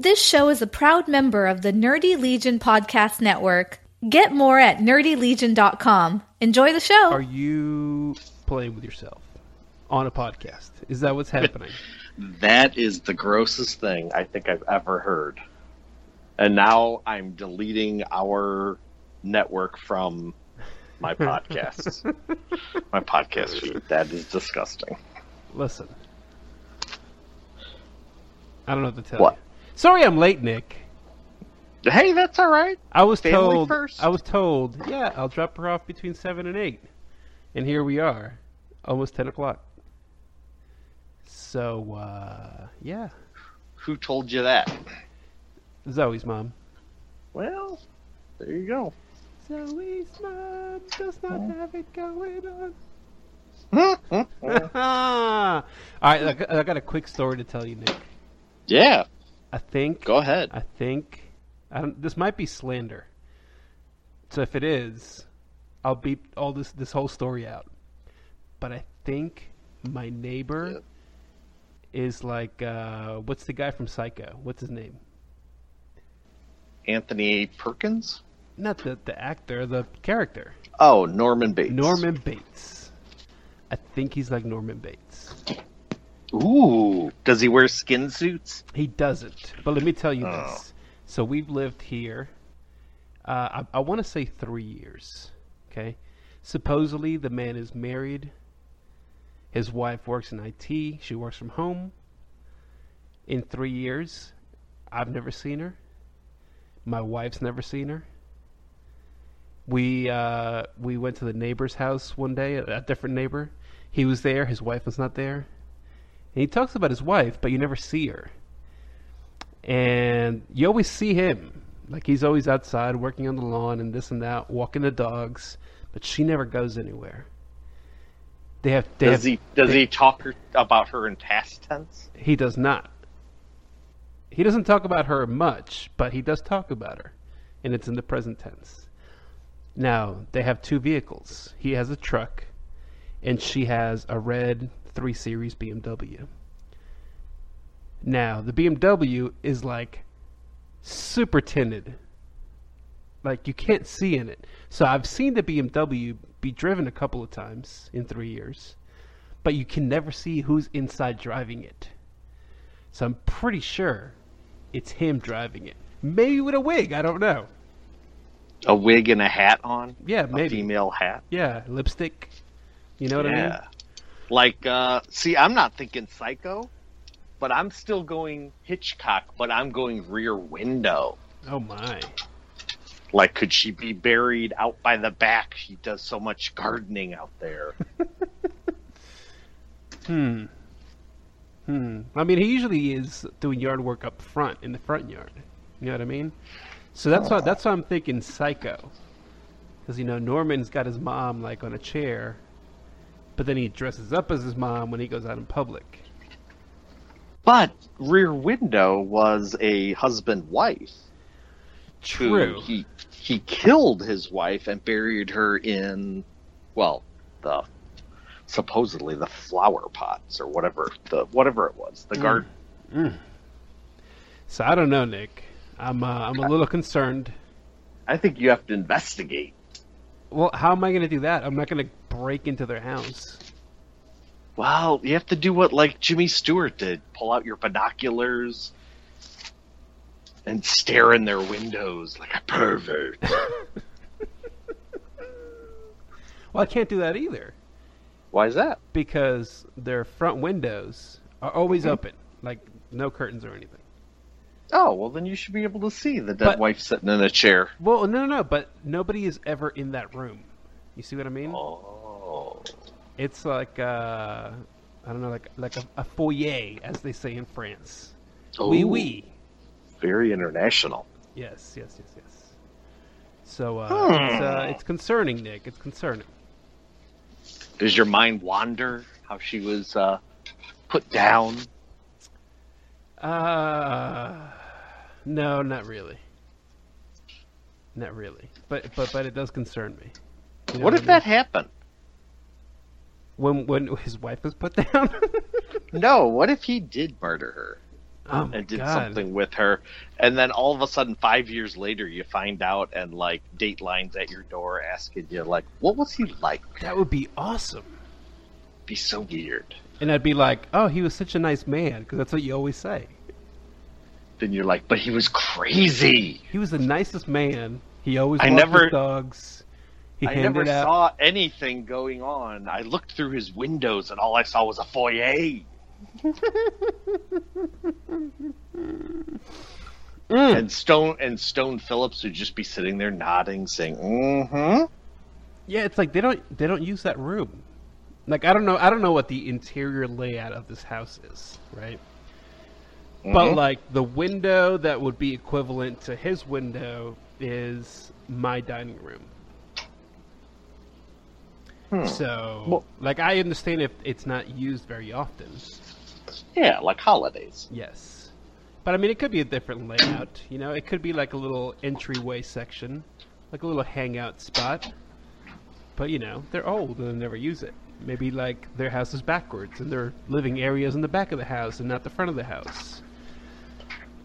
This show is a proud member of the Nerdy Legion Podcast Network. Get more at nerdylegion.com. Enjoy the show. Are you playing with yourself on a podcast? Is that what's happening? That is the grossest thing I think I've ever heard. And now I'm deleting our network from my podcasts. my podcast feed. That is disgusting. Listen. I don't know what to tell What? you. Sorry I'm late, Nick. Hey, that's all right. I was Family told first. I was told, yeah, I'll drop her off between seven and eight. And here we are. Almost ten o'clock. So uh yeah. Who told you that? Zoe's mom. Well, there you go. Zoe's mom does not have it going on. yeah. All right, I got- I got a quick story to tell you, Nick. I think. Go ahead. I think. I don't, this might be slander. So if it is, I'll beep all this this whole story out. But I think my neighbor Yep. is like uh, what's the guy from Psycho? What's his name? Anthony Perkins? Not the the actor, the character. Oh, Norman Bates. Norman Bates. I think he's like Norman Bates. Ooh. Does he wear skin suits? He doesn't. But let me tell you Oh. this. So we've lived here, uh, I, I want to say three years. Okay. Supposedly the man is married. His wife works in IT. She works from home. In three years, I've never seen her. My wife's never seen her. We uh, we went to the neighbor's house one day, a, a different neighbor. He was there. His wife was not there. And he talks about his wife, but you never see her. And you always see him. Like he's always outside working on the lawn and this and that, walking the dogs, but she never goes anywhere. They have they Does have, he does they- he talk about her in past tense? he does not. He doesn't talk about her much, but he does talk about her, and it's in the present tense. Now, they have two vehicles. He has a truck, and she has a red 3 Series BMW. Now, the BMW is like super tinted. Like, you can't see in it. So, I've seen the BMW be driven a couple of times in three years but you can never see who's inside driving it. So I'm pretty sure it's him driving it. Maybe with a wig, I don't know. A wig and a hat on? Yeah, maybe. A female hat? Yeah, lipstick. You know what I mean? Like, uh, see, I'm not thinking psycho, but I'm still going Hitchcock, but I'm going rear window. Oh my. Like, could she be buried out by the back? She does so much gardening out there. Hmm. Hmm. I mean, he usually is doing yard work up front in the front yard. You know what I mean? So that's why that's why I'm thinking psycho. Because you know Norman's got his mom like on a chair, but then he dresses up as his mom when he goes out in public. But Rear Window was a husband wife. True. He he killed his wife and buried her in, well, the supposedly the flower pots or whatever the whatever it was the garden. So I don't know, Nick. I'm uh, I'm a little concerned. I think you have to investigate. Well, how am I going to do that? I'm not going to break into their house. Well, you have to do what like Jimmy Stewart did: pull out your binoculars and stare in their windows like a pervert. Well, I can't do that either Why is that? because their front windows are always open, like no curtains or anything. Oh, well, then you should be able to see the dead But- wife sitting in a chair. Well, no, no, no, but nobody is ever in that room. You see what I mean? Oh. It's like uh, I don't know, like like a, a foyer, as they say in France. Oui, oui. Very international. Yes, yes, yes, yes. So uh, it's, uh, it's concerning, Nick. It's concerning. Does your mind wander how she was uh, put down? Uh, no, not really. Not really. But but but it does concern me. You know what if I that happened? when when his wife was put down? No, what if he did murder her? Oh and did God. something with her. And then all of a sudden, five years later, you find out and like Dateline's at your door asking you, like, what was he like? That would be awesome. Be so weird. And I'd be like, oh, he was such a nice man, because that's what you always say. Then you're like, but he was crazy. He was the nicest man. He always I never- dogs. He I never out. saw anything going on. I looked through his windows and all I saw was a foyer. Mm. And Stone and Stone Phillips would just be sitting there nodding, saying, "Mm-hmm." Yeah, it's like they don't they don't use that room. Like I don't know I don't know what the interior layout of this house is, right? But Mhm. like the window that would be equivalent to his window is my dining room. Hmm. So, Well- like, I understand if it's not used very often. Yeah, like holidays. Yes, but I mean, it could be a different layout. You know, it could be like a little entryway section, like a little hangout spot. But you know, they're old and they never use it. Maybe like their house is backwards and their living area is in the back of the house and not the front of the house.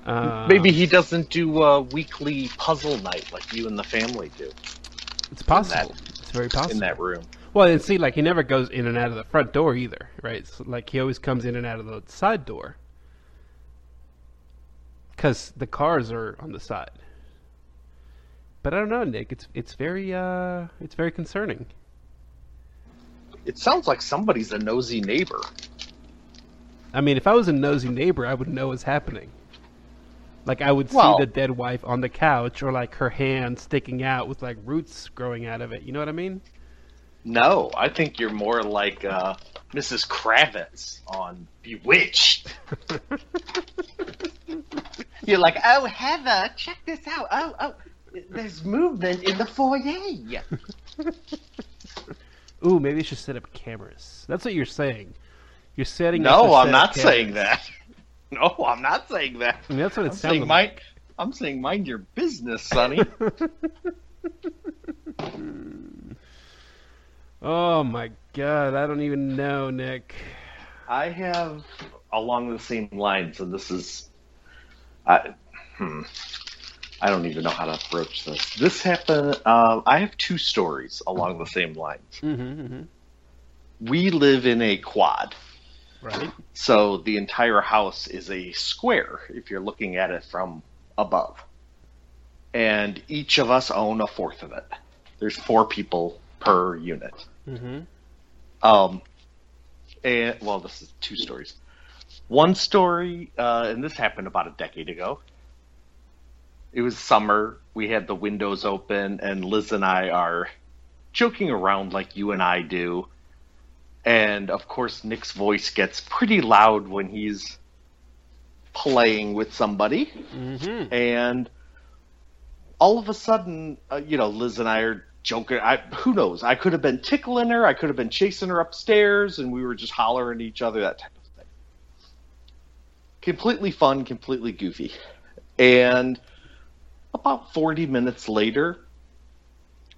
Uh, Maybe he doesn't do a weekly puzzle night like you and the family do it's possible. It's very possible. in that room. Well, and see, like he never goes in and out of the front door either, right? So, like he always comes in and out of the side door because the cars are on the side. But I don't know, Nick. It's it's very uh it's very concerning. It sounds like somebody's a nosy neighbor. I mean, if I was a nosy neighbor, I would know what's happening. Like I would Well- see the dead wife on the couch, or like her hand sticking out with like roots growing out of it. You know what I mean? No, I think you're more like uh, Mrs. Kravitz on Bewitched. you're like, oh, Heather, check this out. Oh, oh, there's movement in the foyer. Ooh, maybe I should set up cameras. That's what you're saying. You're setting. up No, I'm set not saying that. No, I'm not saying that. I mean, that's what it I'm sounds saying like. mind. I'm saying mind your business, Sonny. Oh my god, I don't even know, Nick. I have along the same lines, and this is, I, hmm, I don't even know how to approach this. This happened. Um, I have two stories along the same lines. Mm-hmm, hmm We live in a quad, Right. so the entire house is a square if you're looking at it from above, and each of us own a fourth of it. There's four people per unit. Mm-hmm. Um, and well, this is two stories. One story, uh, and this happened about a decade ago. It was summer. We had the windows open, and Liz and I are joking around like you and I do. And of course, Nick's voice gets pretty loud when he's playing with somebody. Mm-hmm. And all of a sudden, uh, you know, Liz and I are joking. I, who knows? I could have been tickling her. I could have been chasing her upstairs, and we were just hollering at each other, that type of thing. Completely fun, completely goofy. And about 40 minutes later,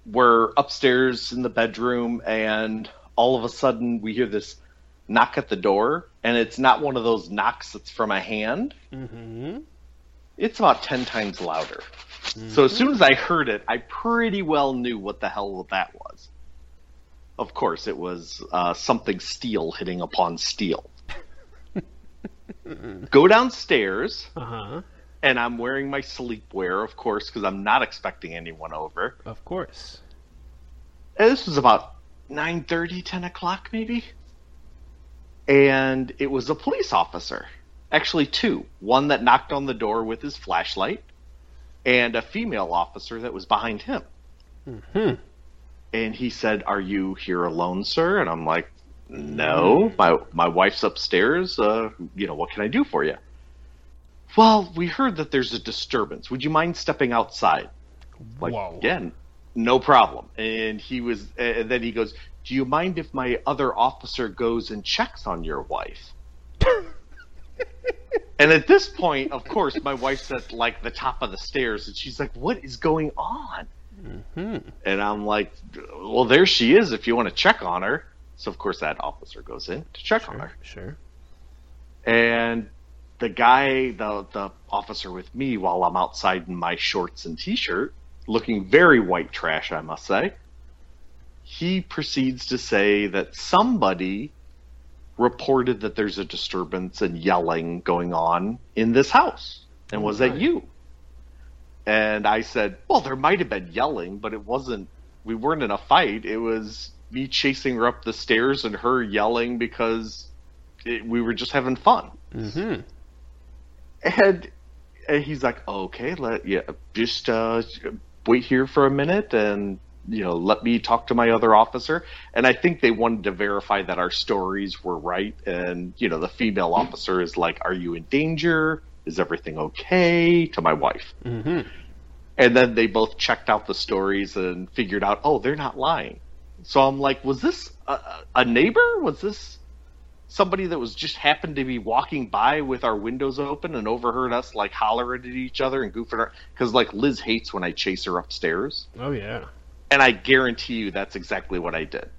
we're upstairs in the bedroom, and all of a sudden, we hear this knock at the door, and it's not one of those knocks that's from a hand Mm-hmm. it's about 10 times louder. So as soon as I heard it, I pretty well knew what the hell that was. Of course, it was uh, something steel hitting upon steel. Go downstairs, Uh-huh. and I'm wearing my sleepwear, of course, because I'm not expecting anyone over. Of course. And this was about 9.30, 10 o'clock maybe. And it was a police officer. Actually, two. One that knocked on the door with his flashlight, and a female officer that was behind him. Hmm. And he said, Are you here alone, sir? And I'm like, No, my, my wife's upstairs. Uh, you know, what can I do for you? Well, we heard that there's a disturbance. Would you mind stepping outside? Like, Whoa. again, no problem. And he was, and then he goes, "Do you mind if my other officer goes and checks on your wife?" and at this point, of course, my wife's at like the top of the stairs, and she's like, "What is going on?" Hmm. And I'm like, "Well, there she is. If you want to check on her." So of course that officer goes in to check on her Sure. Sure. and the guy, the the officer with me, while I'm outside in my shorts and t-shirt, looking very white trash, I must say, he proceeds to say that somebody reported that there's a disturbance and yelling going on in this house, and was that you? And I said, well, there might have been yelling, but it wasn't. We weren't in a fight. It was me chasing her up the stairs and her yelling because it, we were just having fun. Mm-hmm. And, and he's like, okay, let yeah, just uh, wait here for a minute and you know let me talk to my other officer. And I think they wanted to verify that our stories were right. And you know the female officer is like, are you in danger? Is everything okay? To my wife. Mm-hmm. And then they both checked out the stories and figured out, oh, they're not lying. So I'm like, was this a, a neighbor? Was this somebody that was just happened to be walking by with our windows open and overheard us like hollering at each other and goofing around? Because like Liz hates when I chase her upstairs, Oh yeah. and I guarantee you that's exactly what I did.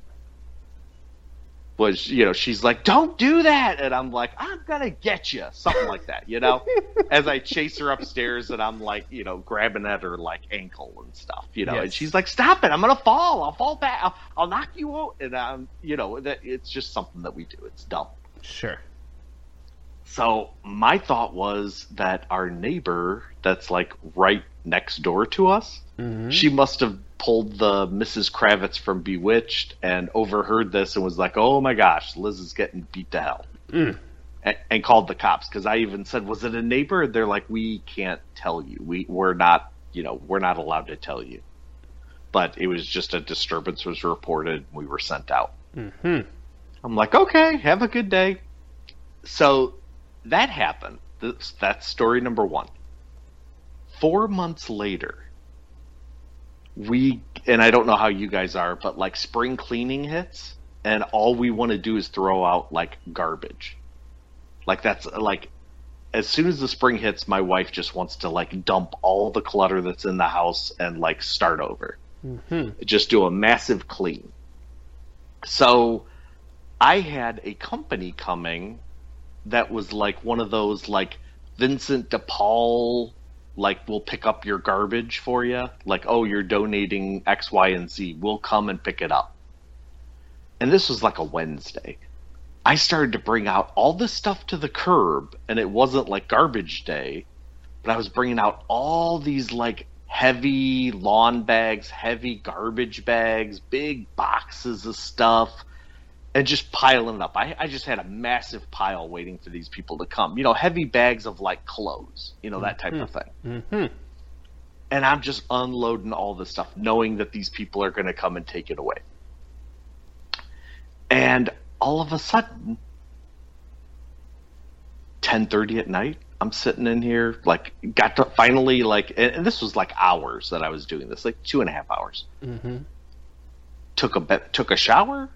Was you know she's like, don't do that, and I'm like, I'm gonna get you, something like that, you know. As I chase her upstairs, and I'm like, you know, grabbing at her like ankle and stuff, you know, and she's like, "Stop it! I'm gonna fall! I'll fall back! I'll, I'll knock you out!" And I'm, you know, that it's just something that we do. It's dumb. Sure. So my thought was that our neighbor, that's like right next door to us, Mm-hmm. she must have pulled the Mrs. Kravitz from Bewitched and overheard this and was like, "Oh my gosh, Liz is getting beat to hell," Mm. and, and called the cops. Because I even said, "Was it a neighbor?" They're like, "We can't tell you. We we're not, you know, we're not allowed to tell you." But it was just a disturbance was reported. We were sent out. Mm-hmm. I'm like, okay, have a good day. So that happened. That's story number one. Four months later, we, and I don't know how you guys are, but like spring cleaning hits, and all we want to do is throw out like garbage. Like that's like, as soon as the spring hits, my wife just wants to like dump all the clutter that's in the house and like start over Mm-hmm. just do a massive clean. So I had a company coming that was like one of those like Vincent DePaul like we'll pick up your garbage for you. Like, oh, you're donating X, Y, and Z. We'll come and pick it up. And this was like a Wednesday. I started to bring out all this stuff to the curb, and it wasn't like garbage day, but I was bringing out all these like heavy lawn bags, heavy garbage bags, big boxes of stuff, and just piling it up. I, I just had a massive pile waiting for these people to come. You know, heavy bags of like clothes, you know, that type of thing. Mm-hmm. And I'm just unloading all this stuff, knowing that these people are going to come and take it away. And all of a sudden, 10:30 at night, I'm sitting in here, like, got to finally like, and, and this was like hours that I was doing this, like two and a half hours. Mm-hmm. Took a be- took a shower,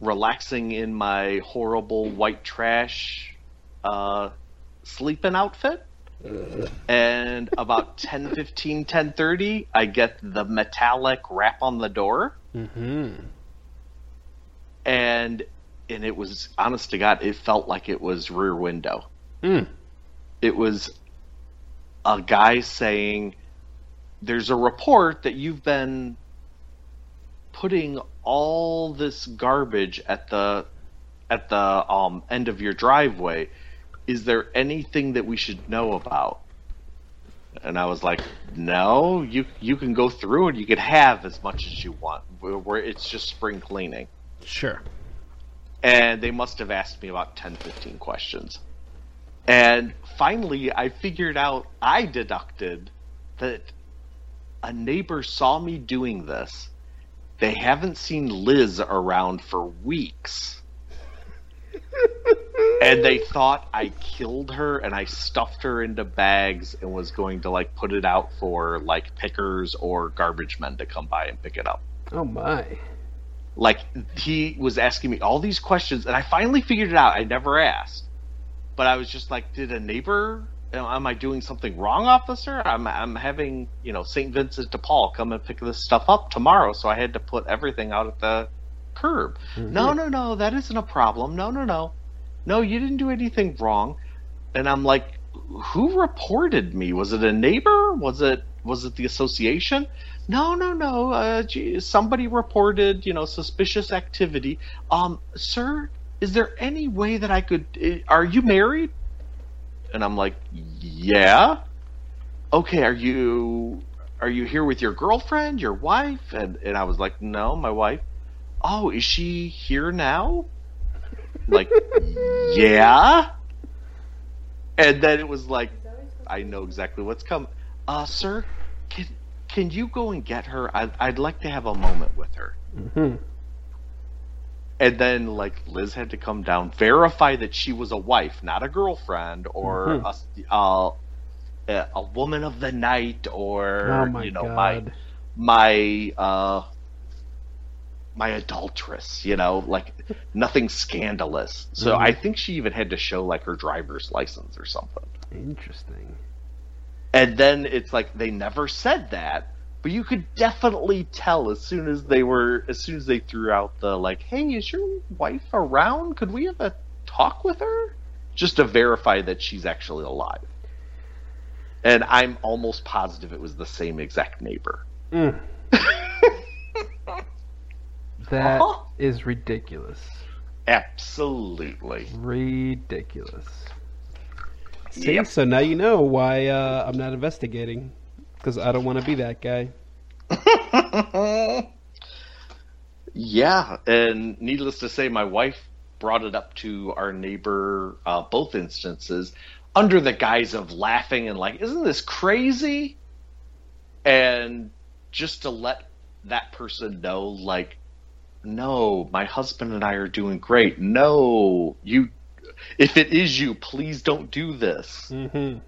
relaxing in my horrible white trash uh, sleeping outfit. And about 10, 15, 10.30, I get the metallic rap on the door. Mm-hmm. And and it was, honest to God, it felt like it was Rear Window. Mm. It was a guy saying, there's a report that you've been putting all this garbage at the at the um, end of your driveway. Is there anything that we should know about? And I was like, no, you you can go through and you can have as much as you want. Where it's just spring cleaning. Sure. And they must have asked me about 10, 15 questions. And finally, I figured out, I deducted that a neighbor saw me doing this. They haven't seen Liz around for weeks. and they thought I killed her and I stuffed her into bags and was going to like put it out for like pickers or garbage men to come by and pick it up Oh my. like he was asking me all these questions and i finally figured it out i never asked but i was just like did a neighbor am i doing something wrong officer i'm, I'm having you know st vincent de paul come and pick this stuff up tomorrow so i had to put everything out at the curb no no no that isn't a problem no no no no you didn't do anything wrong and I'm like, who reported me? Was it a neighbor? Was it was it the association? No, no, no. Uh, gee, somebody reported, you know, suspicious activity. Um, sir, is there any way that I could? eh, Are you married? And I'm like, yeah. Okay, are you are you here with your girlfriend, your wife? And and I was like, no, my wife. Oh, is she here now? Like, yeah. And then it was like, I know exactly what's coming. Uh, sir, can can you go and get her? I, I'd like to have a moment with her. hmm And then, like, Liz had to come down, verify that she was a wife, not a girlfriend, or Mhm. a uh, a, woman of the night, or Oh my you know, my god. my uh, my adulteress. You know, like nothing scandalous. So Mhm. I think she even had to show like her driver's license or something. Interesting. And then it's like they never said that, but you could definitely tell as soon as they were, as soon as they threw out the like, "Hey, is your wife around? Could we have a talk with her?" Just to verify that she's actually alive. And I'm almost positive it was the same exact neighbor. Mm. That Uh-huh. is ridiculous. Absolutely. Ridiculous. See, Yep. so now you know why uh, I'm not investigating because I don't want to be that guy. yeah, and needless to say, my wife brought it up to our neighbor, uh, both instances, under the guise of laughing and like, "Isn't this crazy?" And just to let that person know, like, no, my husband and I are doing great. No, you, if it is you, please don't do this. Mm-hmm.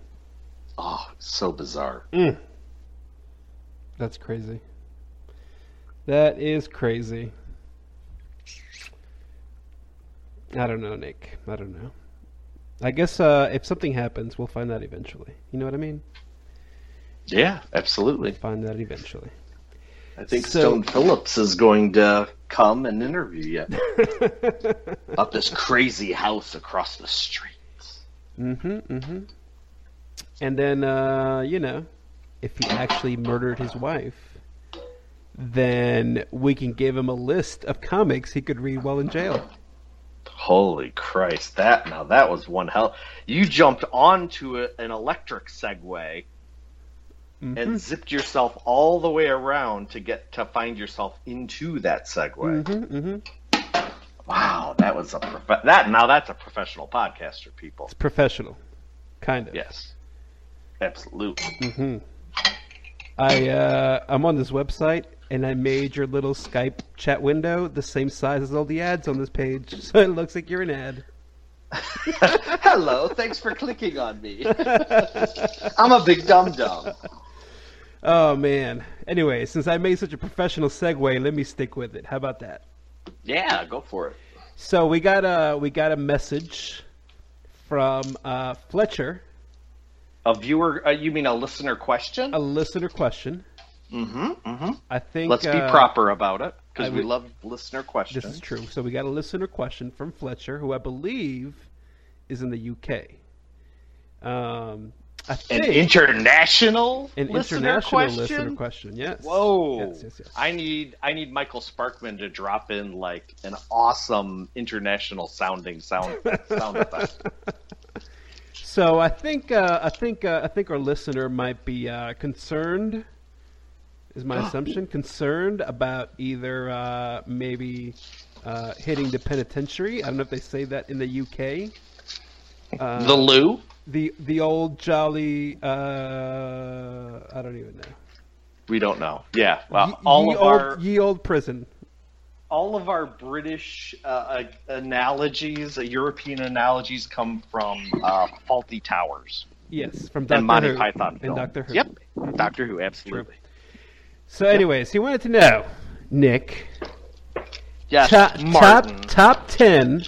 Oh, so bizarre. Mm. That's crazy. That is crazy. I don't know, Nick. I don't know. I guess uh, if something happens, we'll find out eventually. You know what I mean? Yeah, absolutely. Find out eventually. I think So- Stone Phillips is going to come and interview you up this crazy house across the street. mm-hmm, mm-hmm. And then, uh, you know, if he actually murdered his wife, then we can give him a list of comics he could read while in jail. Holy Christ! That now that was one hell. You jumped onto a, an electric Segway Mhm. and zipped yourself all the way around to get to find yourself into that Segway. Mm-hmm, mm-hmm. Wow, that was a prof- that now that's a professional podcaster, people. It's professional, kind of. Yes, absolutely. I uh, I'm on this website and I made your little Skype chat window the same size as all the ads on this page, so it looks like you're an ad. Hello, thanks for clicking on me. I'm a big dum dum. Oh man. Anyway, since I made such a professional segue, let me stick with it. How about that? Yeah, go for it. So we got a we got a message from uh, Fletcher, A viewer, uh, you mean a listener question? a listener question. Mm-hmm. Mm-hmm. I think Let's be uh, proper about it because we love listener questions. This is true. So we got a listener question from Fletcher, who I believe is in the UK. Um, I An think international an listener international question. listener question. Yes. Whoa! Yes, yes, yes. I need I need Michael Sparkman to drop in like an awesome international sounding sound sound effect. So I think uh, I think uh, I think our listener might be uh, concerned. Is my assumption concerned about either uh, maybe uh, hitting the penitentiary? I don't know if they say that in the UK. Uh, the loo. the the old jolly uh, I don't even know. We don't know. Yeah. Well, Ye- all ye of old, our ye old prison. All of our British uh, uh, analogies, uh, European analogies, come from uh, Fawlty Towers Yes, from Doctor and Monty Who. Python and. Doctor Who. Yep. Doctor Who. Absolutely. So, anyways, he wanted to know, Nick, Yes. top top top ten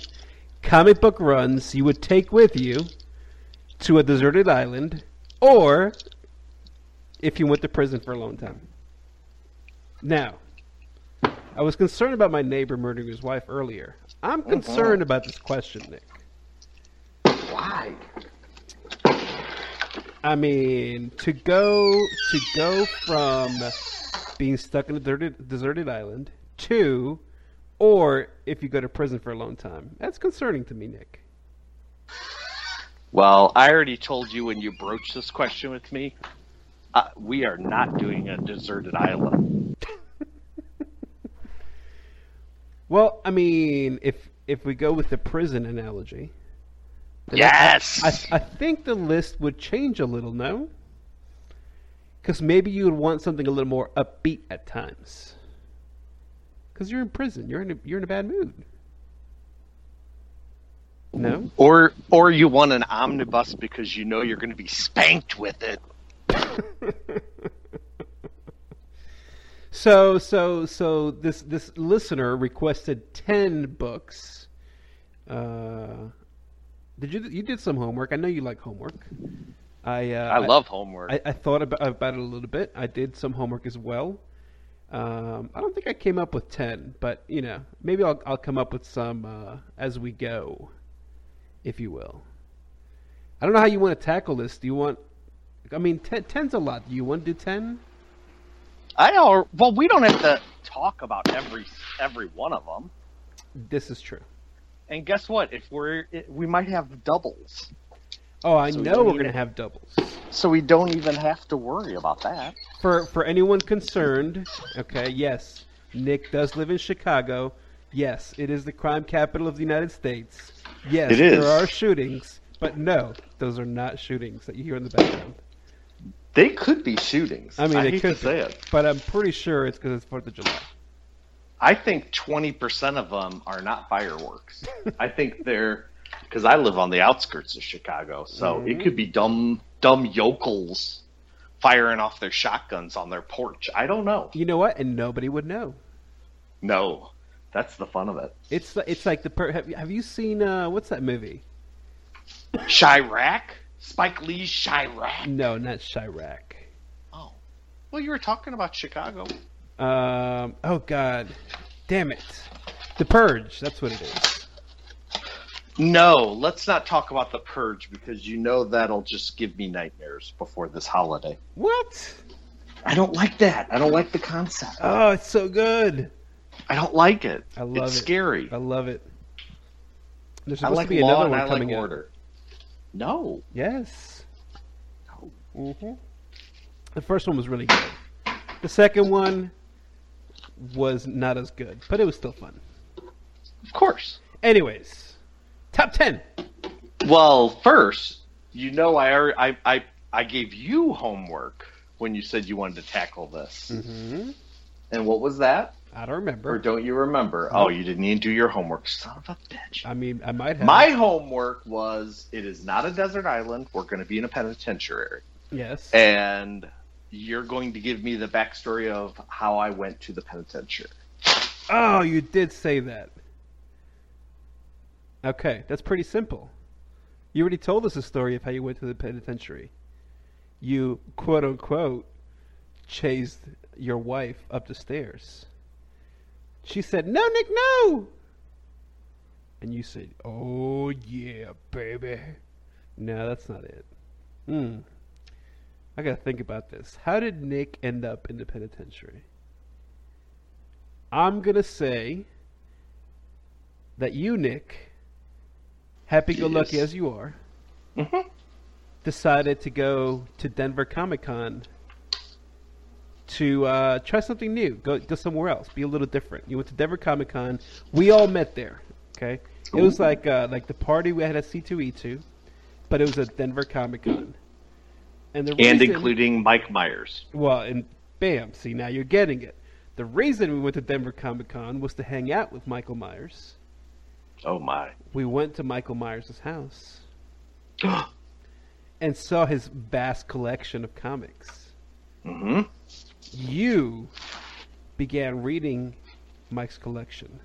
comic book runs you would take with you to a deserted island, or if you went to prison for a long time. Now, I was concerned about my neighbor murdering his wife earlier. I'm concerned about this question, Nick. Why? I mean, to go to go from being stuck in a deserted, deserted island to, or if you go to prison for a long time, that's concerning to me, Nick. Well, I already told you when you broached this question with me, uh, we are not doing a deserted island. Well, I mean, if if we go with the prison analogy, Yes. I, I think the list would change a little, no? Because maybe you would want something a little more upbeat at times. Because you're in prison, you're in a, you're in a bad mood. No. or or you want an omnibus because you know you're going to be spanked with it. So so so this this listener requested ten books. Uh, did you you did some homework? I know you like homework. I uh, I love homework. I, I thought about, about it a little bit. I did some homework as well. Um, I don't think I came up with ten, but you know, maybe I'll I'll come up with some uh, as we go, if you will. I don't know how you want to tackle this. Do you want? I mean, ten, ten's a lot. Do you want to do ten? I al- well, we don't have to talk about every every one of them. This is true. And guess what? If we're we might have doubles, Oh, I So know don't we're gonna have doubles. so we don't even have to worry about that. For for anyone concerned, okay, yes, Nick does live in Chicago. Yes, it is the crime capital of the United States. Yes, It is. there are shootings, but no, those are not shootings that you hear in the background. They could be shootings. I mean, I hate could to say it. but I'm pretty sure it's because it's Fourth of July. I think twenty percent of them are not fireworks. I think they're because I live on the outskirts of Chicago, so Mhm. it could be dumb dumb yokels firing off their shotguns on their porch. I don't know. You know what? And nobody would know. No, that's the fun of it. It's it's like the per- have, you- have you seen uh, what's that movie? Chi-Raq, Spike Lee's Chi-Raq. No, not Chi-Raq. Oh, well, you were talking about Chicago. Um, oh God, damn it, The Purge. That's what it is. No, let's not talk about the purge because you know that'll just give me nightmares before this holiday. What? I don't like that. I don't like the concept. Oh, it's so good. I don't like it. I love it's it. It's scary. I love it. There's I supposed like to be law another one I like coming out. Order. No. Yes. No. hmm The first one was really good. The second one was not as good, but it was still fun. Of course. Anyways, top ten. Well, first, you know I I I I gave you homework when you said you wanted to tackle this. Mm-hmm. And what was that? I don't remember. Or don't you remember? Oh, you didn't even do your homework, son of a bitch. I mean, I might have. My homework was it is not a desert island. We're going to be in a penitentiary. yes. And you're going to give me the backstory of how I went to the penitentiary. Oh, you did say that. Okay, that's pretty simple. You already told us a story of how you went to the penitentiary. You, quote unquote, chased your wife up the stairs. She said, No, Nick, no! And you said, Oh, yeah, baby. No, that's not it. Hmm. I gotta think about this. How did Nick end up in the penitentiary? I'm gonna say that you, Nick, happy-go-lucky Yes. as you are, Mhm. decided to go to Denver Comic Con to uh, try something new. Go go somewhere else. Be a little different. You went to Denver Comic Con. We all met there. Okay, it was like uh, like the party we had at C two E two, but it was at Denver Comic Con. And the And reason- including Mike Myers. well, and bam, see now you're getting it. The reason we went to Denver Comic Con was to hang out with Michael Myers. Oh my. We went to Michael Myers' house and saw his vast collection of comics. hmm You began reading Mike's collection.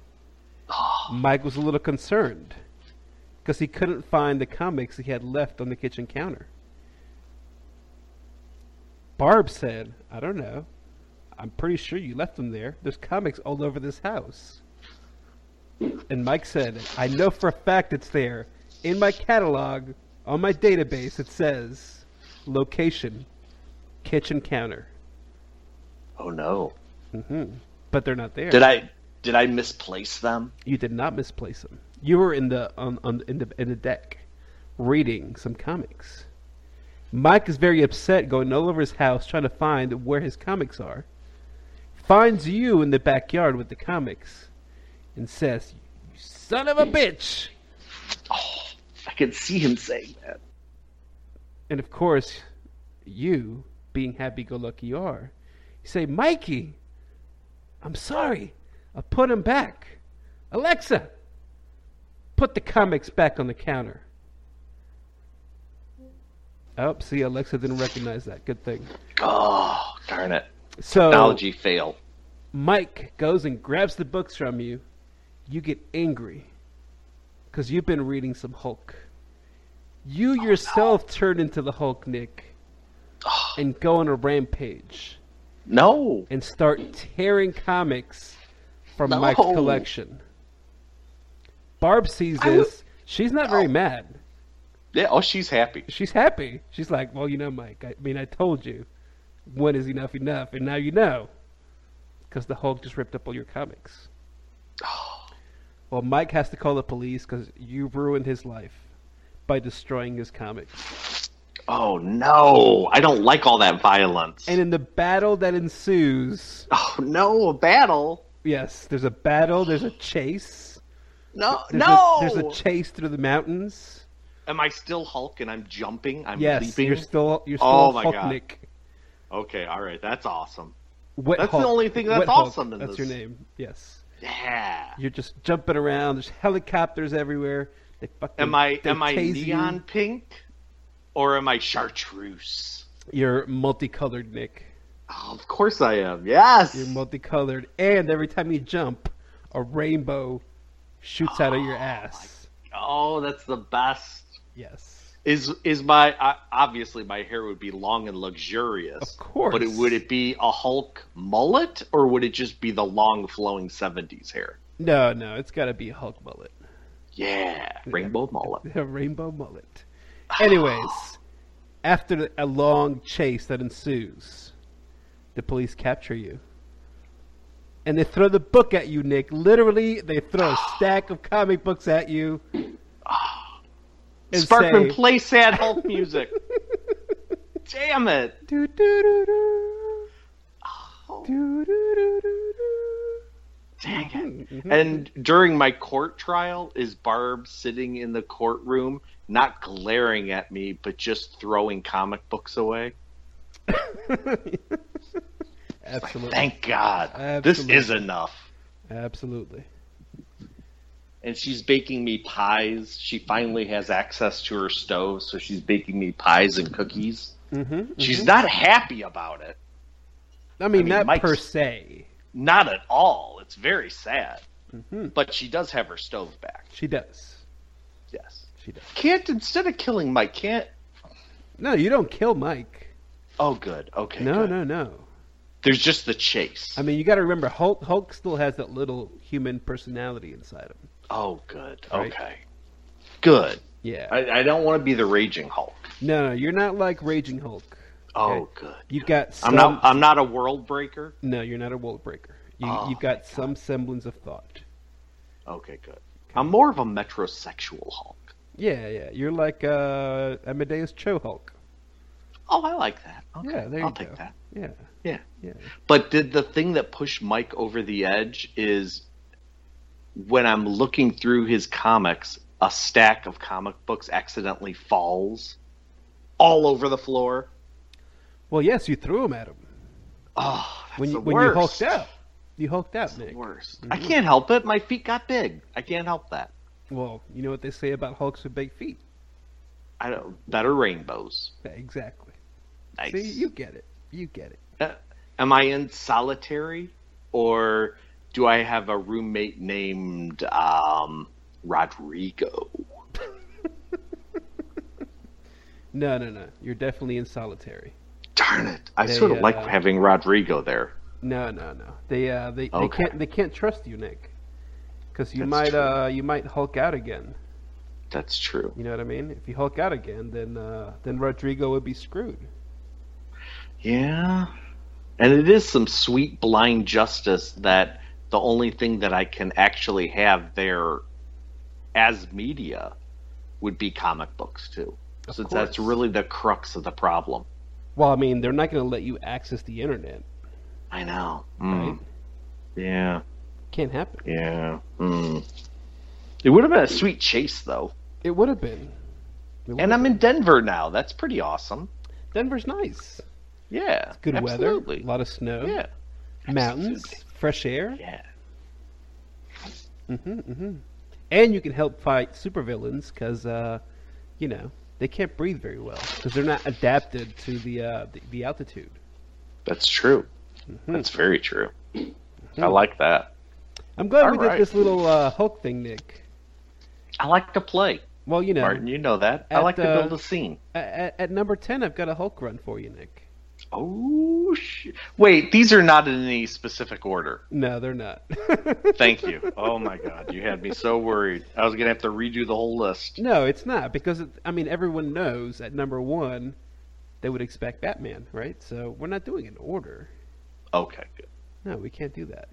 Ah. Mike was a little concerned because he couldn't find the comics he had left on the kitchen counter. Barb said, I don't know. I'm pretty sure you left them there. There's comics all over this house. And Mike said, I know for a fact it's there. In my catalog, on my database, it says Location: kitchen counter. Oh no. hmm But they're not there. Did I did I misplace them? You did not misplace them. You were in the on, on in the in the deck, reading some comics. Mike is very upset, going all over his house trying to find where his comics are. Finds you in the backyard with the comics, and says, "You son of a bitch!" Oh, I can see him saying that. And of course, you, being happy-go-lucky you are, you say, "Mikey, I'm sorry. I'll put him back." Alexa, put the comics back on the counter. Oh, see, Alexa didn't recognize that. Good thing. Oh, darn it. So Technology fail. Mike goes and grabs the books from you. You get angry because you've been reading some Hulk. You yourself turn into the Hulk, Nick, Oh, and go on a rampage no. and start tearing comics from No. Mike's collection. Barb sees I would- this. She's not very No. mad. Yeah, oh, she's happy. She's happy. She's like, well, you know, Mike. I mean, I told you. When is enough enough? And now you know. Because the Hulk just ripped up all your comics. Well, Mike has to call the police because you ruined his life by destroying his comics. Oh no, I don't like all that violence. And in the battle that ensues, oh no, a battle. yes, there's a battle, there's a chase. No, There's no. A, there's a chase through the mountains. Am I still Hulk and I'm jumping? I'm yes, leaping. you're still you're oh still Oh my Hulk God. Nick. Okay, all right, that's awesome. Wet That's the only thing that's Wet Hulk. awesome in That's this. your name. Yes. Yeah. You're just jumping around. There's helicopters everywhere. They fucking. Am I am I tase you. neon pink, or am I chartreuse? You're multicolored, Nick. Oh, of course I am. Yes. You're multicolored, and every time you jump, a rainbow shoots out of your ass. oh, that's the best. Yes. Is is my uh, obviously my hair would be long and luxurious. Of course. But it, would it be a Hulk mullet or would it just be the long flowing '70s hair? No, no, it's got to be a Hulk mullet. Yeah, rainbow mullet. A rainbow mullet. Anyways, after a long chase that ensues, the police capture you. And they throw the book at you, Nick. Literally, they throw a stack of comic books at you. Sparkman, say, play sad Hulk music. Damn it! "Doo, doo, doo, doo. Oh, Doo, doo, doo, doo, doo." dang it. Mhm. And during my court trial, is Barb sitting in the courtroom, not glaring at me, but just throwing comic books away? Absolutely. Thank God. Absolutely. This is enough. Absolutely. And she's baking me pies. She finally has access to her stove, so she's baking me pies and cookies. Mm-hmm, She's not happy about it. I mean, I mean, not Mike's- per se. Not at all. It's very sad. hmm But she does have her stove back. She does. She does. Can't instead of killing Mike, can't. No, you don't kill Mike. Oh, good. Okay. No, good. no, no. There's just the chase. I mean, you got to remember, Hulk, Hulk still has that little human personality inside him. oh, good. Right. Okay. Good. Yeah. I, I don't want to be the raging Hulk. no, no, you're not like Raging Hulk. Oh, good. You've got some. I'm not. I'm not a world breaker. No, you're not a world breaker. You, Oh, you've got some semblance of thought. Okay, good. I'm more of a metrosexual Hulk. Yeah, yeah. You're like uh, Amadeus Cho Hulk. Oh, I like that. Okay, Yeah, there I'll you take go. that. Yeah, Yeah. yeah. But did the thing that pushed Mike over the edge is when I'm looking through his comics, a stack of comic books accidentally falls all over the floor. Well, yes, you threw him at him Oh, that's when you the when worst. you hulked out. You hulked out, That's the Nick. worst. I can't help it. My feet got big. I can't help that. Well, you know what they say about Hulks with big feet. I don't. Better rainbows. Exactly. Nice. See, you get it. You get it. Uh, am I in solitary, or do I have a roommate named um, Rodrigo? No, no, no. You're definitely in solitary. Darn it! I They, sort of like uh, having Rodrigo there. No, no, no. They uh they, they can't they can't trust you, Nick. Cuz you That's might true. uh you might hulk out again. That's true. You know what I mean? If you Hulk out again, then uh, then Rodrigo would be screwed. Yeah. And it is some sweet blind justice that the only thing that I can actually have there as media would be comic books too. Of Since course. that's really the crux of the problem. Well, I mean, they're not going to let you access the internet, I know. right? Mm. Yeah. Can't happen. Yeah. Mm. It would have been a sweet chase though. It would have been. And I'm been. in Denver now. That's pretty awesome. Denver's nice. Yeah. Good absolutely. weather, a lot of snow, Yeah. mountains, Absolutely. fresh air. Yeah. hmm hmm And you can help fight supervillains because, uh, you know, they can't breathe very well because they're not adapted to the uh, the, the altitude. That's true. Mhm. That's very true. I Mhm. like that. I'm glad All we right. did this little uh, Hulk thing, Nick. I like to play. Well, you know, Martin, you know that. I like to uh, build a scene. at, at number ten, I've got a Hulk run for you, Nick. Oh, sh- wait, these are not in any specific order. No, they're not. Thank you. Oh my god, you had me so worried. I was gonna have to redo the whole list. No, it's not because it, I mean everyone knows at number one they would expect Batman, right? So we're not doing an order. Okay, good. No, we can't do that.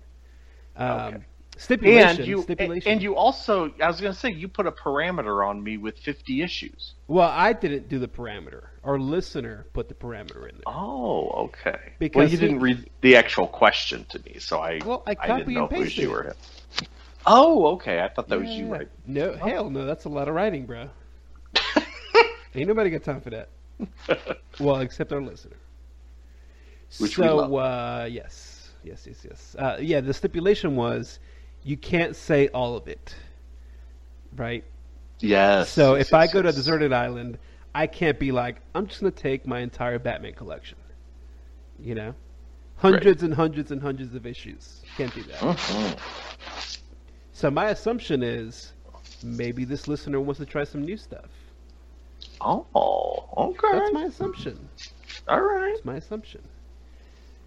Um, Okay. Stipulation. And you stipulation. and you also, I was gonna say, you put a parameter on me with fifty issues. Well, I didn't do the parameter. Our listener put the parameter in there. Oh, okay. well, Because you he- didn't read the actual question to me, so I Well, I didn't copy know and if it was you it. or him. Oh, okay. I thought that was you, right? No, hell no. That's a lot of writing, bro. Ain't nobody got time for that. Well, except our listener. Which we so, love. uh, yes, yes, yes, yes. Uh, yeah, the stipulation was you can't say all of it, right? Yes. So yes, if I yes, go to a deserted island, I can't be like, I'm just gonna take my entire Batman collection. You know, hundreds and hundreds and hundreds of issues. Can't do that. Mhm. So my assumption is maybe this listener wants to try some new stuff. Oh, okay. That's my assumption. All right. That's my assumption.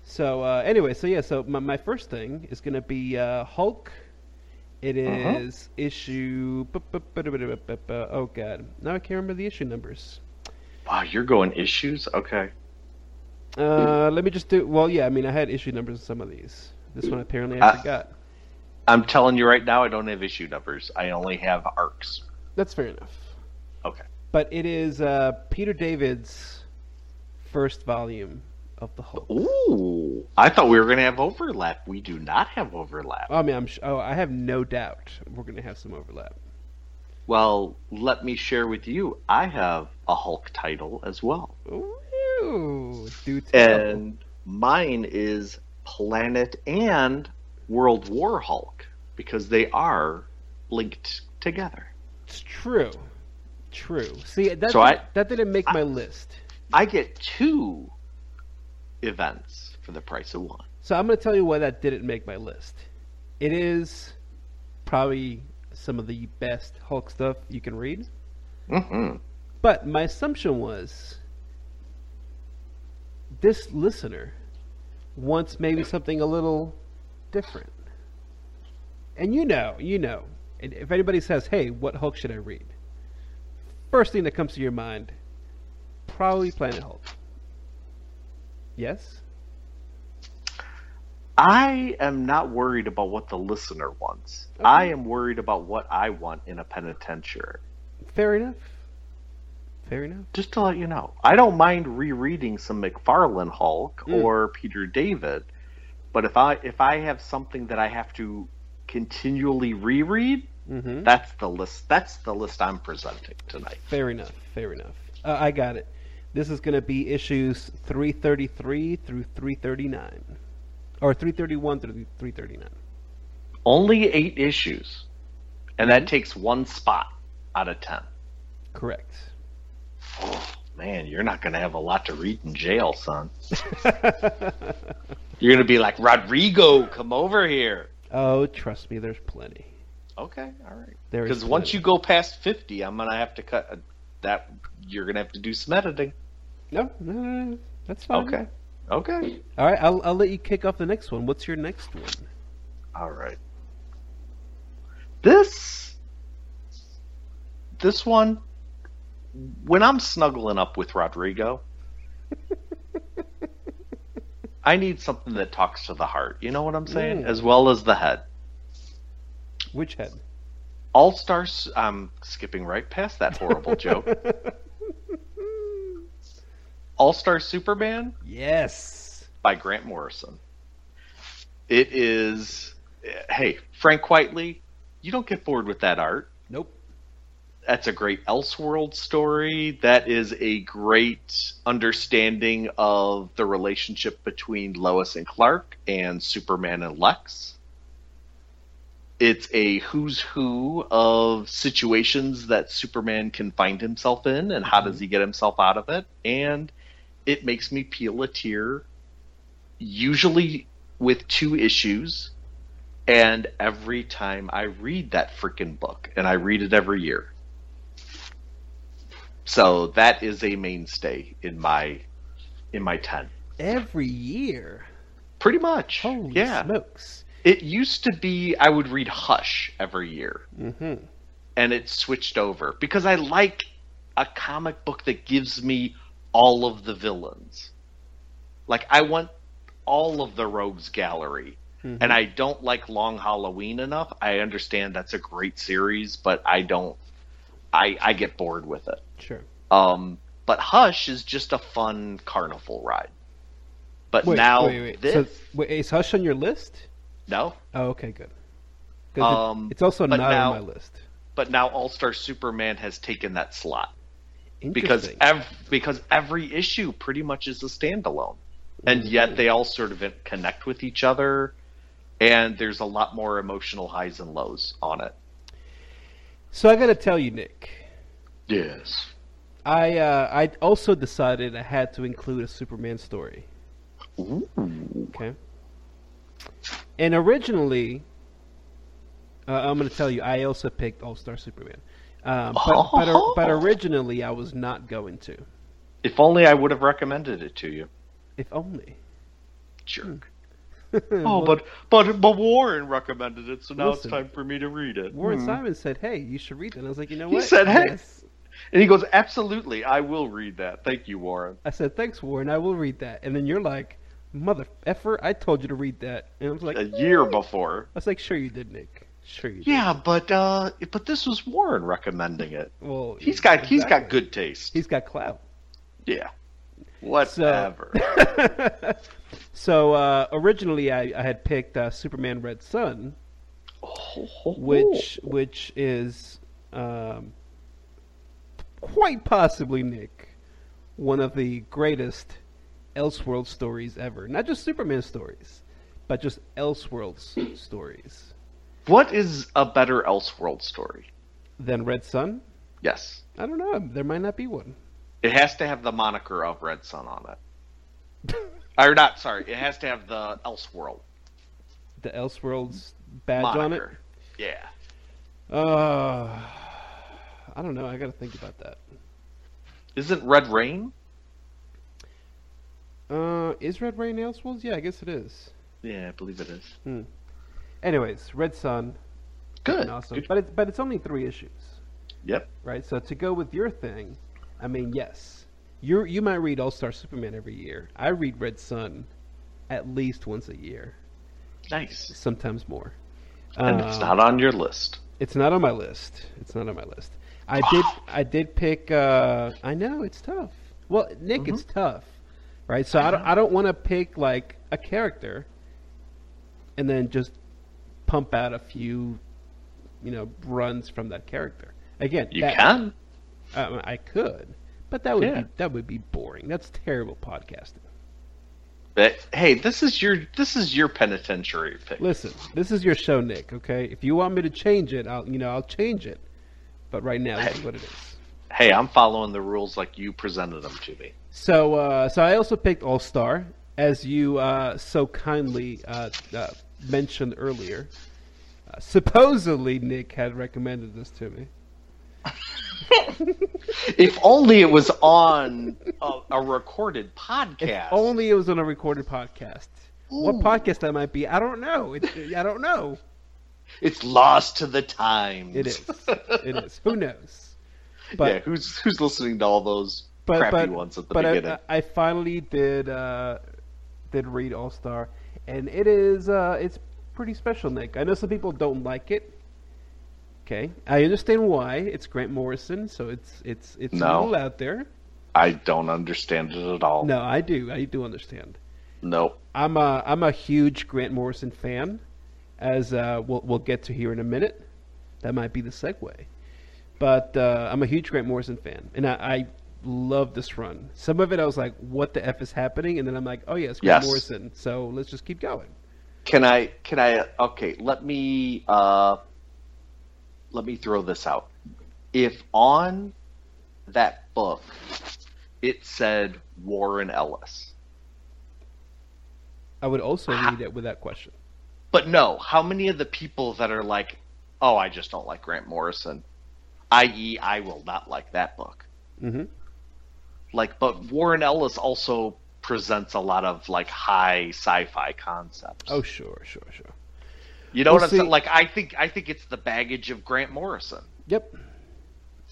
So uh, anyway, so yeah, so my, my first thing is gonna be uh, Hulk. It Uh-huh. is issue. Oh god, now I can't remember the issue numbers. Wow, you're going issues? Okay. Uh, let me just do. Well, yeah, I mean, I had issue numbers in some of these. This one apparently I Uh, forgot. I'm telling you right now, I don't have issue numbers. I only have arcs. That's fair enough. Okay. But it is uh, Peter David's first volume of the Hulk. Ooh, I thought we were going to have overlap. We do not have overlap. I mean, I'm. Sh- oh, I have no doubt we're gonna have some overlap. Well, let me share with you. I have a Hulk title as well. Ooh, do tell. And mine is Planet and World War Hulk because they are linked together. It's true. True. See, that So I- that didn't make I- my list. I get two events for the price of one. So I'm going to tell you why that didn't make my list. It is probably some of the best Hulk stuff you can read. Mm-hmm. But my assumption was this listener wants maybe something a little different. And you know, you know, and if anybody says, "Hey, what Hulk should I read?" First thing that comes to your mind, probably Planet Hulk. Yes. I am not worried about what the listener wants. Okay. I am worried about what I want in a penitentiary. Fair enough. Fair enough. Just to let you know, I don't mind rereading some McFarlane Hulk Mm. or Peter David, but if I if I have something that I have to continually reread, Mm-hmm. that's the list. That's the list I'm presenting tonight. Fair enough. Fair enough. Uh, I got it. This is going to be issues 333 through 339. Or 331 through 339. Only eight issues, and that mm-hmm. takes one spot out of ten. Correct. Oh man, you're not going to have a lot to read in jail, son. You're going to be like Rodrigo, come over here. oh, trust me, there's plenty. Okay, all right. Because once you go past fifty, I'm gonna have to cut a, that. You're gonna have to do some editing. No, no, no, no. That's fine. Okay. Okay. All right, I'll, I'll let you kick off the next one. What's your next one? All right. This this one, when I'm snuggling up with Rodrigo, I need something that talks to the heart. You know what I'm saying? Mm. As well as the head. Which head? All Stars. I'm skipping right past that horrible joke. All Star Superman Yes. by Grant Morrison. It is. Hey, Frank Quitely, you don't get bored with that art. Nope. That's a great Elseworld story. That is a great understanding of the relationship between Lois and Clark and Superman and Lex. It's a who's who of situations that Superman can find himself in and how does mm-hmm. he get himself out of it. And it makes me peel a tear, usually with two issues. And every time I read that freaking book, and I read it every year. So that is a mainstay in my in my ten. Every year. Pretty much. Holy yeah. smokes. It used to be I would read Hush every year. Mm-hmm. and it switched over because I like a comic book that gives me all of the villains. Like I want all of the rogues gallery. Mhm. And I don't like Long Halloween enough. I understand that's a great series, but I don't I I get bored with it. Sure. Um but Hush is just a fun carnival ride. But Wait, now wait, wait. this So, wait, is Hush on your list? No, Oh, okay, good. it- Um, it's also not now- on my list. but now All Star Superman has taken that slot. because Interesting. ev- because every issue pretty much is a standalone, and yet they all sort of connect with each other, and there's a lot more emotional highs and lows on it. so I got to tell you, Nick. Yes. I uh, I also decided I had to include a Superman story. Okay. And originally, uh, I'm going to tell you, I also picked All Star Superman. Um, but, but, but originally, I was not going to. If only I would have recommended it to you, If only. jerk. oh, Oh, but but but Warren recommended it, so now Listen. it's time for me to read it. Warren Hmm. Simon said, "Hey, you should read that." And I was like, "You know what?" He said, "Hey." Yes. And he goes, "Absolutely, I will read that. Thank you, Warren." I said, "Thanks, Warren. I will read that." And then you're like, "Mother effer, I told you to read that." And I was like, A year before. I was like, "Sure you did, Nick. Sure you did." Yeah, but uh, but this was Warren recommending it. Well, He's got he's got good taste. He's got clout. Yeah. Whatever. so uh, originally, I, I had picked uh, Superman Red Sun, which which is um, quite possibly Nick one of the greatest Elseworld stories ever. Not just Superman stories, but just Elseworlds stories. What is a better Elseworld story? Than Red Sun? Yes. I don't know. There might not be one. It has to have the moniker of Red Sun on it. or not, sorry. It has to have the Elseworld The Elseworlds badge on it. Yeah. Uh, I don't know. I got to think about that. Isn't Red Rain? Uh, is Red Rain Elseworlds? Yeah, I guess it is. Yeah, I believe it is. Hmm. Anyways, Red Sun, Good. awesome. Good. But it's but it's only three issues, Yep. right? So to go with your thing, I mean, yes, you you might read All Star Superman every year. I read Red Sun at least once a year, Nice. sometimes more. And it's Uh, not on your list. It's not on my list. It's not on my list. I did. I did pick. Uh, I know it's tough. Well, Nick, it's Mm-hmm. tough, right? So I don't. I don't want to pick like a character, and then just pump out a few, you know, runs from that character. Again, You that- can. uh, I could, but that would Yeah. be that would be boring. That's terrible podcasting. But hey, this is your this is your penitentiary pick. Listen, this is your show, Nick. Okay, if you want me to change it, I'll you know I'll change it. But right now, this is what it is. Hey, I'm following the rules like you presented them to me. So, uh, so I also picked All Star, as you uh, so kindly uh, uh, mentioned earlier. Uh, supposedly, Nick had recommended this to me. If only it was on a, a recorded podcast. If only it was on a recorded podcast. What podcast that might be, I don't know. It, I don't know. It's lost to the times. It is. It is. Who knows? But yeah, who's who's listening to all those but crappy but ones at the but beginning? I, I finally did uh, did read All Star, and it is uh, it's pretty special, Nick. I know some people don't like it. Okay, I understand why. It's Grant Morrison, so it's it's it's No. a little out there. I don't understand it at all. No, I do. I do understand. No, I'm a I'm a huge Grant Morrison fan, as uh, we'll we'll get to here in a minute. That might be the segue, but uh, I'm a huge Grant Morrison fan, and I, I love this run. Some of it I was like, "What the f is happening?" And then I'm like, "Oh yeah, it's Grant Yes. Morrison." So let's just keep going. Can I? Can I? Okay, let me. Uh, let me throw this out. If on that book it said Warren Ellis, I would also read it with that question. but no, how many of the people that are like, "Oh, I just don't like Grant Morrison," i.e., I will not like that book. hmm Like, but Warren Ellis also presents a lot of like high sci-fi concepts. Oh sure, sure, sure. you know well, what I'm see- saying? Like, I think I think it's the baggage of Grant Morrison. Yep.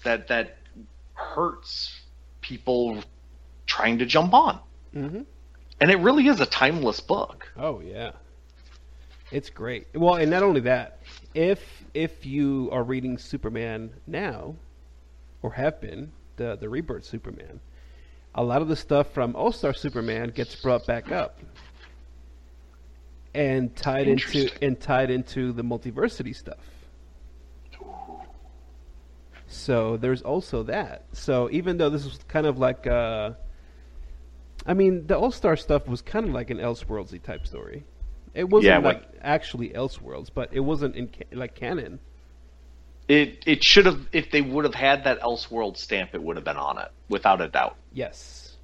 that that hurts people trying to jump on. hmm And it really is a timeless book. Oh yeah, it's great. Well, and not only that, if if you are reading Superman now, or have been the the rebirth Superman, a lot of the stuff from All Star Superman gets brought back up and tied into and tied into the multiversity stuff. So there's also that. So even though this was kind of like, uh, I mean, the All Star stuff was kind of like an Elseworldsy type story. It wasn't Yeah, like what- actually Elseworlds, but it wasn't in ca- like canon. It it should have if they would have had that Elseworld stamp, it would have been on it without a doubt. Yes,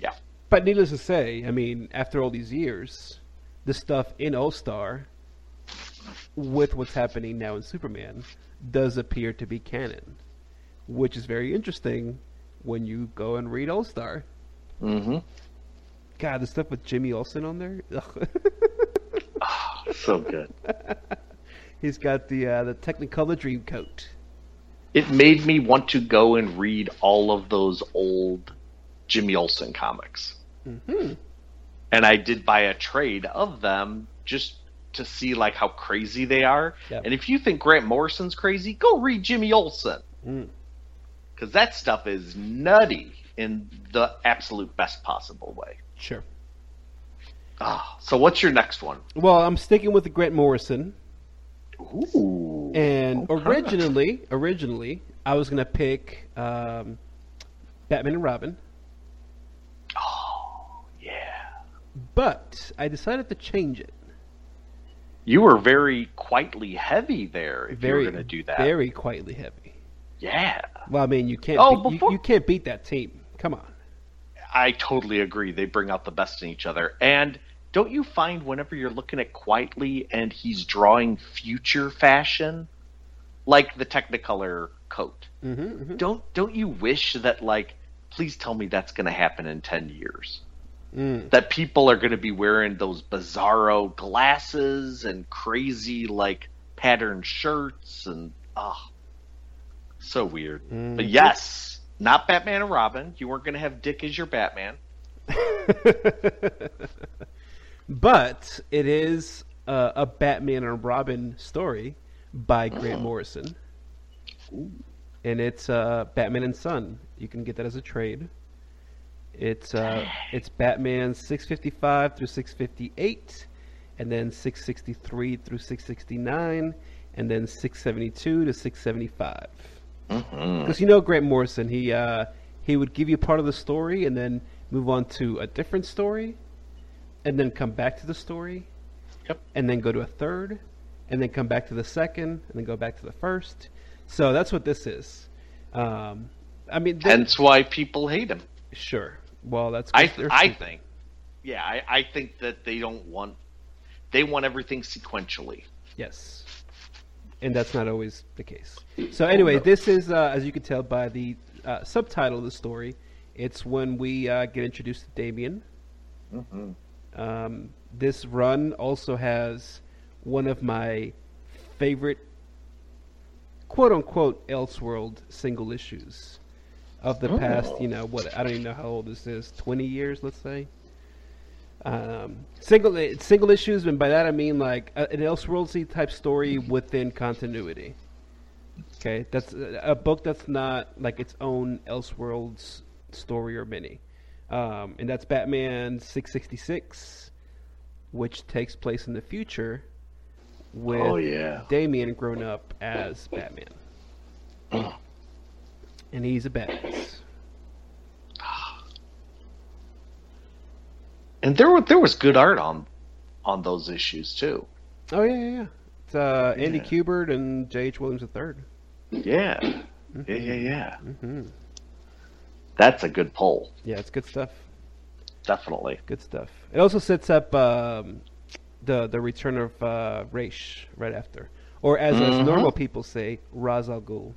Yeah. but needless to say, I mean, after all these years, the stuff in All Star, with what's happening now in Superman, does appear to be canon, which is very interesting when you go and read All Star. Mm-hmm. God, the stuff with Jimmy Olsen on there. Ugh. So good. He's got the uh, the Technicolor dream coat. It made me want to go and read all of those old Jimmy Olsen comics. hmm And I did buy a trade of them just to see like how crazy they are. Yep. And if you think Grant Morrison's crazy, go read Jimmy Olsen. Mm. because that stuff is nutty in the absolute best possible way. Sure. Ah, so what's your next one? Well, I'm sticking with the Grant Morrison, Ooh, and okay. originally, originally, I was gonna pick um, Batman and Robin, Oh, yeah. but I decided to change it. You were very Quitely heavy there. If Very, you were going to do that, very Quitely heavy. yeah, Well, I mean, you can't. Oh, you, before- you can't beat that team. Come on. I totally agree. They bring out the best in each other. And don't you find whenever you're looking at Quitely and he's drawing future fashion, like the Technicolor coat, Mm-hmm, don't don't you wish that like, please tell me that's going to happen in ten years? mm. That people are going to be wearing those bizarro glasses and crazy like patterned shirts and ah so weird. Mm. but yes not batman and robin. You weren't going to have dick as your batman but it is uh, a Batman and Robin story by Grant Oh. Morrison, and it's uh, Batman and Son. You can get that as a trade. It's uh, it's Batman 655 through 658, and then 663 through 669, and then 672 to 675. mm-hmm. Because you know Grant Morrison, he uh, he would give you part of the story and then move on to a different story, and then come back to the story, Yep. and then go to a third, and then come back to the second, and then go back to the first. So that's what this is. Um, I mean, hence why people hate him sure. Well, that's i they're i think yeah I, I think that they don't want they want everything sequentially Yes. And that's not always the case. So anyway, this is, uh, as you can tell by the uh, subtitle of the story, it's when we uh, get introduced to Damien. Um, this run also has one of my favorite quote unquote Elseworld single issues of the past. Oh. You know what? I don't even know how old this is. Twenty years, let's say. Um, single single issues, and by that I mean like an Elseworldsy type story within continuity. Okay, that's a book that's not like its own Elseworlds story or mini, um, and that's Batman six sixty six, which takes place in the future with Oh yeah. Damien grown up as Batman, and he's a badass. And there were there was good art on on those issues too. Oh yeah, yeah, yeah. It's uh, Andy Yeah. Kubert and J.H. Williams III. Yeah. Yeah, yeah, yeah. Mm-hmm. That's a good poll. Yeah, it's good stuff. Definitely. Good stuff. It also sets up um, the the return of uh, Raish right after, or as, as Mhm. normal people say, Ra's al Ghul.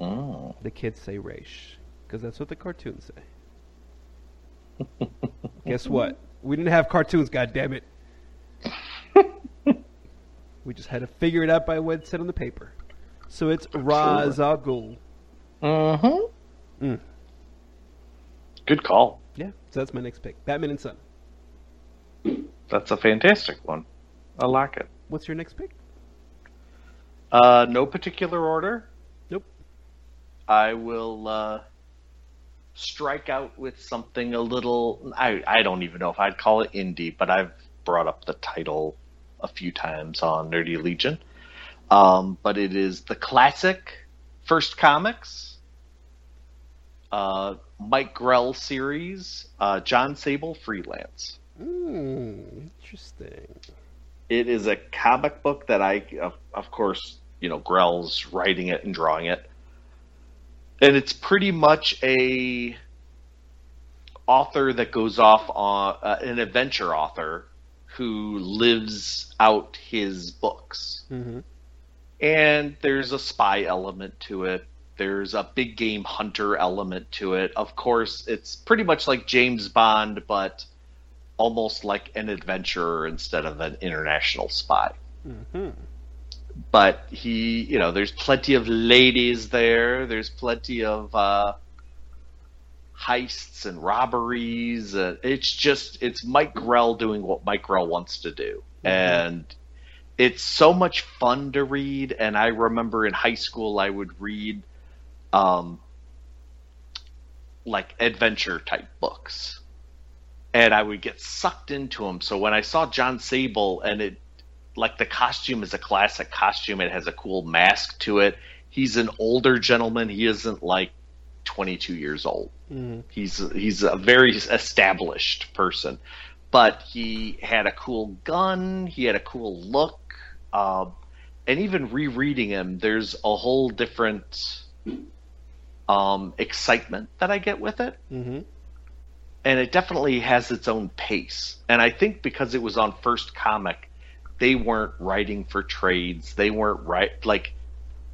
Mm. The kids say Raish because that's what the cartoons say. Guess what? We didn't have cartoons. God damn it! we just had to figure it out by what it said on the paper. So it's Ra's al Ghul. Mm-hmm. Mm. Good call. Yeah, so that's my next pick. Batman and Son. That's a fantastic one. I like it. What's your next pick? Uh, no particular order. Nope. I will uh, strike out with something a little. I, I don't even know if I'd call it indie, but I've brought up the title a few times on Nerdy Legion. Um, but it is the classic First Comics, uh, Mike Grell series, uh, Jon Sable Freelance. Mm, interesting. It is a comic book that I, of, of course, you know, Grell's writing it and drawing it, and it's pretty much a author that goes off on uh, an adventure author who lives out his books, Mm-hmm. and there's a spy element to it. There's a big game hunter element to it. Of course, it's pretty much like James Bond, but almost like an adventurer instead of an international spy Mm-hmm. but he, you know, there's plenty of ladies there. There's plenty of uh, heists and robberies. Uh, it's just, it's Mike Grell doing what Mike Grell wants to do. And it's so much fun to read. And I remember in high school, I would read um, like adventure type books. And I would get sucked into them. So when I saw Jon Sable and it like the costume is a classic costume. It has a cool mask to it. He's an older gentleman. He isn't like 22 years old. Mm-hmm. He's he's a very established person, but he had a cool gun. He had a cool look, um, and even rereading him, there's a whole different um, excitement that I get with it Mm-hmm. and it definitely has its own pace. And I think because it was on First Comic, they weren't writing for trades. They weren't right like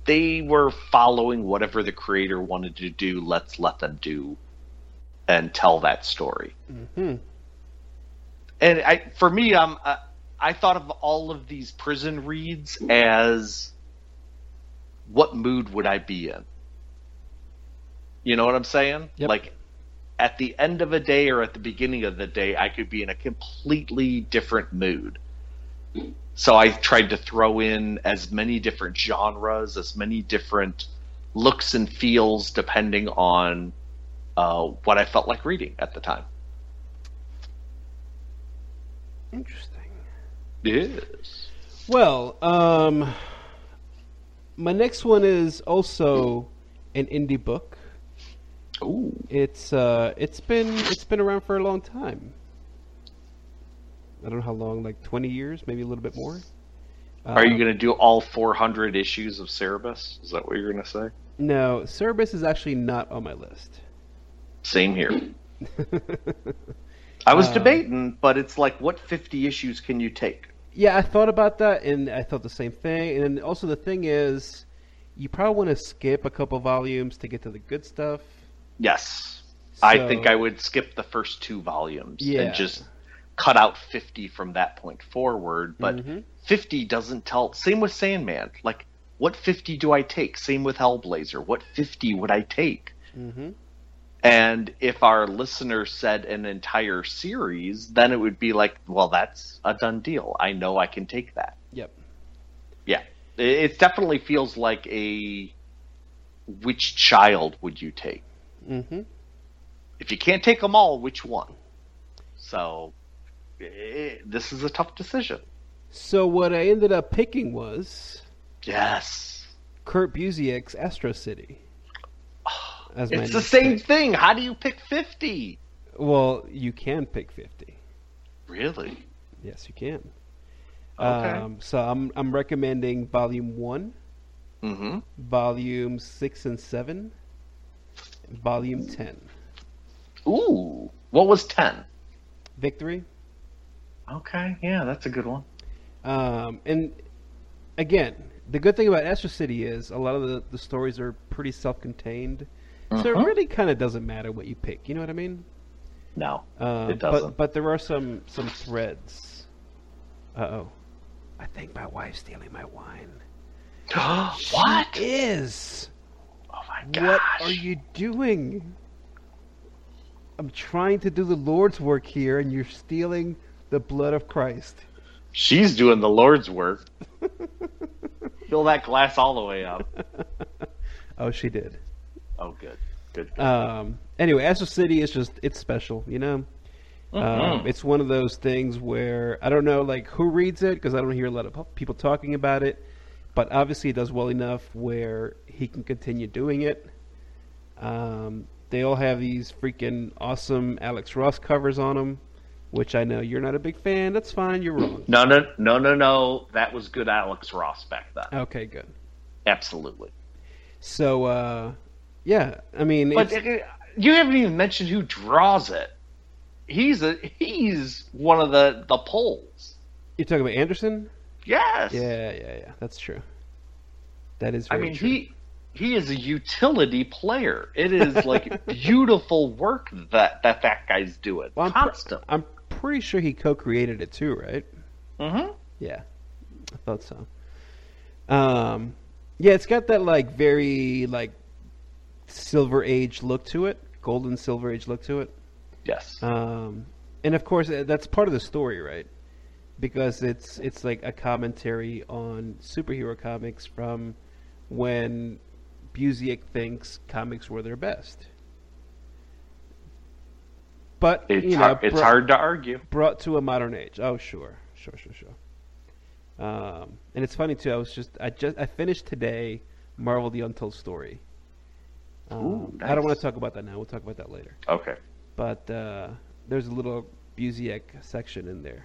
they were following whatever the creator wanted to do. Let's let them do and tell that story. Mm-hmm. And I, for me, um, uh, I thought of all of these prison reads as what mood would I be in? You know what I'm saying? Yep. Like at the end of a day or at the beginning of the day, I could be in a completely different mood. So I tried to throw in as many different genres, as many different looks and feels, depending on uh, what I felt like reading at the time. Interesting. Yes. Well, um, my next one is also an indie book. Ooh. It's uh, it's been it's been around for a long time. I don't know how long, like twenty years, maybe a little bit more. Are you Uh, going to do all 400 issues of Cerebus? Is that what you're going to say? No, Cerebus is actually not on my list. Same here. I was Um, debating, but it's like, what 50 issues can you take? Yeah, I thought about that, and I thought the same thing. And also the thing is, you probably want to skip a couple volumes to get to the good stuff. Yes. I think I would skip the first two volumes Yeah. and just cut out 50 from that point forward. But Mhm. 50 doesn't tell. Same with Sandman. Like, what 50 do I take? Same with Hellblazer. What 50 would I take? Mm-hmm. And if our listener said an entire series, then it would be like, well, that's a done deal. I know I can take that. Yep. Yeah. It definitely feels like a which child would you take? Mm-hmm. If you can't take them all, which one? So eh, this is a tough decision. So what I ended up picking was Yes. Kurt Busiek's Astro City. As It's the same pick. thing. How do you pick 50? Well, you can pick fifty. Really? Yes, you can. Okay. Um, so I'm I'm recommending volume one, Mm-hmm. volume six and seven, volume ten. Ooh. What was 10? Victory. Okay. Yeah, that's a good one. Um, and again, the good thing about Astro City is a lot of the, the stories are pretty self-contained, so it Mhm. really kind of doesn't matter what you pick. You know what I mean? No. Um, It doesn't. But, but there are some some threads. Uh oh, I think my wife's stealing my wine. what? She is. My gosh. What are you doing? I'm trying to do the Lord's work here, and you're stealing the blood of Christ. She's doing the Lord's work. Fill that glass all the way up. Oh, she did. Oh, good. Good. good. Um, anyway, Astro City is just it's special, you know. Um, Mhm. it's one of those things where I don't know like who reads it because I don't hear a lot of people talking about it, but obviously it does well enough where he can continue doing it. Um, they all have these freaking awesome Alex Ross covers on them, which I know you're not a big fan. That's fine. You're wrong. No, no, no, no, no. That was good Alex Ross back then. Okay, good. Absolutely. So, uh, yeah, I mean, But it's- uh, you haven't even mentioned who draws it. He's a he's one of the the poles. you're talking about Anderson. Yes. Yeah, yeah, yeah. That's true. That is. I mean, true. he he is a utility player. It is like beautiful work that that that guy's doing Well, I'm, pr- constant. I'm pretty sure he co-created it too, right? mm-hmm. Yeah, I thought so. Um, yeah, it's got that like very like silver age look to it, golden silver age look to it. Yes. Um, and of course uh, that's part of the story, right? Because it's it's like a commentary on superhero comics from when Busiek thinks comics were their best. But it's you know, hard, it's bro- hard to argue. brought to a modern age. Oh, sure, sure, sure, sure. Um, and it's funny too. I was just, I just, I finished today Marvel: The Untold Story. Um, Ooh, I don't want to talk about that now. We'll talk about that later. Okay. But uh, there's a little Busiek section in there.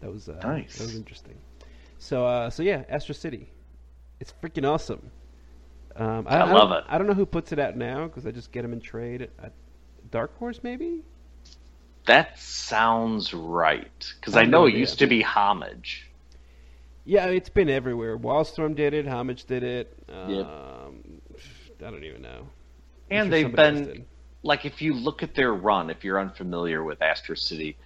That was uh, Nice. That was interesting. So, uh, so yeah, Astro City. It's freaking awesome. Um, I, I don't- love it. I don't know who puts it out now because I just get them in trade at Dark Horse, maybe. That sounds right. Because I I know it idea. used to be homage. Yeah, it's been everywhere. Wildstorm did it. Homage did it. Um, Yep. I don't even know. I'm And sure they've been like if you look at their run, if you're unfamiliar with Astro City,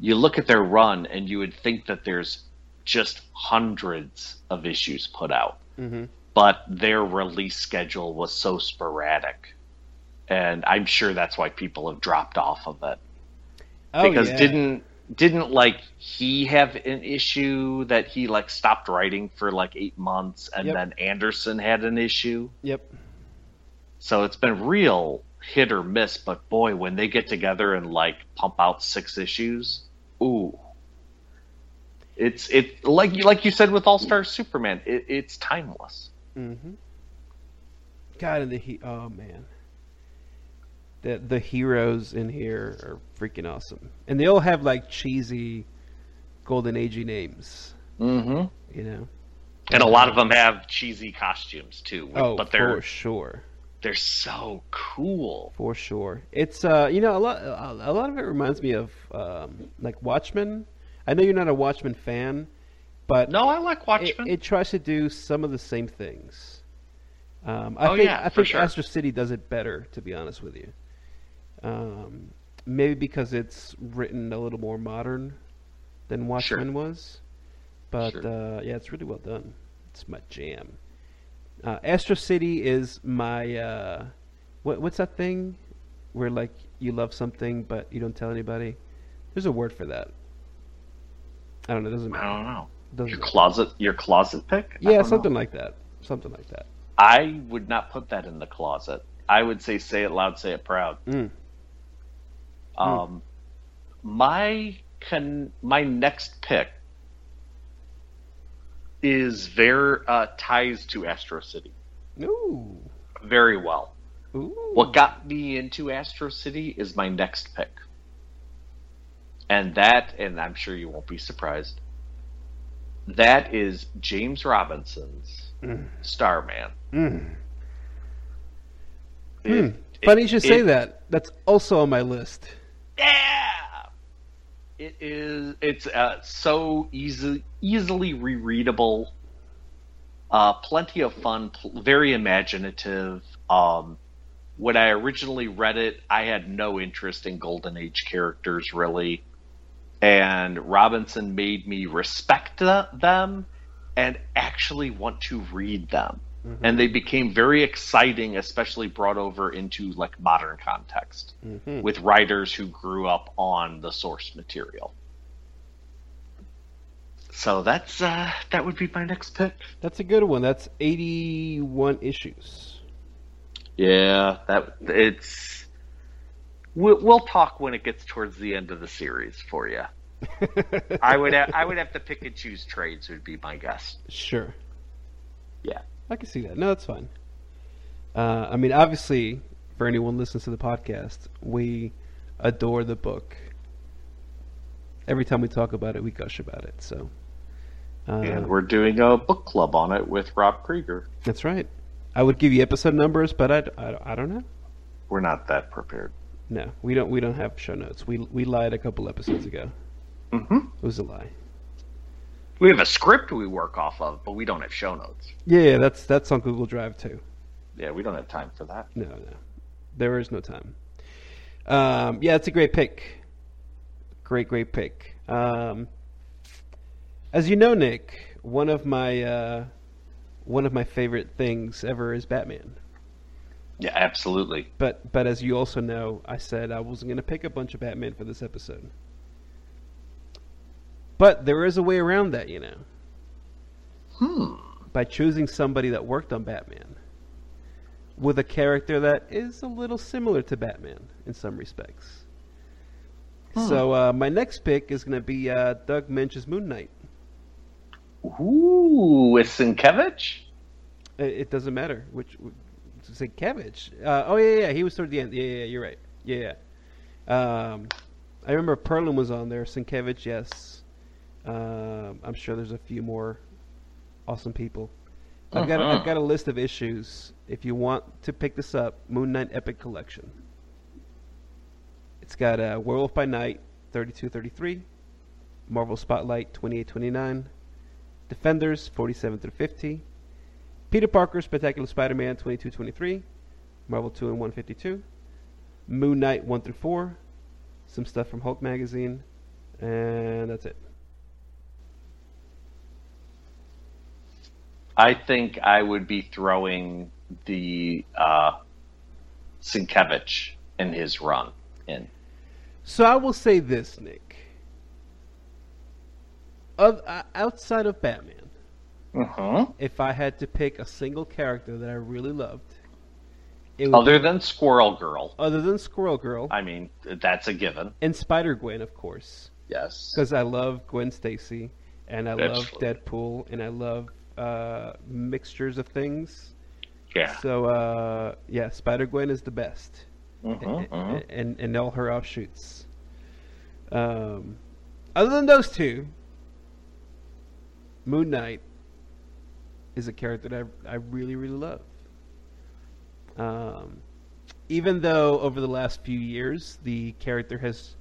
you look at their run and you would think that there's just hundreds of issues put out. Mhm. But their release schedule was so sporadic. And I'm sure that's why people have dropped off of it. Oh, because yeah. didn't didn't like he have an issue that he like stopped writing for like 8 months and Yep. then Anderson had an issue. Yep. So it's been real hit or miss, but boy, when they get together and like pump out six issues, ooh. It's it like you like you said with All Star Superman, it, it's timeless. Mm-hmm. God, and the he. Oh man, the the heroes in here are freaking awesome, and they all have like cheesy, golden agey names. Mm-hmm. You know. And a lot of them have cheesy costumes too, Oh, but they're for sure, they're so cool. for sure. It's uh, you know, a lot a lot of it reminds me of um, like Watchmen. I know you're not a Watchmen fan, but No, I like it, Watchmen. it tries to do some of the same things. Um, I Oh, think yeah, I think sure. Astro City does it better, to be honest with you. Um, maybe because it's written a little more modern than Watchmen was, but Sure. uh, yeah, it's really well done. it's my jam. Uh, Astro City is my uh, what what's that thing where like you love something but you don't tell anybody? There's a word for that. I don't know. Doesn't matter. I don't know. Doesn't Your matter. closet, your closet pick. Yeah, don't know. something like that. Something like that. I would not put that in the closet. I would say, say it loud, say it proud. Mm. Um, my con- my next pick is very uh, ties to Astro City Ooh. very well. Ooh. What got me into Astro City is my next pick, and that, and I'm sure you won't be surprised. That is James Robinson's Mm. Starman. Mm. It- Hmm. Funny you it- should say it- that. That's also on my list. Yeah, it is. It's uh, so easy, easily rereadable. Uh, plenty of fun, pl- very imaginative. Um, when I originally read it, I had no interest in Golden Age characters really, and Robinson made me respect the, them and actually want to read them. And they became very exciting, especially brought over into like modern context Mhm. with writers who grew up on the source material. So that's uh, that would be my next pick. That's a good one. That's 81 issues. Yeah, that it's. We'll, we'll talk when it gets towards the end of the series for you. I would ha- I would have to pick and choose trades. Would be my guess. Sure. Yeah. I can see that. No, that's fine. Uh, I mean, obviously, for anyone listens to the podcast, we adore the book. Every time we talk about it, we gush about it. So, uh, and we're doing a book club on it with Rob Krieger. that's right. I would give you episode numbers, but I, I, I don't know. We're not that prepared. No, we don't. We don't have show notes. We we lied a couple episodes ago. hmm It was a lie. We have a script we work off of, but we don't have show notes. Yeah, yeah, that's that's on Google Drive too. Yeah, we don't have time for that. No, no, there is no time. Um, yeah, it's a great pick. Great, great pick. Um, as you know, Nick, one of my uh, one of my favorite things ever is Batman. Yeah, absolutely. But but as you also know, I said I wasn't going to pick a bunch of Batman for this episode. But there is a way around that, you know, Hmm. by choosing somebody that worked on Batman with a character that is a little similar to Batman in some respects. So uh, my next pick is going to be uh, Doug Moench's Moon Knight. Ooh, with Sienkiewicz? It, it doesn't matter which. Sienkiewicz. Uh, oh yeah, yeah, he was toward the end. Yeah, yeah, yeah, you're right. Yeah, yeah. Um, I remember Perlin was on there. Sienkiewicz, yes. Um, I'm sure there's a few more awesome people. I've got Uh-huh. I've got a list of issues. If you want to pick this up, Moon Knight Epic Collection. It's got uh, Werewolf by Night, 3233, Marvel Spotlight, 2829, Defenders, 47 through 50, Peter Parker Spectacular Spider-Man, 2223, Marvel 2 and 152, Moon Knight 1 through 4, some stuff from Hulk magazine, and that's it. I think I would be throwing the uh, Sienkiewicz in his run in. So I will say this, Nick. Of, uh, outside of Batman, Mm-hmm. if I had to pick a single character that I really loved, it would Other than Squirrel Girl, other than Squirrel Girl I mean, that's a given. and Spider Gwen, of course, Yes. because I love Gwen Stacy and I love Deadpool and I love uh, mixtures of things. Yeah. So uh, yeah, Spider Gwen is the best, Mm-hmm, and, and and all her offshoots. Um, other than those two, Moon Knight is a character that I, I really really love. Um, even though over the last few years the character has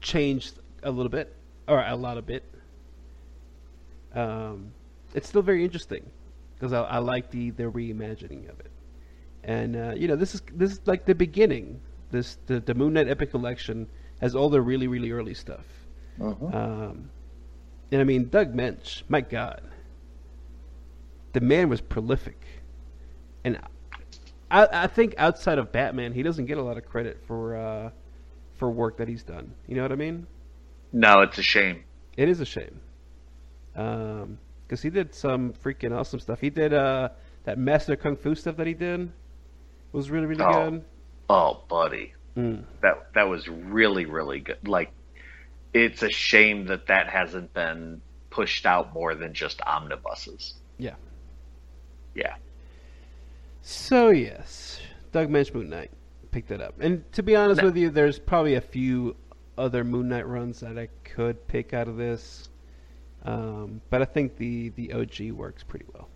changed a little bit or a lot of bit, um, it's still very interesting because I, I like the the reimagining of it. And uh, you know, this is this is like the beginning. This the, the Moon Knight Epic Collection has all the really really early stuff. Mhm. Um, and I mean, Doug Moench, my God, the man was prolific, and I, I think outside of Batman, he doesn't get a lot of credit for uh, for work that he's done. You know what I mean? No, it's a shame. It is a shame. Um, because he did some freaking awesome stuff. He did uh that Master Kung Fu stuff that he did was really really Oh. good. Oh, buddy, Mm. that that was really really good. Like, it's a shame that that hasn't been pushed out more than just omnibuses. Yeah. Yeah. So yes, Doug Moench Moon Knight picked it up. And to be honest No. with you, there's probably a few other Moon Knight runs that I could pick out of this. Um, but I think the the OG works pretty well.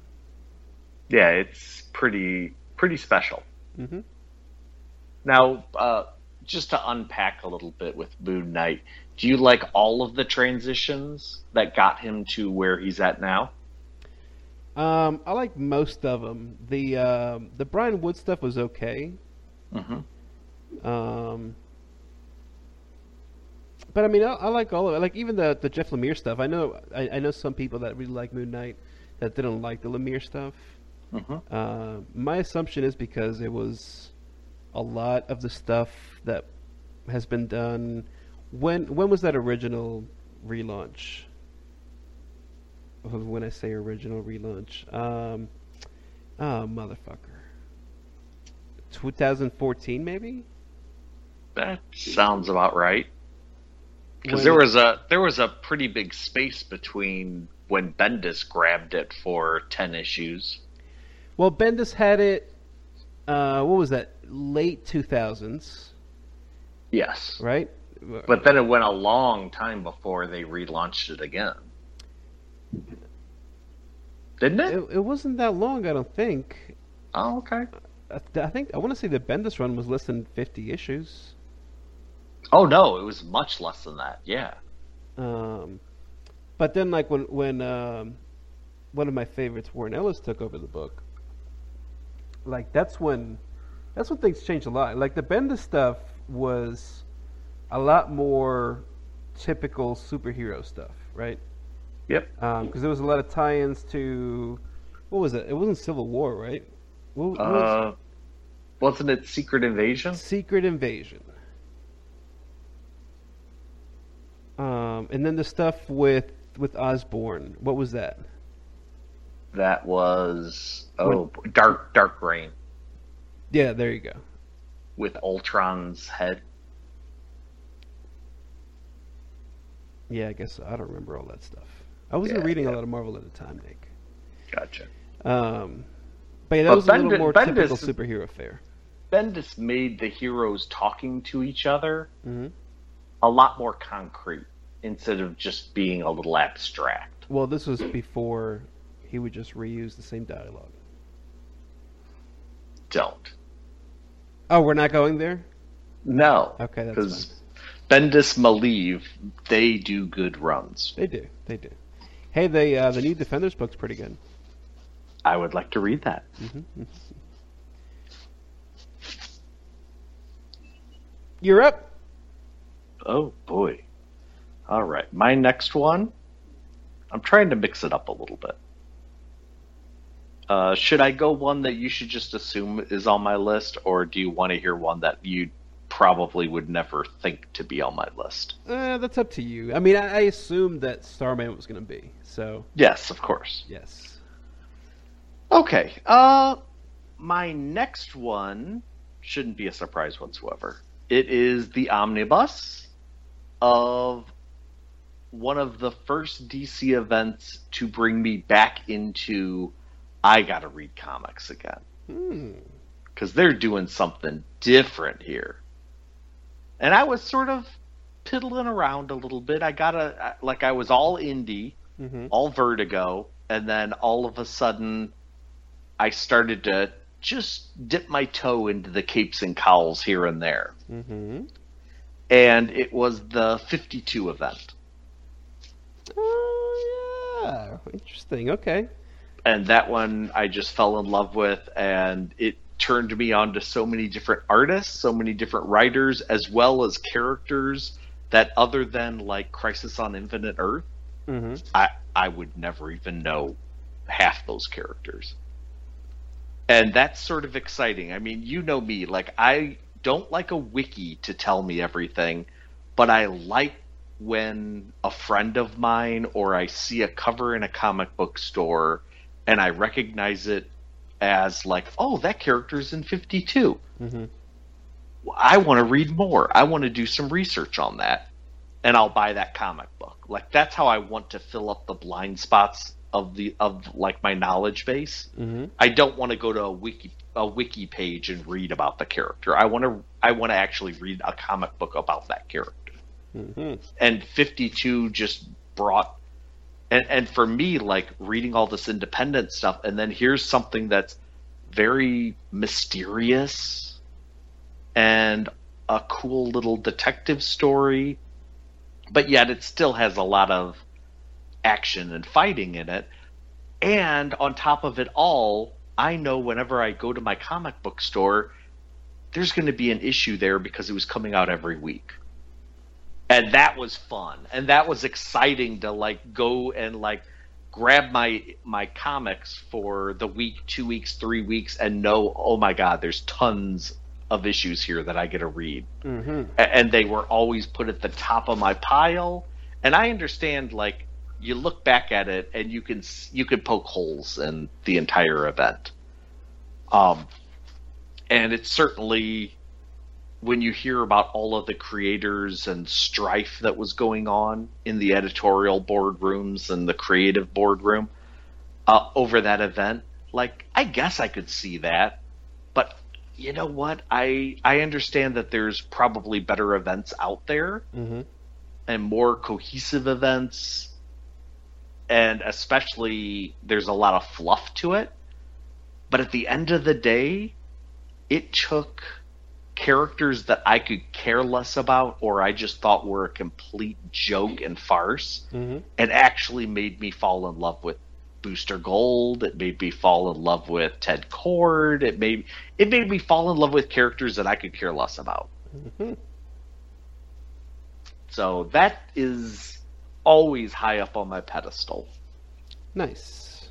Yeah, it's pretty pretty special. hmm Now, uh, just to unpack a little bit with Moon Knight, do you like all of the transitions that got him to where he's at now? Um, I like most of them. The um, the Brian Wood stuff was okay. Mm-hmm. Um, but I mean, I, I like all of it. Like even the the Jeff Lemire stuff. I know I, I know some people that really like Moon Knight that didn't like the Lemire stuff. Mm-hmm. Uh, my assumption is because it was a lot of the stuff that has been done. When when was that original relaunch? When I say original relaunch, um, oh motherfucker, 2014 maybe. That sounds about right. Because there was a there was a pretty big space between when Bendis grabbed it for ten issues. Well, Bendis had it. Uh, what was that? Late 2000s, Yes, right? but then it went a long time before they relaunched it again. Didn't it? it, it wasn't that long, I don't think. Oh, okay. I, I think I want to say the Bendis run was less than 50 issues. Oh no, it was much less than that. Yeah. Um, but then, like when when um, one of my favorites, Warren Ellis, took over the book, like that's when that's when things changed a lot. Like the Bendis stuff was a lot more typical superhero stuff, right? Yep. Because there was a lot of tie-ins to what was it? It wasn't Civil War, right? What, what was Uh, wasn't it Secret Invasion? Secret Invasion. Um, and then the stuff with with Osborn. What was that? That was oh Dark Dark Reign Yeah, there you go. with Ultron's head. Yeah, I guess I don't remember all that stuff. I wasn't Yeah, reading a lot of Marvel at the time, Nick. Gotcha. Um, but yeah, that But was a little more Bendis- typical superhero fare. Bendis made the heroes talking to each other hmm a lot more concrete instead of just being a little abstract. Well, this was before he would just reuse the same dialogue. Don't. Oh, we're not going there. No. Okay, that's Because fine. Bendis Maleev, they do good runs. They do. They do. Hey, the uh, the new Defenders book's pretty good. I would like to read that. You're up. Oh boy. All right. My next one, I'm trying to mix it up a little bit. Uh, should I go one that you should just assume is on my list, or do you want to hear one that you probably would never think to be on my list? Uh, that's up to you. I mean, I, I assumed that Starman was going to be. So Yes, of course. yes. Okay. Uh, my next one shouldn't be a surprise whatsoever. It is the omnibus of one of the first DC events to bring me back into I gotta read comics again Hmm. because they're doing something different here. And I was sort of piddling around a little bit. I got a like I was all indie hmm all vertigo and then all of a sudden i started to just dip my toe into the capes and cowls here and there hmm and it was the 52 event Oh yeah. Interesting. Okay. and that one i just fell in love with and it turned me on to so many different artists so many different writers as well as characters that other than like crisis on infinite earth hmm i i would never even know half those characters. And that's sort of exciting. I mean, you know me, like I don't like a wiki to tell me everything, but I like when a friend of mine or I see a cover in a comic book store and I recognize it as like, oh, that character's in 52. Mm-hmm. I want to read more. I want to do some research on that, and I'll buy that comic book. Like that's how I want to fill up the blind spots of the of like my knowledge base. Mm-hmm. I don't want to go to a wiki a wiki page and read about the character. I want to I want to actually read a comic book about that character. Mm-hmm. And 52 just brought and and for me like reading all this independent stuff and then here's something that's very mysterious and a cool little detective story but yet it still has a lot of action and fighting in it and on top of it all i know whenever i go to my comic book store there's going to be an issue there because it was coming out every week. And that was fun. And that was exciting to like go and like grab my my comics for the week two weeks three weeks and know oh my god there's tons of issues here that i get to read. Mm-hmm. And they were always put at the top of my pile. And i understand like you look back at it and you can you can poke holes in the entire event um and it's certainly when you hear about all of the creators and strife that was going on in the editorial boardrooms and the creative boardroom uh, over that event, like I guess I could see that, but you know what? I I understand that there's probably better events out there Mm-hmm. and more cohesive events, and especially there's a lot of fluff to it. But at the end of the day, it took characters that I could care less about or I just thought were a complete joke and farce Mm-hmm. and actually made me fall in love with Booster Gold. It made me fall in love with Ted Kord. It made it made me fall in love with characters that I could care less about. Mm-hmm. So that is always high up on my pedestal. Nice.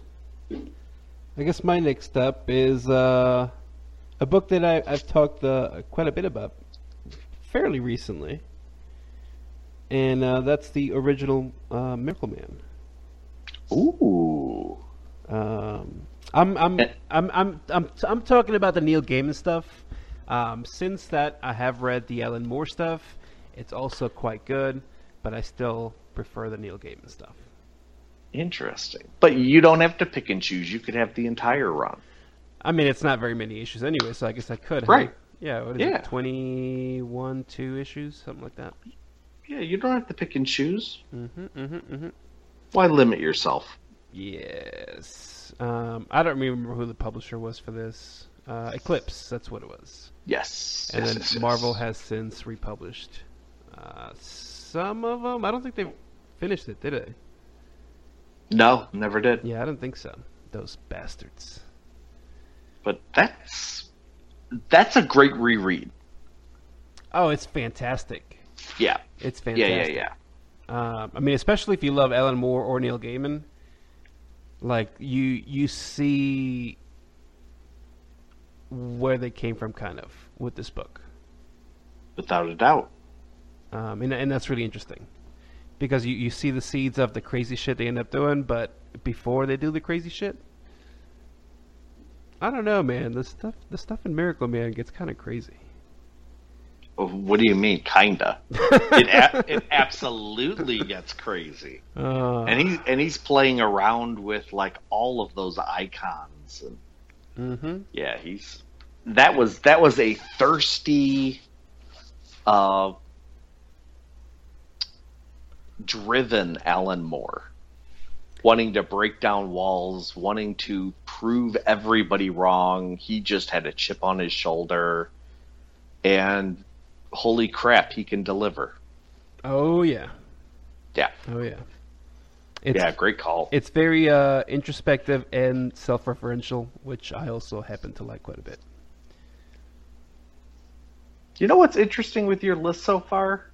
I guess my next up is uh, a book that I, I've talked uh, quite a bit about fairly recently, and uh, that's the original uh, Miracle Man. Ooh. Um, I'm I'm Eh. I'm I'm I'm I'm talking about the Neil Gaiman stuff. Um, since that, I have read the Alan Moore stuff. It's also quite good, but I still prefer the Neil Gaiman stuff. Interesting. But you don't have to pick and choose. You could have the entire run. I mean, it's not very many issues anyway, so I guess I could. huh? Right. Yeah. What is Yeah. it? Twenty-one, two issues, something like that. Yeah, you don't have to pick and choose. Mm-hmm. Mm-hmm. Mm-hmm. Why limit yourself? Yes. Um, I don't remember who the publisher was for this. Uh, Eclipse. That's what it was. Yes. And yes, then yes, yes. Marvel has since republished uh, some of them. I don't think they finished it, did they? No, never did. Yeah, I don't think so. Those bastards. But that's that's a great reread. Oh, it's fantastic. Yeah. It's Yeah, fantastic. yeah, yeah. Um, I mean, especially if you love Alan Moore or Neil Gaiman, like you you see where they came from, kind of, with this book, Without a doubt. Um, and and that's really interesting because you you see the seeds of the crazy shit they end up doing, but before they do the crazy shit, I don't know, man. The stuff the stuff in Miracle Man gets kind of crazy. What do you mean, kinda? it a- it absolutely gets crazy, Uh, and he's and he's playing around with like all of those icons, and hmm yeah, he's that was that was a thirsty, uh, driven Alan Moore, wanting to break down walls, wanting to prove everybody wrong. He just had a chip on his shoulder, and holy crap, he can deliver. Oh yeah. Yeah, Oh yeah. It's, yeah, great call. It's very uh, introspective and self-referential, which I also happen to like quite a bit. You know what's interesting with your list so far?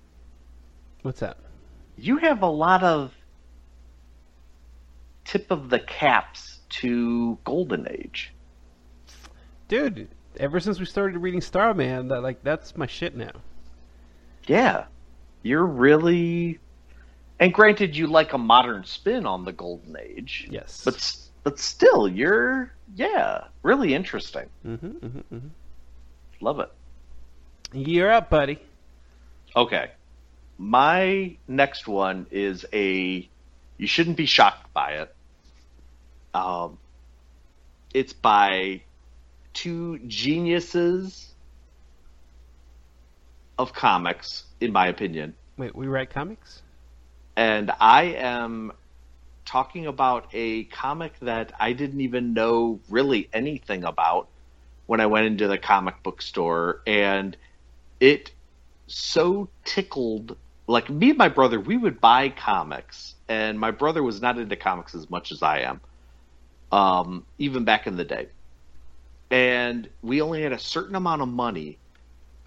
What's that? You have a lot of tip of the caps to Golden Age? Dude, ever since we started reading Starman, that like that's my shit now. Yeah. You're really and granted you like a modern spin on the Golden Age. Yes. But but still you're yeah, really interesting. Mm-hmm, mm-hmm, mm-hmm. Love it. You're up, buddy. Okay. My next one is a you shouldn't be shocked by it. Um it's by two geniuses of comics, in my opinion. Wait, we write comics? And I am talking about a comic that I didn't even know really anything about when I went into the comic book store. And it so tickled. Like, me and my brother, we would buy comics. And my brother was not into comics as much as I am, um, even back in the day. And we only had a certain amount of money.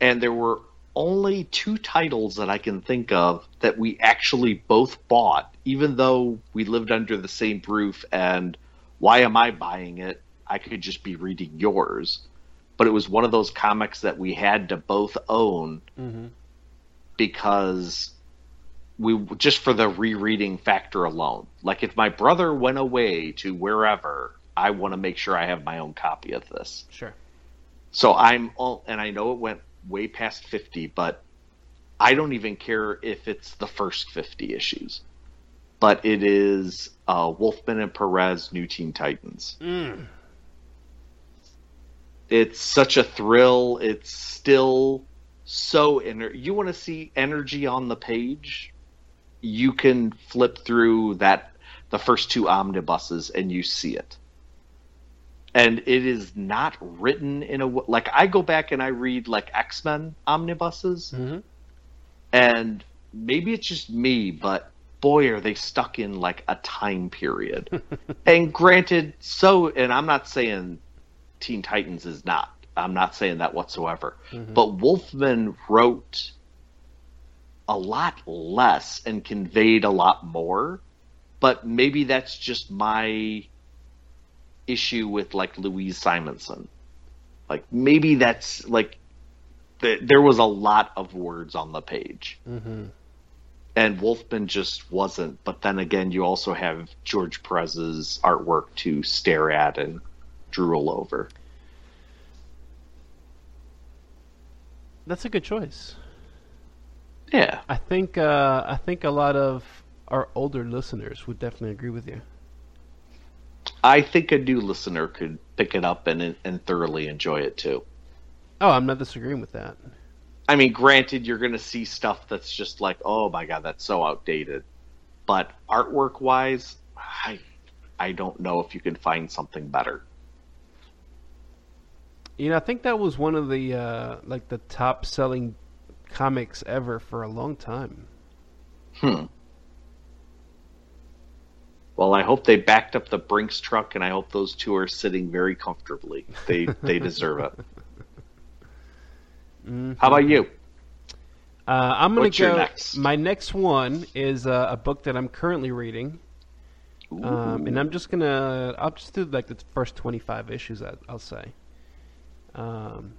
And there were only two titles that I can think of that we actually both bought, even though we lived under the same roof. And why am I buying it? I could just be reading yours. But it was one of those comics that we had to both own Mm-hmm. Because we just for the rereading factor alone. Like if my brother went away to wherever, I want to make sure I have my own copy of this. Sure. So I'm all, and I know it went way past 50, but I don't even care if it's the first 50 issues. But it is uh, Wolfman and Perez New Teen Titans. Mm. It's such a thrill. It's still so ener- you want to see energy on the page, you can flip through that the first two omnibuses and you see it. And it is not written in a like I go back and I read like X Men omnibuses, Mm-hmm. and maybe it's just me, but boy, are they stuck in like a time period. and granted, so, and I'm not saying Teen Titans is not. I'm not saying that whatsoever. But Wolfman wrote a lot less and conveyed a lot more. But maybe that's just my issue with like Louise Simonson. Like maybe that's like th- there was a lot of words on the page Mm-hmm. and Wolfman just wasn't. But then again, you also have George Perez's artwork to stare at and drool over. That's a good choice. Yeah, I think uh, I think a lot of our older listeners would definitely agree with you. I think a new listener could pick it up and and thoroughly enjoy it too. Oh, I'm not disagreeing with that. I mean, granted, you're going to see stuff that's just like, oh my god, that's so outdated. But artwork wise, I I don't know if you can find something better. You know, I think that was one of the uh, like the top selling comics ever for a long time. Hmm. Well, I hope they backed up the Brinks truck, and I hope those two are sitting very comfortably. They they deserve it. Mhm. How about you? Uh, I'm gonna What's your go. next? My next one is uh, a book that I'm currently reading, um, and I'm just gonna. I'll just do like the first 25 issues. I, I'll say. Um,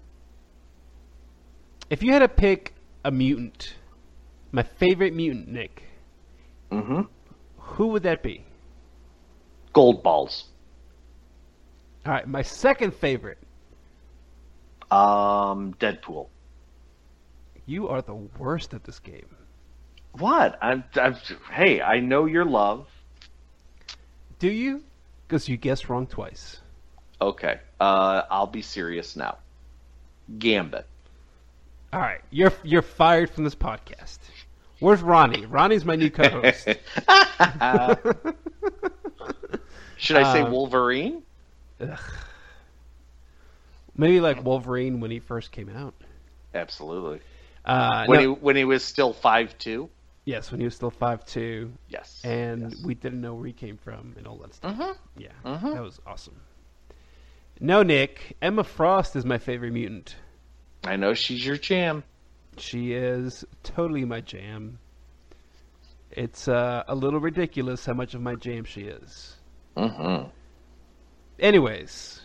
if you had to pick a mutant, my favorite mutant, Nick, hmm who would that be? Gold balls. All right, my second favorite. Um, Deadpool. You are the worst at this game. What? I'm, I'm. Hey, I know your love. Do you? Because you guessed wrong twice. Okay. Uh, I'll be serious now. Gambit. All right, you're you're fired from this podcast. Where's Ronnie? Ronnie's my new co-host. Should I say Um, Wolverine? Maybe like Wolverine when he first came out. Absolutely. Uh, When no- he when he was still five two. yes, when he was still five two, Yes. and yes. we didn't know where he came from and all that stuff. Mhm. Yeah, Mhm. that was awesome. No, Nick, Emma Frost is my favorite mutant. I know she's your jam. She is totally my jam. It's uh, a little ridiculous how much of my jam she is. Mm-hmm. anyways,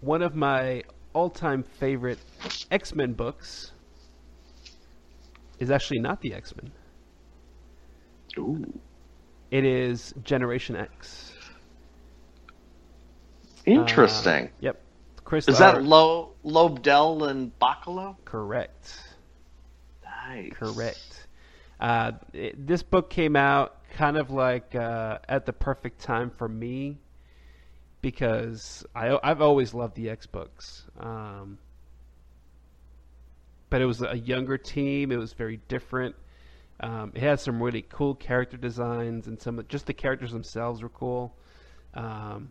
one of my all-time favorite X-Men books is actually not the X-Men. Ooh, It is Generation X. interesting. Uh, yep. Chris Is that Lo Lobdell and Bachalo? correct? Nice. Correct. Uh, it, this book came out kind of like uh, at the perfect time for me because I, I've always loved the X books. Um, but it was a younger team. It was very different. Um, it had some really cool character designs, and some just the characters themselves were cool. Um,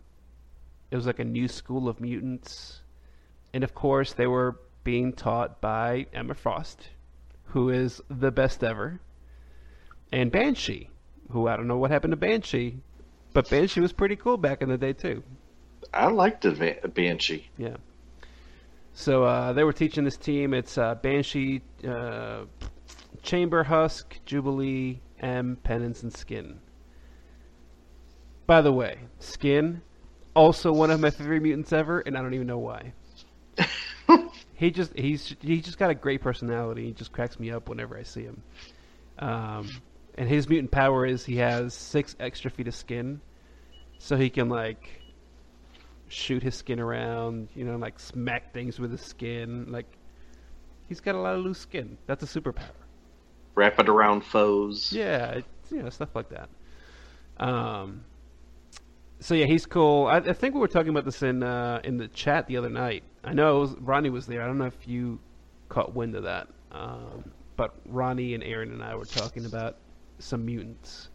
it was like a new school of mutants, and of course, they were being taught by Emma Frost, who is the best ever, and Banshee, who I don't know what happened to Banshee, but Banshee was pretty cool back in the day too. I liked the Banshee. Yeah. So uh, they were teaching this team. It's uh, Banshee, uh, Chamber Husk, Jubilee, M, Penance, and Skin. By the way, Skin, also one of my favorite mutants ever, and I don't even know why. he just he's he just got a great personality. He just cracks me up whenever I see him. Um, and his mutant power is he has six extra feet of skin, so he can like shoot his skin around, you know, like smack things with his skin. Like he's got a lot of loose skin. That's a superpower. Wrap it around foes. Yeah, you know, stuff like that. Um, so yeah, he's cool. I, I think we were talking about this in uh, in the chat the other night. I know it was, Ronnie was there. I don't know if you caught wind of that, um, but Ronnie and Aaron and I were talking about some mutants.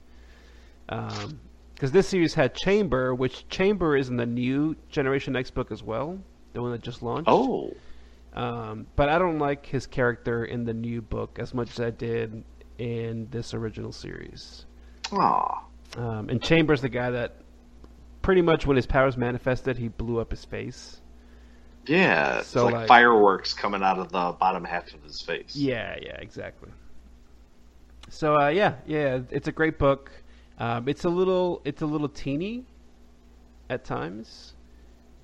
Because this series had Chamber, which Chamber is in the new Generation X book as well, the one that just launched. Oh, Um, but I don't like his character in the new book as much as I did in this original series. aw. Um, and Chamber's the guy that pretty much when his powers manifested, he blew up his face. Yeah, it's So, like, like- fireworks coming out of the bottom half of his face. Yeah, yeah, exactly. So uh, yeah, yeah, it's a great book. Um, it's a little, it's a little teeny at times,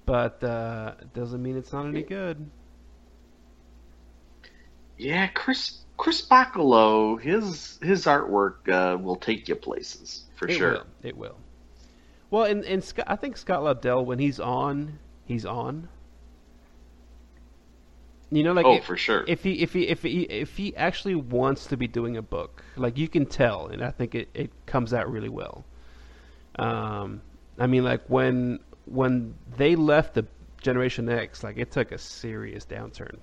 but uh, doesn't mean it's not any good. Yeah, Chris Chris Bachalo, his his artwork uh, will take you places for it sure. will. It will. Well, and and Scott, I think Scott Lobdell, when he's on, he's on. You know, like oh, if, for sure. if he if he if he if he actually wants to be doing a book, like you can tell, and I think it, it comes out really well. Um, I mean, like when when they left the Generation X, like it took a serious downturn.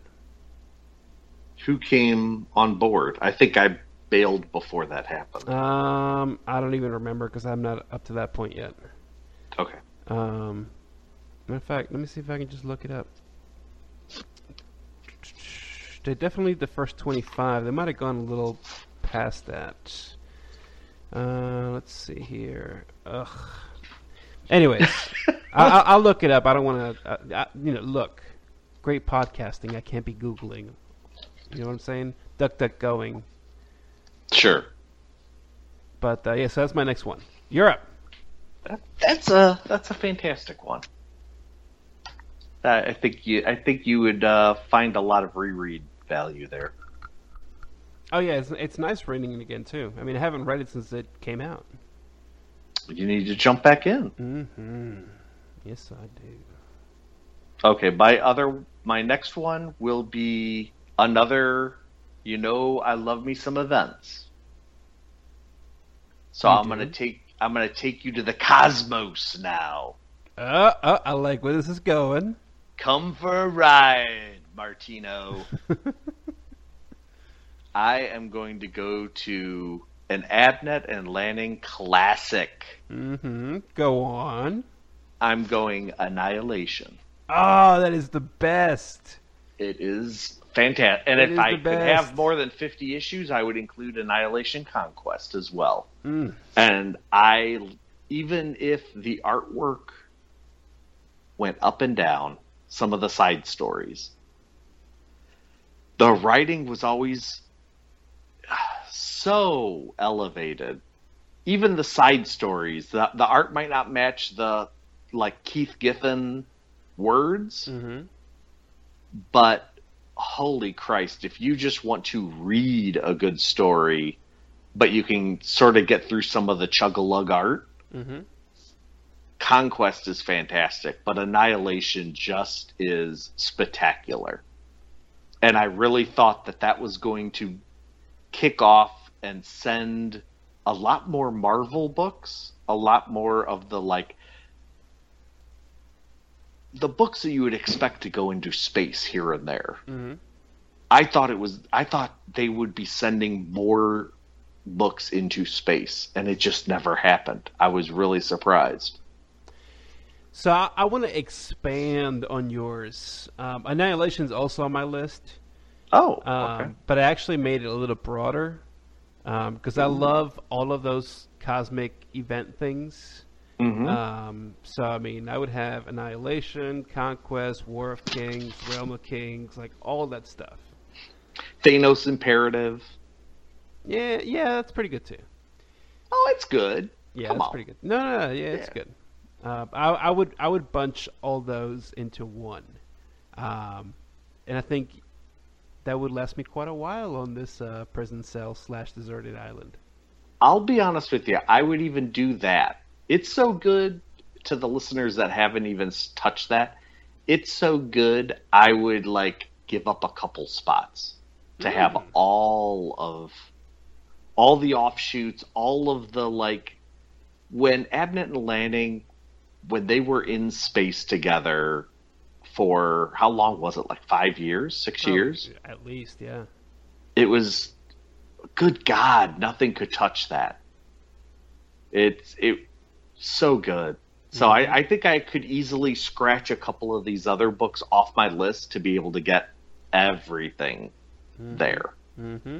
Who came on board? I think I bailed before that happened. Um, I don't even remember because I'm not up to that point yet. Okay. Um, matter of fact, let me see if I can just look it up. They definitely the first 25. They might have gone a little past that. Uh, let's see here. Ugh. Anyways, I, I, I'll look it up. I don't want to, uh, you know, look. Great podcasting. I can't be googling. You know what I'm saying? Duck, duck, going. Sure. But uh, yeah, so that's my next one. You're up. That, that's a that's a fantastic one. Uh, I think you I think you would uh, find a lot of reread value there. Oh yeah, it's, it's nice reading it again too. I mean, I haven't read it since it came out. You need to jump back in. Mm-hmm. Yes, I do. Okay, my other my next one will be another you know I love me some events. So You I'm do? gonna take I'm gonna take you to the cosmos now. Uh, uh, I like where this is going. Come for a ride, Martino. I am going to go to an Abnett and Lanning classic. mm-hmm. Go on. I'm going Annihilation. Oh, that is the best. It is fantastic. And It if I could have more than 50 issues, I would include Annihilation Conquest as well. Mm. And I, even if the artwork went up and down, some of the side stories, the writing was always so elevated. Even the side stories, the, the art might not match the like Keith Giffen words, Mm-hmm. but holy Christ, if you just want to read a good story, but you can sort of get through some of the chug a lug art, Mm-hmm. Conquest is fantastic, but Annihilation just is spectacular. And I really thought that that was going to kick off and send a lot more Marvel books, a lot more of the like the books that you would expect to go into space here and there. Mm-hmm. I thought it was I thought they would be sending more books into space and it just never happened. I was really surprised. So I, I want to expand on yours. Um, Annihilation's also on my list, Oh, um, okay. but I actually made it a little broader because I love all of those cosmic event things. Mhm. Um, so I mean, I would have Annihilation, Conquest, War of Kings, Realm of Kings, like all that stuff. Thanos Imperative. Yeah, yeah, that's pretty good too. Oh, it's good. Yeah, Come that's on. pretty good. No, no, no yeah, it's good. Uh, I, I would I would bunch all those into one, um, and I think that would last me quite a while on this uh, prison cell slash deserted island. I'll be honest with you. I would even do that. It's so good to the listeners that haven't even touched that. It's so good. I would like give up a couple spots to have Mm. all of all the offshoots, all of the like when Abnett and Lanning when they were in space together for how long was it? Like 5 years, 6 years? At least, yeah. it was good god nothing could touch that it's it so good so I, I think i could easily scratch a couple of these other books off my list to be able to get everything there Mm-hmm.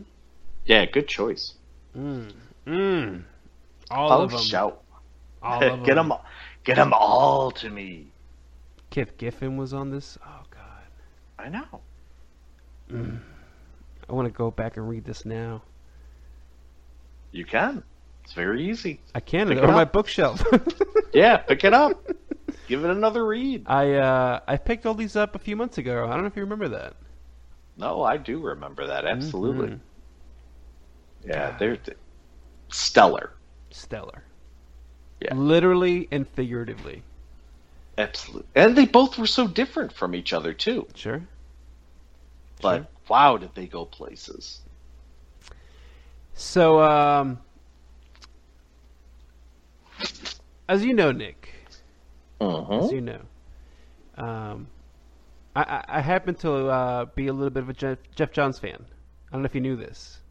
yeah good choice Mm. Mm. All oh of them. shout All of them. get them. get them all to me Keith Giffen was on this. Oh God, i know I want to go back and read this now. you can it's very easy I can. It's it on my bookshelf. yeah pick it up give it another read I uh, I picked all these up a few months ago. I don't know if you remember that. no i do remember that absolutely Mhm. yeah they're th- stellar Stellar. Yeah. Literally and figuratively. Absolutely. And they both were so different from each other too. Sure. But Sure. wow, did they go places. So, um, as you know, Nick, as Mm-hmm. you know, um, I, I, I happen to uh, be a little bit of a Geoff, Geoff Johns fan. I don't know if you knew this,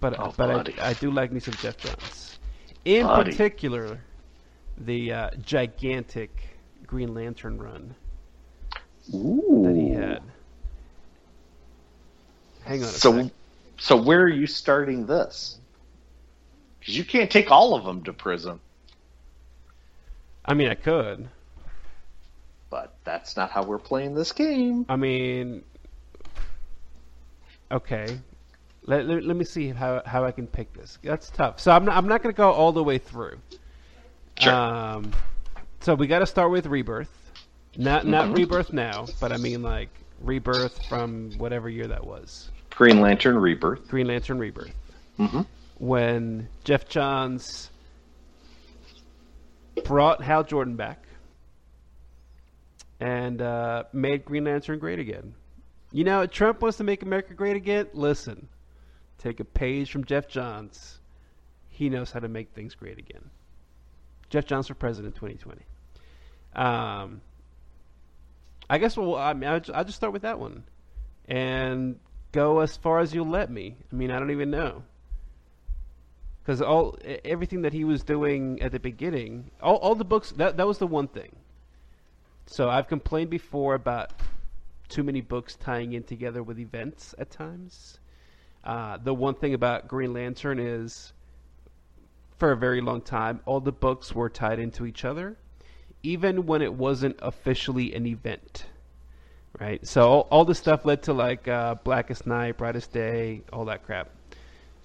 but Oh, but. I, I do like me some Geoff Johns. In Buddy. particular, the uh, gigantic Green Lantern run Ooh. that he had. Hang on a So, sec. so where are you starting this? Because you can't take all of them to prison, I mean, I could. but that's not how we're playing this game. I mean, okay. Let, let, let me see how, how I can pick this. That's tough. So I'm not, I'm not going to go all the way through. Sure. Um, so we got to start with Rebirth. Not not Mhm. Rebirth now, but I mean like Rebirth from whatever year that was. Green Lantern Rebirth. Green Lantern Rebirth. Mm-hmm. When Geoff Johns brought Hal Jordan back and uh, made Green Lantern great again. You know, Trump wants to make America great again. Listen, take a page from Geoff Johns. He knows how to make things great again. Geoff Johns for president 2020. Um, I guess well, I mean, I'll, I'll just start with that one, and go as far as you'll let me. I mean, I don't even know because all everything that he was doing at the beginning, all, all the books that that was the one thing. So I've complained before about too many books tying in together with events at times. Uh, the one thing about Green Lantern is, for a very long time, all the books were tied into each other, even when it wasn't officially an event. Right, so all, all this stuff led to like uh, Blackest Night, Brightest Day, all that crap.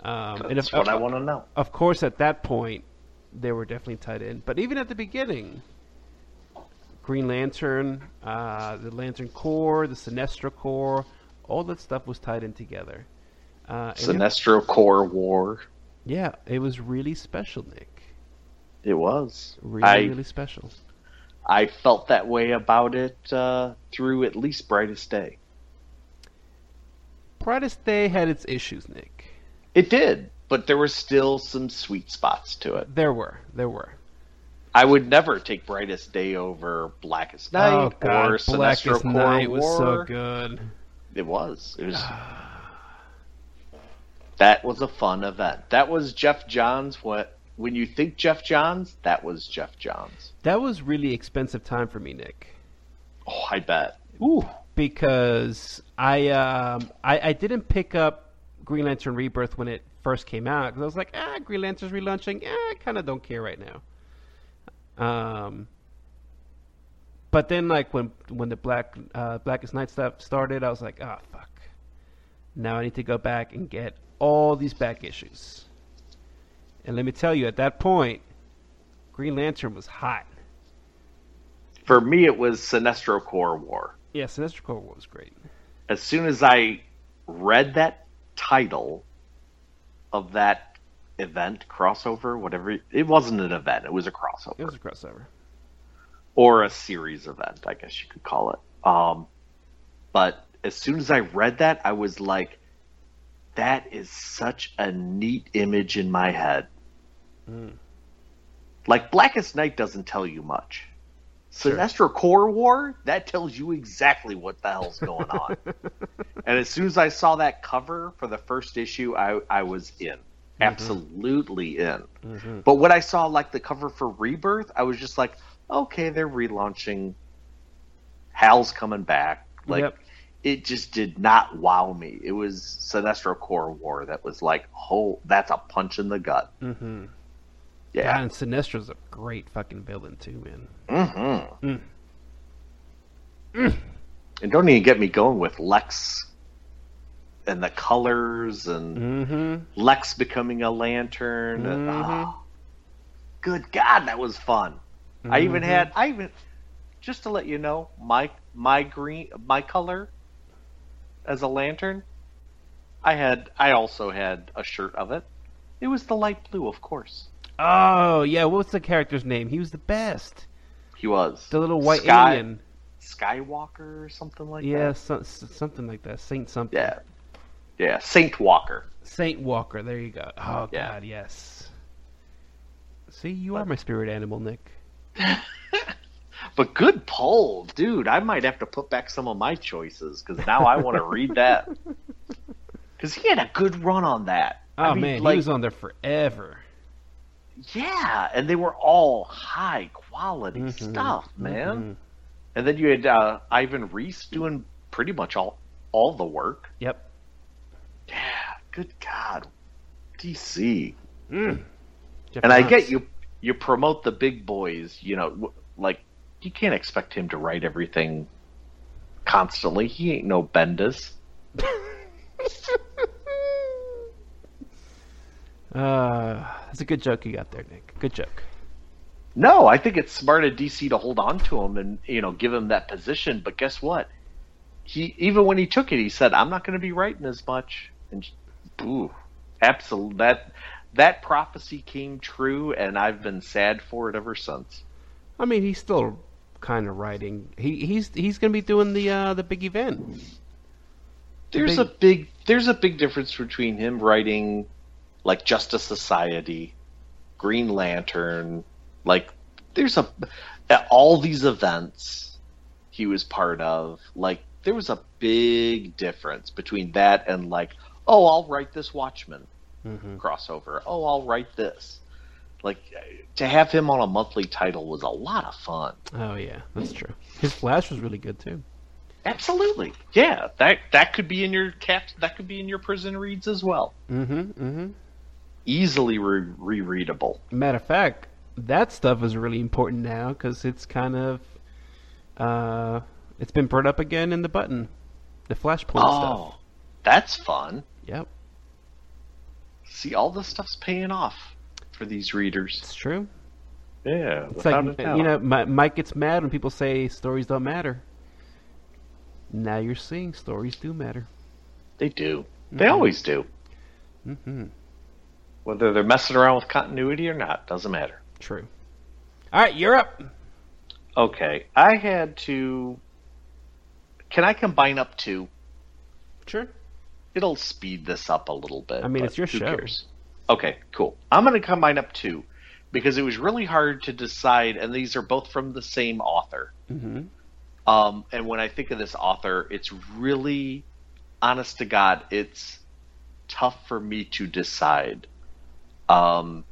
Um, and That's if, what I want to know. of course, at that point, they were definitely tied in. But even at the beginning, Green Lantern, uh, the Lantern Corps, the Sinestro Corps, all that stuff was tied in together. Uh, it- Sinestro Corps War. yeah, it was really special, Nick. It was. Really, I really special. I felt that way about it uh, through at least Brightest Day. Brightest Day had its issues, Nick. It did, but there were still some sweet spots to it. There were, there were. I would never take Brightest Day over Blackest Night oh God, or Sinestro Blackest Night was so good. It was. It was. that was a fun event. That was Geoff Johns. What when you think Geoff Johns, that was Geoff Johns. That was really expensive time for me, Nick. Oh, I bet. Ooh, because I um I, I didn't pick up Green Lantern Rebirth when it first came out because I was like, ah, Green Lantern's relaunching. Eh, I kind of don't care right now. Um, but then like when when the Black uh, Blackest Night stuff started, I was like, ah, fuck. Now I need to go back and get all these back issues. And let me tell you, at that point, Green Lantern was hot. For me, it was Sinestro Corps War. Yeah, Sinestro Corps was great. As soon as I read that title of that event crossover, whatever it wasn't an event, it was a crossover. It was a crossover. or a series event, I guess you could call it. Um, but as soon as I read that, I was like, that is such a neat image in my head. Mm. Like Blackest Night doesn't tell you much. Sure. Sinestro Corps War, that tells you exactly what the hell's going on. and as soon as I saw that cover for the first issue, I, I was in. Absolutely in. Mhm. But when I saw like the cover for Rebirth, I was just like, okay, they're relaunching. Hal's coming back. Like Yep. it just did not wow me. It was Sinestro Corps War that was like, oh, that's a punch in the gut. Mm-hmm. Yeah. Yeah, and Sinestro's a great fucking villain too, man. Mm-hmm. Mm. And don't even get me going with Lex and the colors and Mm-hmm. Lex becoming a lantern. and- Mhm. oh, good God, that was fun. I even Mhm. had I even just to let you know my my green my color as a lantern. I had I also had a shirt of it. It was the light blue, of course. Oh yeah, what's the character's name? He was the best. He was The little white Sky- alien. Skywalker or something like Yeah, that. so, something like that. Saint something. Yeah, yeah, Saint Walker. Saint Walker. There you go. Oh Yeah. God, yes. See, you are my spirit animal, Nick. But good poll, dude. I might have to put back some of my choices because now I want to read that. Because he had a good run on that. Oh I mean, man, like, he was on there forever. Yeah, and they were all high quality Mhm, stuff, man. mhm. And then you had uh, Ivan Reis doing pretty much all all the work. Yep. Yeah, good God, DC. Mm. And I get you. You promote the big boys. You know, like you can't expect him to write everything constantly. He ain't no Bendis. Uh, that's a good joke you got there, Nick. Good joke. No, I think it's smart of DC to hold on to him and you know give him that position. But guess what? He even when he took it, he said, "I'm not going to be writing as much." And ooh, absolutely that that prophecy came true, and I've been sad for it ever since. I mean, he's still kind of writing. He he's he's gonna be doing the uh, the big event. There's big- a big there's a big difference between him writing like Justice Society, Green Lantern, like there's a all these events he was part of, like there was a big difference between that and like, oh, I'll write this Watchmen Mm-hmm. crossover. Oh, I'll write this. Like to have him on a monthly title was a lot of fun. Oh yeah, that's true. His Flash was really good too. Absolutely. Yeah, that that could be in your cap. that could be in your prison reads as well. Mm-hmm. Mm-hmm. Easily re- rereadable. Matter of fact, that stuff is really important now because it's kind of uh, it's been brought up again in the button, the Flashpoint stuff. Oh, that's fun. Yep, See, all this stuff's paying off for these readers. it's true. Yeah, It's like you know, Mike gets mad when people say stories don't matter. Now you're seeing stories do matter. they do. They always do. Mm-hmm. Whether they're messing around with continuity or not, doesn't matter. True. All right, you're up. Okay, I had to. Can I combine up two? Sure. It'll speed this up a little bit. I mean, it's your who show. Cares? Okay, cool. I'm going to combine up two because it was really hard to decide, and these are both from the same author. Mm-hmm. Um, and when I think of this author, it's really, honest to God, it's tough for me to decide. Um,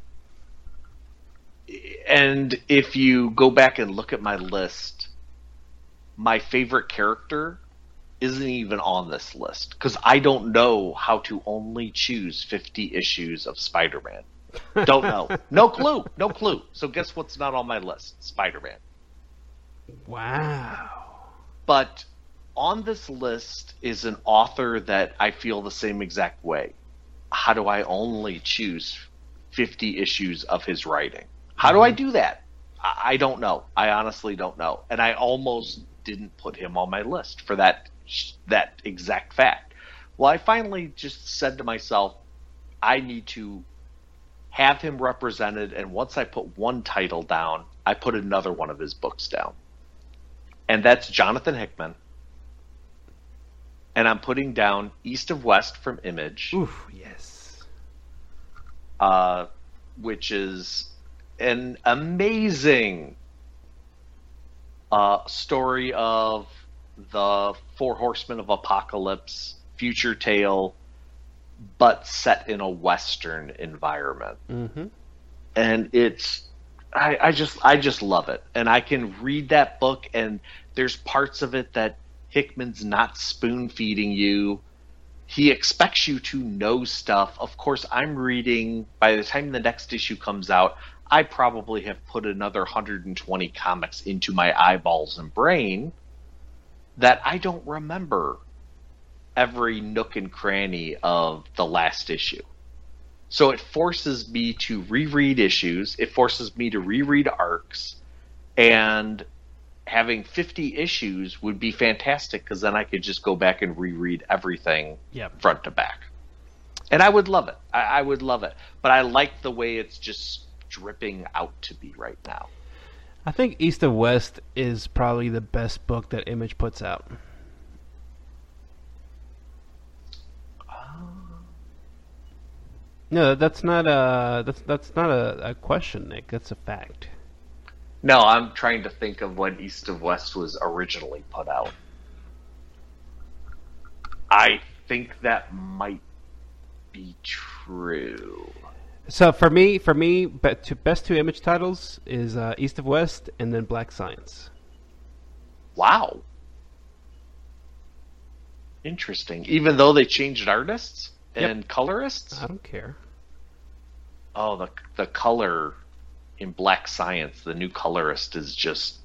and if you go back and look at my list, my favorite character isn't even on this list because I don't know how to only choose 50 issues of Spider Man. Don't know. No clue. No clue. So guess what's not on my list? Spider Man. Wow. But on this list is an author that I feel the same exact way. How do I only choose 50 issues of his writing? How do I mm-hmm. do that? I I don't know. I honestly don't know. And I almost didn't put him on my list for that that exact fact. Well, I finally just said to myself, I need to have him represented and once I put one title down, I put another one of his books down and that's Jonathan Hickman. And I'm putting down East of West from Image, Oof. Yes. Uh, which is an amazing uh, story of the Four Horsemen of Apocalypse, future tale, but set in a Western environment. Mm-hmm. and it's I, I just I just love it, and I can read that book, and there's parts of it that Hickman's not spoon feeding you. He expects you to know stuff. Of course, I'm reading. By the time the next issue comes out, I probably have put another 120 comics into my eyeballs and brain that I don't remember every nook and cranny of the last issue. So it forces me to reread issues. It forces me to reread arcs, and having 50 issues would be fantastic because then I could just go back and reread everything Yep. front to back, and I would love it. I, I would love it, but I like the way it's just dripping out to be right now. I think East of West is probably the best book that Image puts out. Ah. No, that's not a that's that's not a, a question, Nick. That's a fact. No, I'm trying to think of when East of West was originally put out. I think that might be true. So for me, for me, best two Image titles is uh, East of West and then Black Science. Wow. Interesting. Even though they changed artists Yep. and colorists? I don't care. Oh, the the color in Black Science, the new colorist is just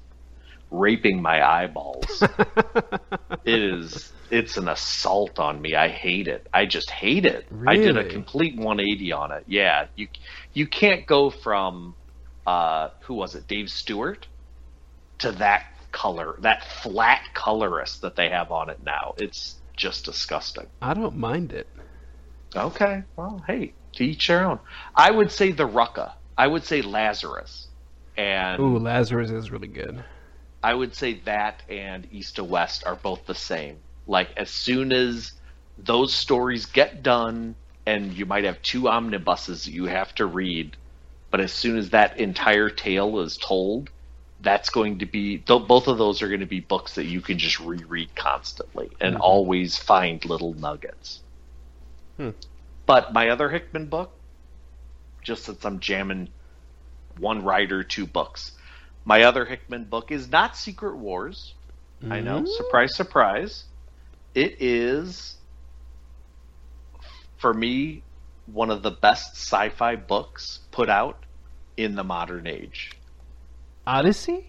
raping my eyeballs. it is it's an assault on me. I hate it. I just hate it. I did a complete 180 on it. Yeah, you you can't go from uh who was it? Dave Stewart to that color, that flat colorist that they have on it now. It's just disgusting. I don't mind it. Okay. Well, hey, to each their own. I would say the Rucka. I would say Lazarus. And Ooh, Lazarus is really good. I would say that and East to West are both the same. Like as soon as those stories get done and you might have two omnibuses you have to read, but as soon as that entire tale is told, that's going to be th- both of those are going to be books that you can just reread constantly and Mhm. always find little nuggets. Hmm. But my other Hickman book, just since I'm jamming one writer, two books. My other Hickman book is not Secret Wars. I know, Mm. surprise, surprise. It is, for me, one of the best sci-fi books put out in the modern age. Odyssey.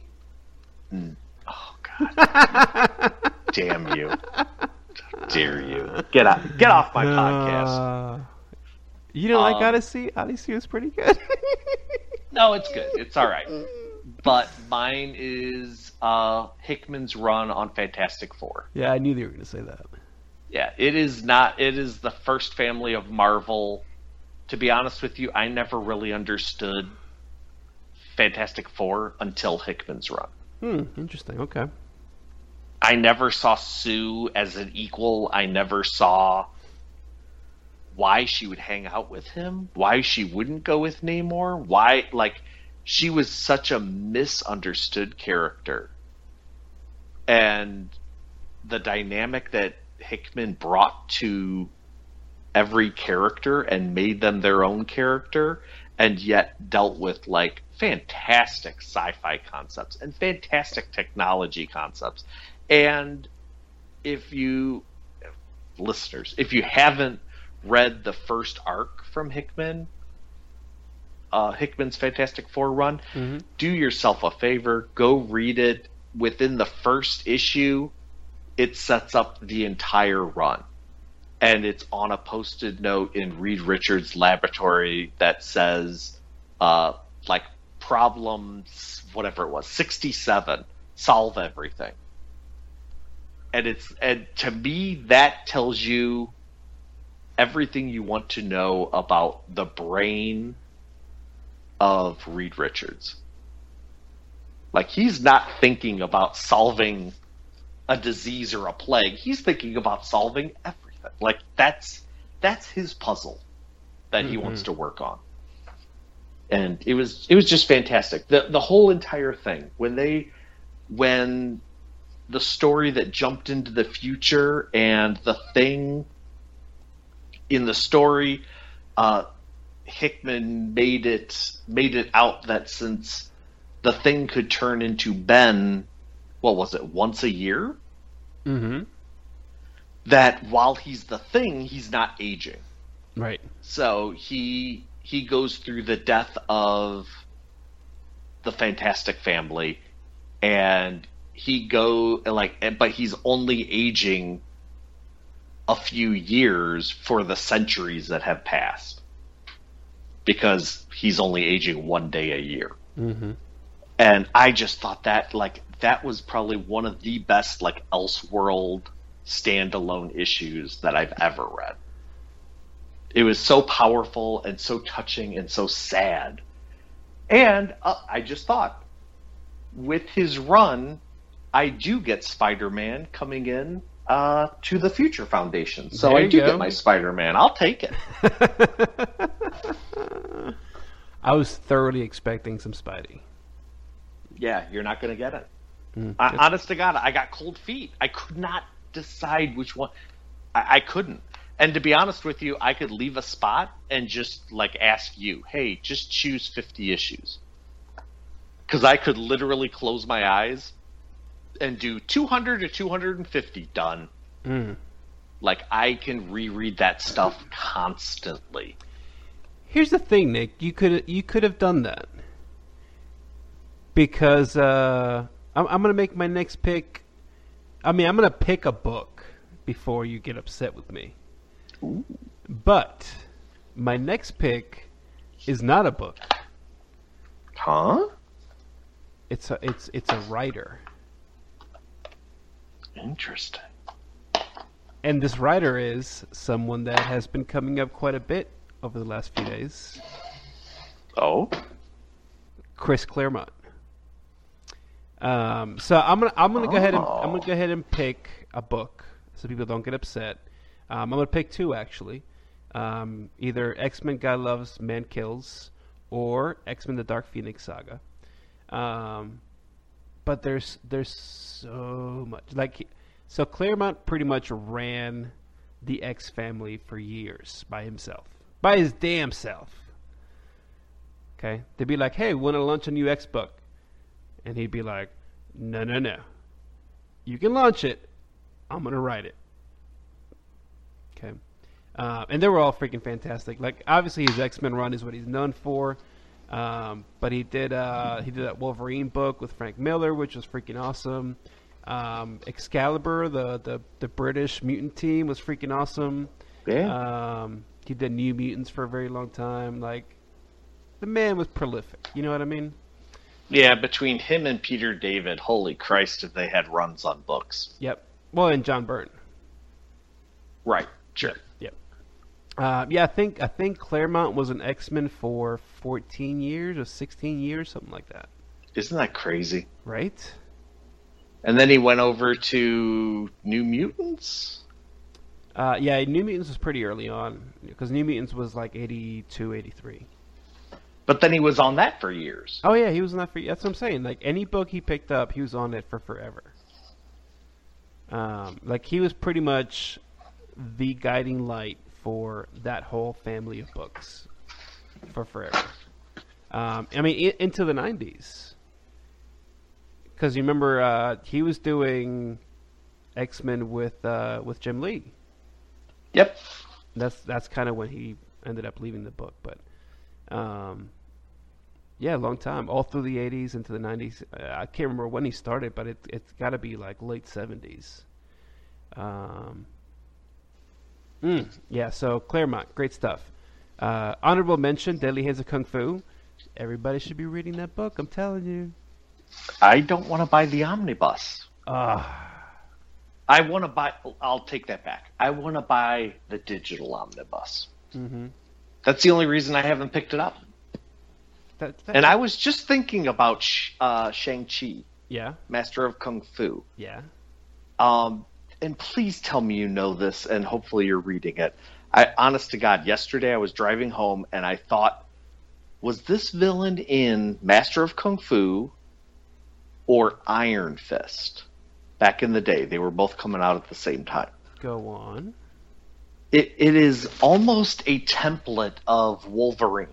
Oh God! Damn you! How dare you? Get out! Get off my podcast! Uh, you don't like Um, Odyssey? Odyssey was pretty good. No, it's good. It's all right. But mine is uh, Hickman's run on Fantastic Four. Yeah, I knew they were going to say that. Yeah, it is not. It is the first family of Marvel. To be honest with you, I never really understood Fantastic Four until Hickman's run. Hmm, interesting. Okay. I never saw Sue as an equal. I never saw why she would hang out with him, why she wouldn't go with Namor, why like she was such a misunderstood character. And the dynamic that Hickman brought to every character and made them their own character and yet dealt with like fantastic sci-fi concepts and fantastic technology concepts and if you listeners if you haven't read the first arc from hickman uh, hickman's fantastic four run Mm-hmm. do yourself a favor go read it within the first issue it sets up the entire run and it's on a posted note in Reed Richards' laboratory that says, uh, like problems, whatever it was, sixty-seven, solve everything. And it's and to me that tells you everything you want to know about the brain of Reed Richards. Like he's not thinking about solving a disease or a plague. He's thinking about solving everything. Like that's that's his puzzle that he mm-hmm. wants to work on. And it was it was just fantastic. The the whole entire thing when they when the story that jumped into the future and the thing in the story uh Hickman made it made it out that since the thing could turn into Ben what was it once a year Mm-hmm. that while he's the thing, he's not aging. Right. So he he goes through the death of the Fantastic Family, and he go like, but he's only aging a few years for the centuries that have passed, because he's only aging one day a year. Mm-hmm. And I just thought that like that was probably one of the best like Elseworld standalone issues that I've ever read. It was so powerful and so touching and so sad. And uh, I just thought, with his run, I do get Spider-Man coming in uh, to the Future Foundation. So There I do go. get my Spider-Man. I'll take it. I was thoroughly expecting some Spidey. Yeah, you're not going to get it. Mm, I, honest to God, I got cold feet. I could not decide which one. I, I couldn't. And to be honest with you, I could leave a spot and just like ask you, hey, just choose 50 issues. Because I could literally close my eyes and do 200 to 250 done. Mm. Like I can reread that stuff constantly. Here's the thing, Nick. You could you could have done that because uh, I'm I'm gonna make my next pick. I mean, I'm gonna pick a book before you get upset with me. But my next pick is not a book. Huh? It's a it's it's a writer, Interesting. and this writer is someone that has been coming up quite a bit over the last few days. Oh? Chris Claremont. Um, so I'm gonna I'm gonna go ahead and I'm gonna Oh. go ahead and pick a book so people don't get upset. Um, I'm gonna pick two actually, um, either X Men God Loves Man Kills or X Men The Dark Phoenix Saga. Um, but there's there's so much like so Claremont pretty much ran the X family for years by himself, by his damn self. Okay, they'd be like, "Hey, want to launch a new X book?" And he'd be like, "No, no, no. You can launch it. I'm gonna write it." Okay, uh, and they were all freaking fantastic. Like, obviously, his X Men run is what he's known for. Um, but he did uh, he did that Wolverine book with Frank Miller, which was freaking awesome. Um, Excalibur, the, the the British mutant team, was freaking awesome. Yeah. Um, he did New Mutants for a very long time. Like, the man was prolific. You know what I mean? Yeah, between him and Peter David, holy Christ, if they had runs on books. Yep. Well, and John Byrne. Right. Sure. Uh, yeah, I think I think Claremont was an X Men for 14 years or 16 years, something like that. Isn't that crazy? Right? And then he went over to New Mutants. Uh, yeah, New Mutants was pretty early on because New Mutants was like 82, 83. But then he was on that for years. Oh yeah, he was on that for. That's what I'm saying. Like any book he picked up, he was on it for forever. Um, like he was pretty much the guiding light for that whole family of books for forever. Um, I mean, i- into the '90s, because you remember uh, he was doing X Men with uh, with Jim Lee. Yep. That's that's kind of when he ended up leaving the book, but um, yeah, long time, all through the '80s into the '90s. Uh, I can't remember when he started, but it it's got to be like late '70s. Um, mm, yeah, so Claremont, great stuff. Uh, honorable mention: Deadly Hands of Kung Fu. Everybody should be reading that book. I'm telling you. I don't want to buy the omnibus. Ah, I want to buy. I'll take that back. I want to buy the digital omnibus. mm-hmm. That's the only reason I haven't picked it up. that, that, And I was just thinking about uh, Shang Chi, yeah, Master of Kung Fu. yeah. Um, and please tell me you know this, and hopefully you're reading it. I, honest to God, yesterday I was driving home and I thought, was this villain in Master of Kung Fu or Iron Fist? Back in the day, they were both coming out at the same time. Go on. It, it is almost a template of Wolverine.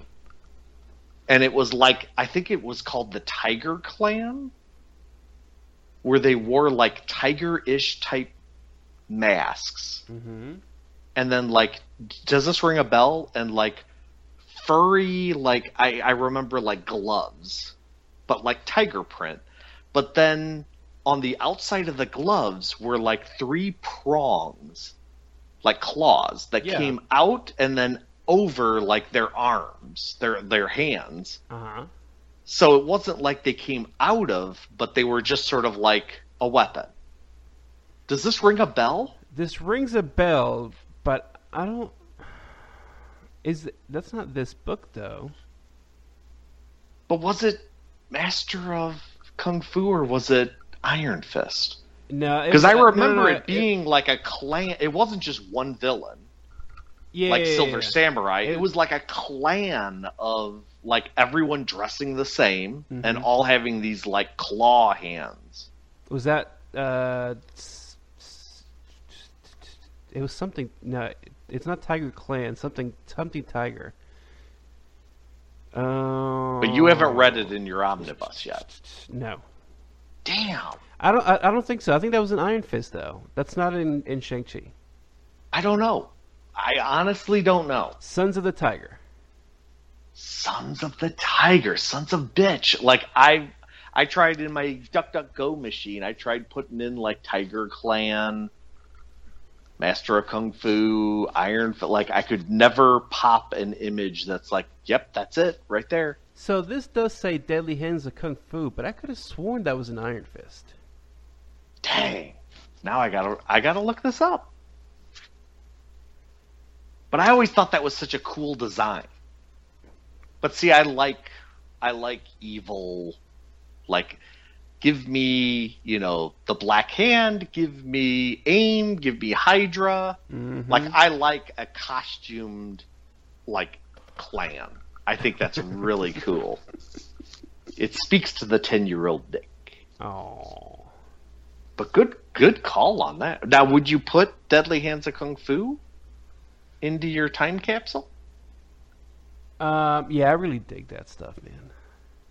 And it was like, I think it was called the Tiger Clan, where they wore like tiger ish type masks. Mm-hmm. And then, like, does this ring a bell? And like, furry, like, I, I remember like gloves, but like tiger print. But then on the outside of the gloves were like three prongs, like claws that Yeah. came out and then over like their arms, their their hands. Uh huh. So it wasn't like they came out of, but they were just sort of like a weapon. Does this ring a bell? This rings a bell, but I don't. Is that's not this book though? But was it Master of Kung Fu or was it Iron Fist? No, Because I no, no, remember no, it being like a clan. It wasn't just one villain, yeah, like yeah, Silver yeah. Samurai. It- It was like a clan of like everyone dressing the same and Mhm. all having these like claw hands. Was that? Uh, it was something. No, it's not Tiger Clan. Something. Something Tiger. Um, But you haven't read it in your omnibus yet. No, Damn. I don't. I, I don't think so. I think that was an Iron Fist though. That's not in in Shang Chi. I don't know. I honestly don't know. Sons of the Tiger. Sons of the Tiger, sons of bitch. Like I I tried in my DuckDuckGo machine, I tried putting in like Tiger Clan, Master of Kung Fu, Iron like I could never pop an image that's like, yep, that's it, right there. So this does say Deadly Hands of Kung Fu, but I could have sworn that was an Iron Fist. Dang. Now I gotta I gotta look this up. But I always thought that was such a cool design. But see, I like I like evil like give me, you know, the black hand, give me aim, give me Hydra. Mhm. Like I like a costumed like clan. I think that's really cool. It speaks to the 10-year-old Dick. Oh. But good good call on that. Now would you put Deadly Hands of Kung Fu into your time capsule? Um, yeah, I really dig that stuff, man.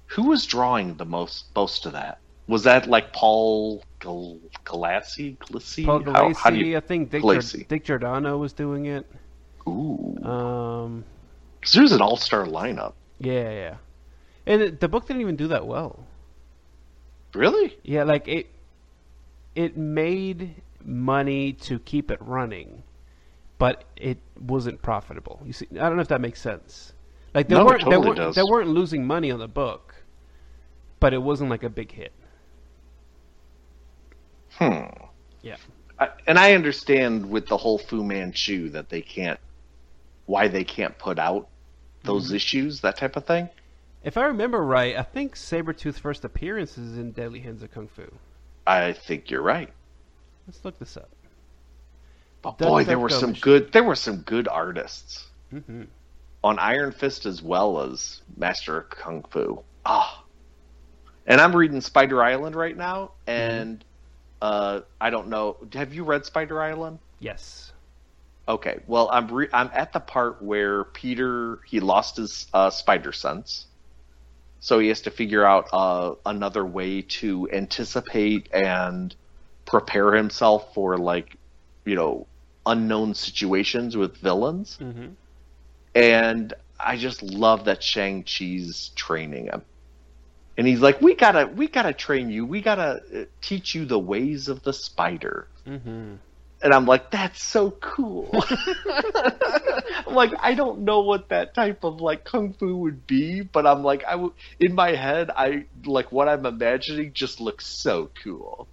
Who was drawing the most most of that? Was that like Paul Gal- Gulacy? Gulacy? Paul How- how do you- I think Dick. Gior- Dick Giordano was doing it. Ooh. Um, 'Cause there's an all-star lineup. yeah, yeah. And it, the book didn't even do that well. Really? Yeah, like it it made money to keep it running, but it wasn't profitable. You see, I don't know if that makes sense. Like they No, weren't they totally weren't does. they weren't losing money on the book, but it wasn't like a big hit. Hmm. Yeah. I, and I understand with the whole Fu Manchu that they can't, why they can't put out those Mm-hmm. issues, that type of thing. If I remember right, I think Sabretooth's first appearance is in Deadly Hands of Kung Fu. I think you're right. Let's look this up. But boy, there were some good. There were some good artists hmm on Iron Fist as well as Master of Kung Fu. Ah, and I'm reading Spider Island right now, and uh, I don't know. Have you read Spider Island? Yes. Okay, well, I'm re- I'm at the part where Peter he lost his uh, spider sense, so he has to figure out uh, another way to anticipate and prepare himself for like, you know, unknown situations with villains. hmm And I just love that Shang Chi's training him, and he's like, "We gotta, we gotta train you. We gotta uh, teach you the ways of the spider." hmm and I'm like, that's so cool. I'm like, I don't know what that type of like kung fu would be, but I'm like, I w- in my head, I like what I'm imagining just looks so cool.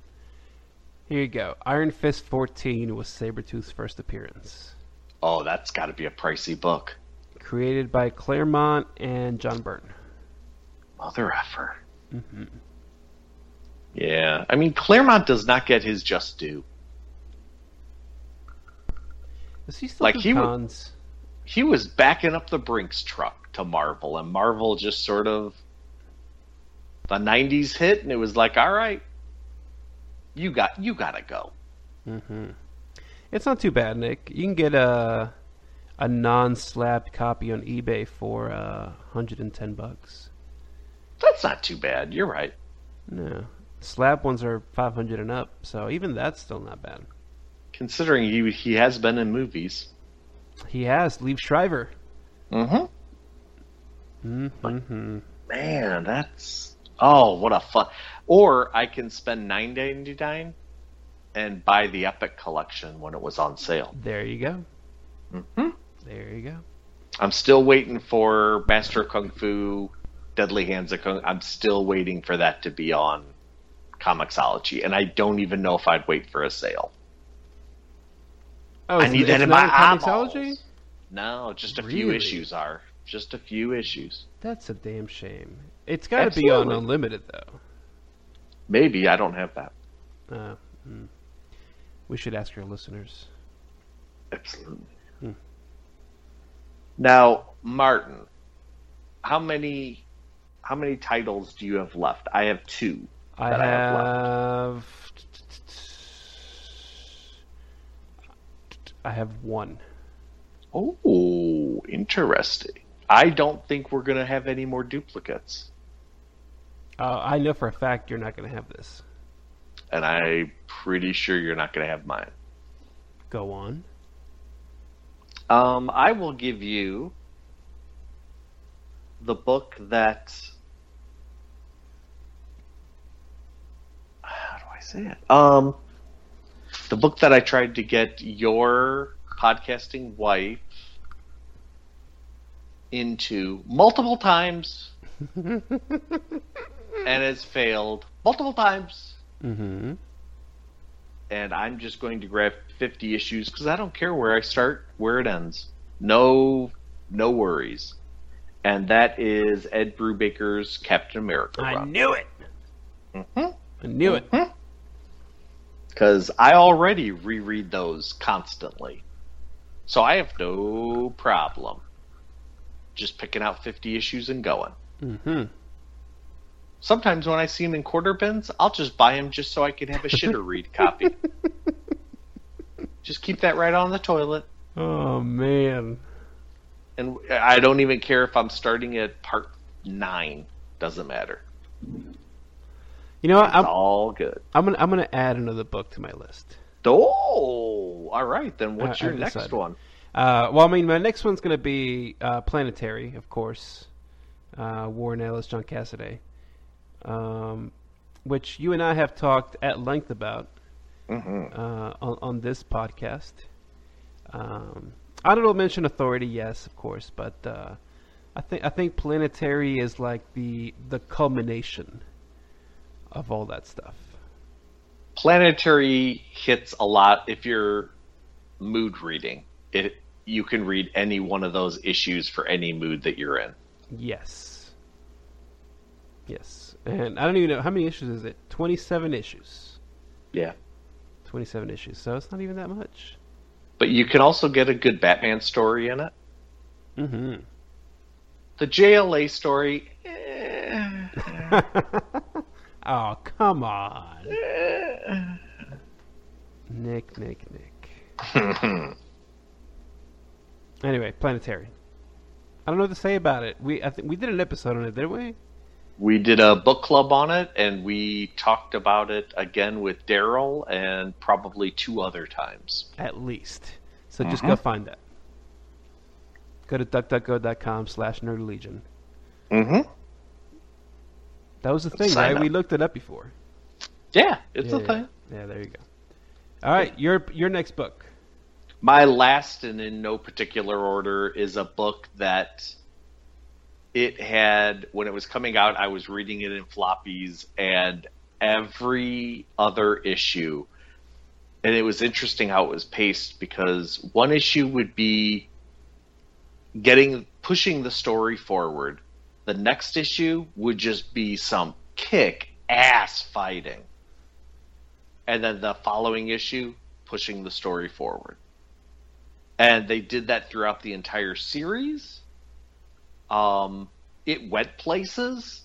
Here you go. Iron Fist 14 was Sabretooth's first appearance. Oh, that's got to be a pricey book, Created by Claremont and John Byrne. Mother effer. hmm Yeah, I mean, Claremont does not get his just due. Does he still Like, he w- cons? He was backing up the Brinks truck to Marvel, and Marvel just sort of the '90s hit, and it was like, all right, you got, you gotta go. hmm It's not too bad, Nick. You can get a a non-slabbed copy on eBay for uh, 110 bucks. That's not too bad. You're right. No, slab ones are 500 and up, so even that's still not bad. considering he he has been in movies. He has Liev Schreiber. Mm-hmm. Mm-hmm. Man, that's oh, what a fun! Or I can spend nine ninety nine and buy the Epic collection when it was on sale. There you go. Mm-hmm. There you go. I'm still waiting for Master Kung Fu, Deadly Hands of Kung. I'm still waiting for that to be on Comixology, and I don't even know if I'd wait for a sale. Oh, I need that in my Comixology? No, just a few issues are. Just a few issues. That's a damn shame. It's got to be on Unlimited though. Maybe I don't have that. Uh, hmm. We should ask our listeners. Absolutely. Hmm. Now, Martin, how many how many titles do you have left? I have two. I that I have have. I have one. Oh, interesting. I don't think we're gonna have any more duplicates, Uh, I know for a fact you're not going to have this. and I'm pretty sure you're not gonna have mine. Go on. Um, I will give you the book that. How say it? Um, the book that I tried to get your podcasting wife into multiple times and has failed multiple times. Mm-hmm. and I'm just going to grab 50 issues because I don't care where I start, where it ends. No, no worries. And that is Ed Brubaker's Captain America I knew it. Mhm. I knew it. Because I already reread those constantly. So I have no problem just picking out 50 issues and going. Mm-hmm. Sometimes when I see them in quarter bins, I'll just buy them just so I can have a shitter read copy. Just keep that right on the toilet. Oh man. And I don't even care if I'm starting at part nine. Doesn't matter. You know what? It's I'm, all good. I'm gonna I'm gonna add another book to my list. Oh, all right. Then what's I- your I've next one? Uh, well, I mean, my next one's gonna be uh, Planetary, of course. Uh, Warren Ellis, John Cassaday, um, which you and I have talked at length about hmm uh, on, on this podcast. Um, honorable mention authority, yes, of course, but uh, I think I think Planetary is like the the culmination of all that stuff. Planetary hits a lot if you're mood reading. It you can read any one of those issues for any mood that you're in. Yes. Yes. And I don't even know how many issues is it? 27 issues. Yeah. 27 issues. So it's not even that much. But you can also get a good Batman story in it. Mhm. The JLA story eh, oh, come on. Nick, Nick, Nick. Anyway, Planetary. I don't know what to say about it. We I think we did an episode on it, didn't we? we did a book club on it and we talked about it again with Daryl and probably two other times. At least. So just go find that. Go to duckduckgo.com slash nerdylegion. Mm-hmm. That was the thing, Sign right? We looked it up before. Yeah, it's yeah, a yeah. thing. Yeah, there you go. All right, your your next book. My last and in no particular order is a book that it had when it was coming out I was reading it in floppies and every other issue and it was interesting how it was paced because one issue would be getting pushing the story forward. The next issue would just be some kick ass fighting. And then the following issue pushing the story forward. And they did that throughout the entire series. Um, it went places.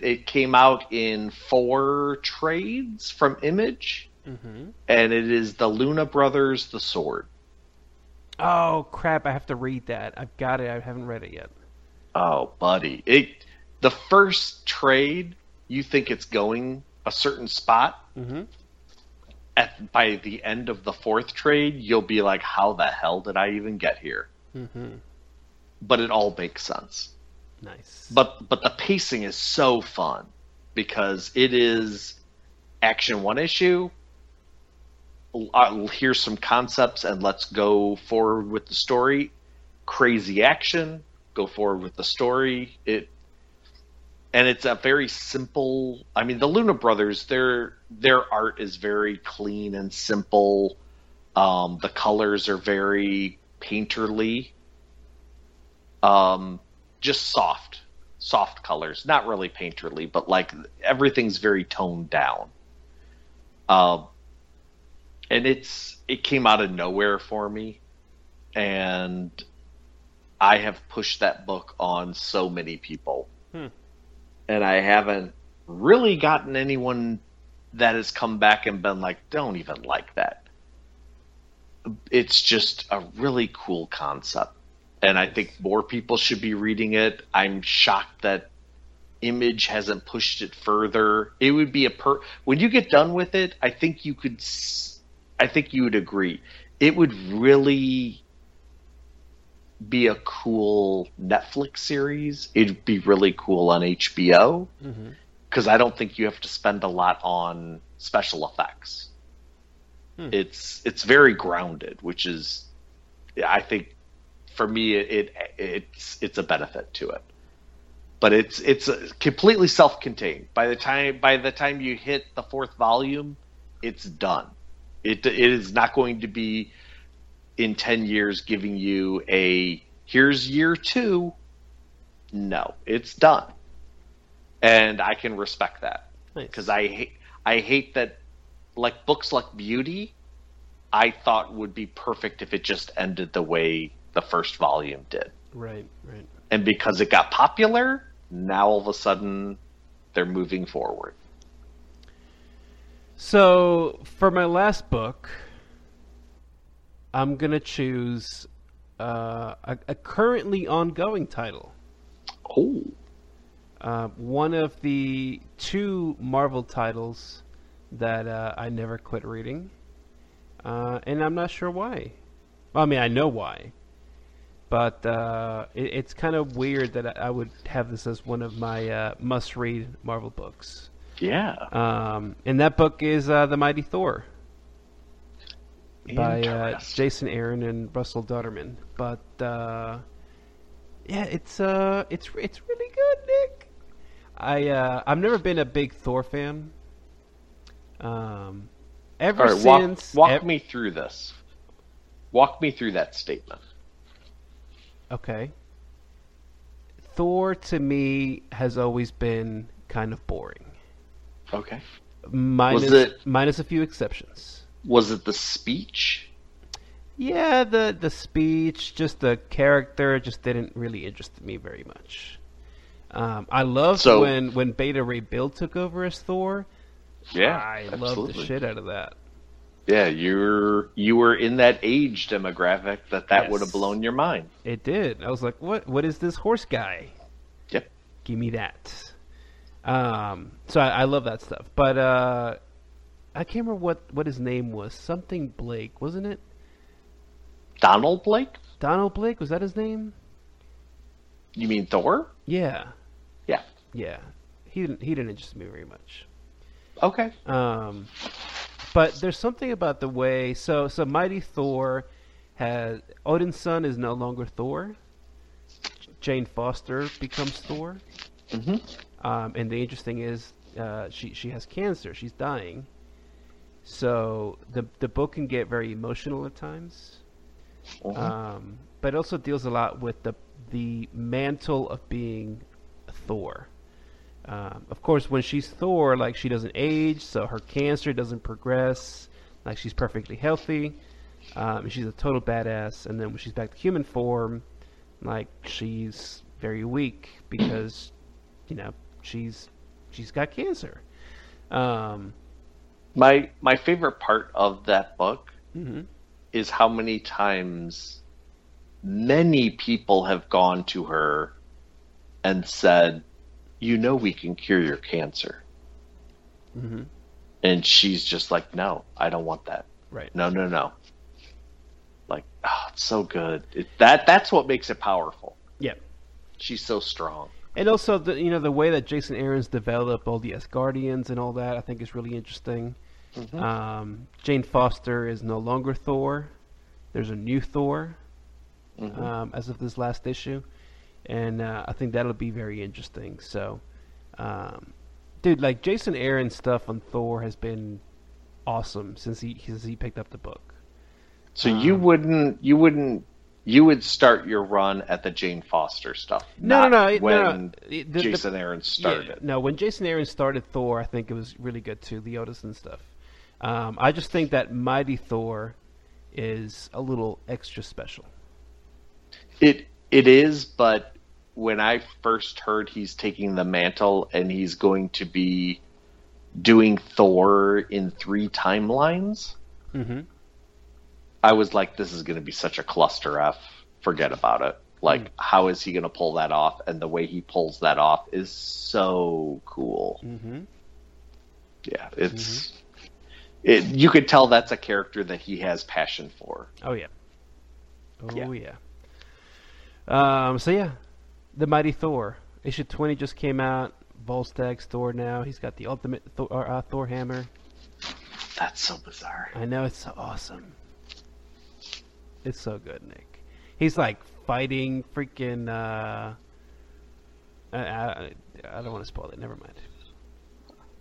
It came out in four trades from Image, Mm-hmm. and it is the Luna Brothers, The Sword. Oh crap! I have to read that. I've got it. I haven't read it yet. Oh, buddy. It the first trade, you think it's going a certain spot. Mm-hmm. At by the end of the fourth trade, you'll be like, "How the hell did I even get here?" Mm-hmm. But it all makes sense. Nice. But but the pacing is so fun because it is action one issue. Uh, here's some concepts and let's go forward with the story. Crazy action, go forward with the story. It and it's a very simple. I mean, the Luna Brothers, their their art is very clean and simple. Um, the colors are very painterly. Um, just soft, soft colors. Not really painterly, but like everything's very toned down. Um, and it's it came out of nowhere for me, and I have pushed that book on so many people, Hmm. and I haven't really gotten anyone that has come back and been like, "Don't even like that." It's just a really cool concept and I think more people should be reading it. I'm shocked that Image hasn't pushed it further. It would be a per when you get done with it. I think you could. s- I think you would agree. It would really be a cool Netflix series. It'd be really cool on HBO Mm-hmm. because I don't think you have to spend a lot on special effects. Hmm. It's it's very grounded, which is, I think, for me it, it it's it's a benefit to it. But it's it's completely self-contained. By the time by the time you hit the fourth volume, it's done. It it is not going to be in ten years giving you a here's year two. No, it's done, and I can respect that Nice. because I hate I hate that like books like Beauty, I thought would be perfect if it just ended the way the first volume did, right, right. and because it got popular, now all of a sudden they're moving forward. So for my last book, I'm gonna choose uh, a, a currently ongoing title. Oh, Uh, one of the two Marvel titles that uh, I never quit reading, uh, and I'm not sure why. Well, I mean, I know why, but uh, it, it's kind of weird that I, I would have this as one of my uh, must-read Marvel books. yeah, Um, and that book is uh, The Mighty Thor by uh, Jason Aaron and Russell Dauterman. But uh, Yeah, it's uh, it's it's really good, Nick. I uh, I've never been a big Thor fan. Um, ever right, walk, since walk ev- me through this. Walk me through that statement. Okay. Thor to me has always been kind of boring. Okay. Minus it- minus a few exceptions. Was it the speech? Yeah, the the speech, just the character, just didn't really interest me very much. Um, I loved So- when when Beta Ray Bill took over as Thor. Yeah, I loved the shit out of that. Yeah, you're you were in that age demographic that that would have blown your mind. It did. I was like, what What is this horse guy? Yep. Give me that. Um, so I, I love that stuff. But uh, I can't remember what what his name was. Something Blake, wasn't it? Donald Blake? Donald Blake was that his name? You mean Thor? Yeah, Yeah. yeah. He didn't he didn't interest me very much. Okay. Um, but there's something about the way so so Mighty Thor has Odin's son is no longer Thor. Jane Foster becomes Thor. Mm-hmm. Um, and the interesting is uh, she she has cancer. She's dying. So the the book can get very emotional at times. Uh-huh. Um, but it also deals a lot with the the mantle of being Thor. Um, of course, when she's Thor, like she doesn't age, so her cancer doesn't progress. Like she's perfectly healthy. Um, she's a total badass. And then when she's back to human form, like she's very weak because, you know, she's she's got cancer. Um, My my favorite part of that book mhm. is how many times many people have gone to her and said, "You know we can cure your cancer." Mhm. And she's just like, "No, I don't want that. Right. No, no, no." Like, oh, it's so good. It, that that's what makes it powerful. Yeah. She's so strong. And also, the you know the way that Jason Aaron's developed all the Asgardians and all that, I think is really interesting. Mhm. Um, Jane Foster is no longer Thor. There's a new Thor Mhm. um, as of this last issue, and uh, I think that'll be very interesting. So, um, dude, like Jason Aaron's stuff on Thor has been awesome since he since he picked up the book. So you Um, wouldn't you wouldn't you would start your run at the Jane Foster stuff. No, no, no, no, When no. The- the- Jason Aaron started. Yeah, no, when Jason Aaron started Thor, I think it was really good too. The Odin stuff. Um, I just think that Mighty Thor is a little extra special. It it is, but when I first heard he's taking the mantle and he's going to be doing Thor in three timelines, Mm-hmm. I was like, this is going to be such a cluster f. Forget about it. Like, Hmm. how is he going to pull that off? And the way he pulls that off is so cool. Mm-hmm. Yeah, it's it. You could tell that's a character that he has passion for. Oh yeah. Oh Yeah. yeah. Um. So yeah, the Mighty Thor issue twenty just came out. Volstagg's Thor now. He's got the ultimate Thor, uh, Thor hammer. That's so bizarre. I know it's so awesome. It's so good, Nick. He's like fighting freaking. Uh, I, I, I don't want to spoil it. Never mind.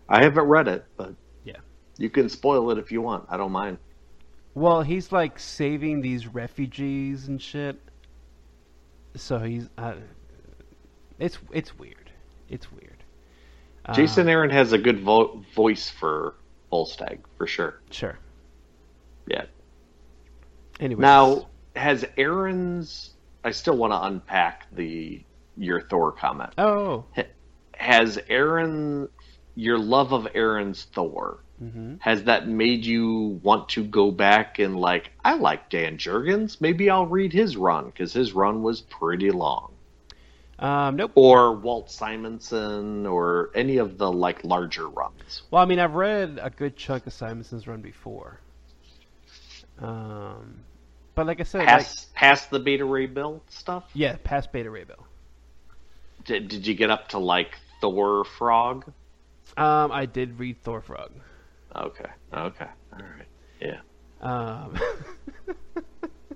I haven't read it, but Yeah. You can spoil it if you want. I don't mind. Well, he's like saving these refugees and shit. So he's. Uh, it's it's weird. It's weird. Jason Um, Aaron has a good vo- voice for Volstagg for sure. Sure. Yeah. Anyway. Now, has Aaron's? I still want to unpack the your Thor comment. Oh. Has Aaron, your love of Aaron's Thor, hmm has that made you want to go back and like I like Dan Jurgens? Maybe I'll read his run because his run was pretty long. Um. Nope. Or Walt Simonson, or any of the like larger runs. Well, I mean, I've read a good chunk of Simonson's run before. Um, but like I said, like, Past past the Beta Ray Bill stuff. yeah, past Beta Ray Bill. Did, did you get up to like Thor Frog? Um, I did read Thor Frog. Okay. Okay. All right. Yeah. Um,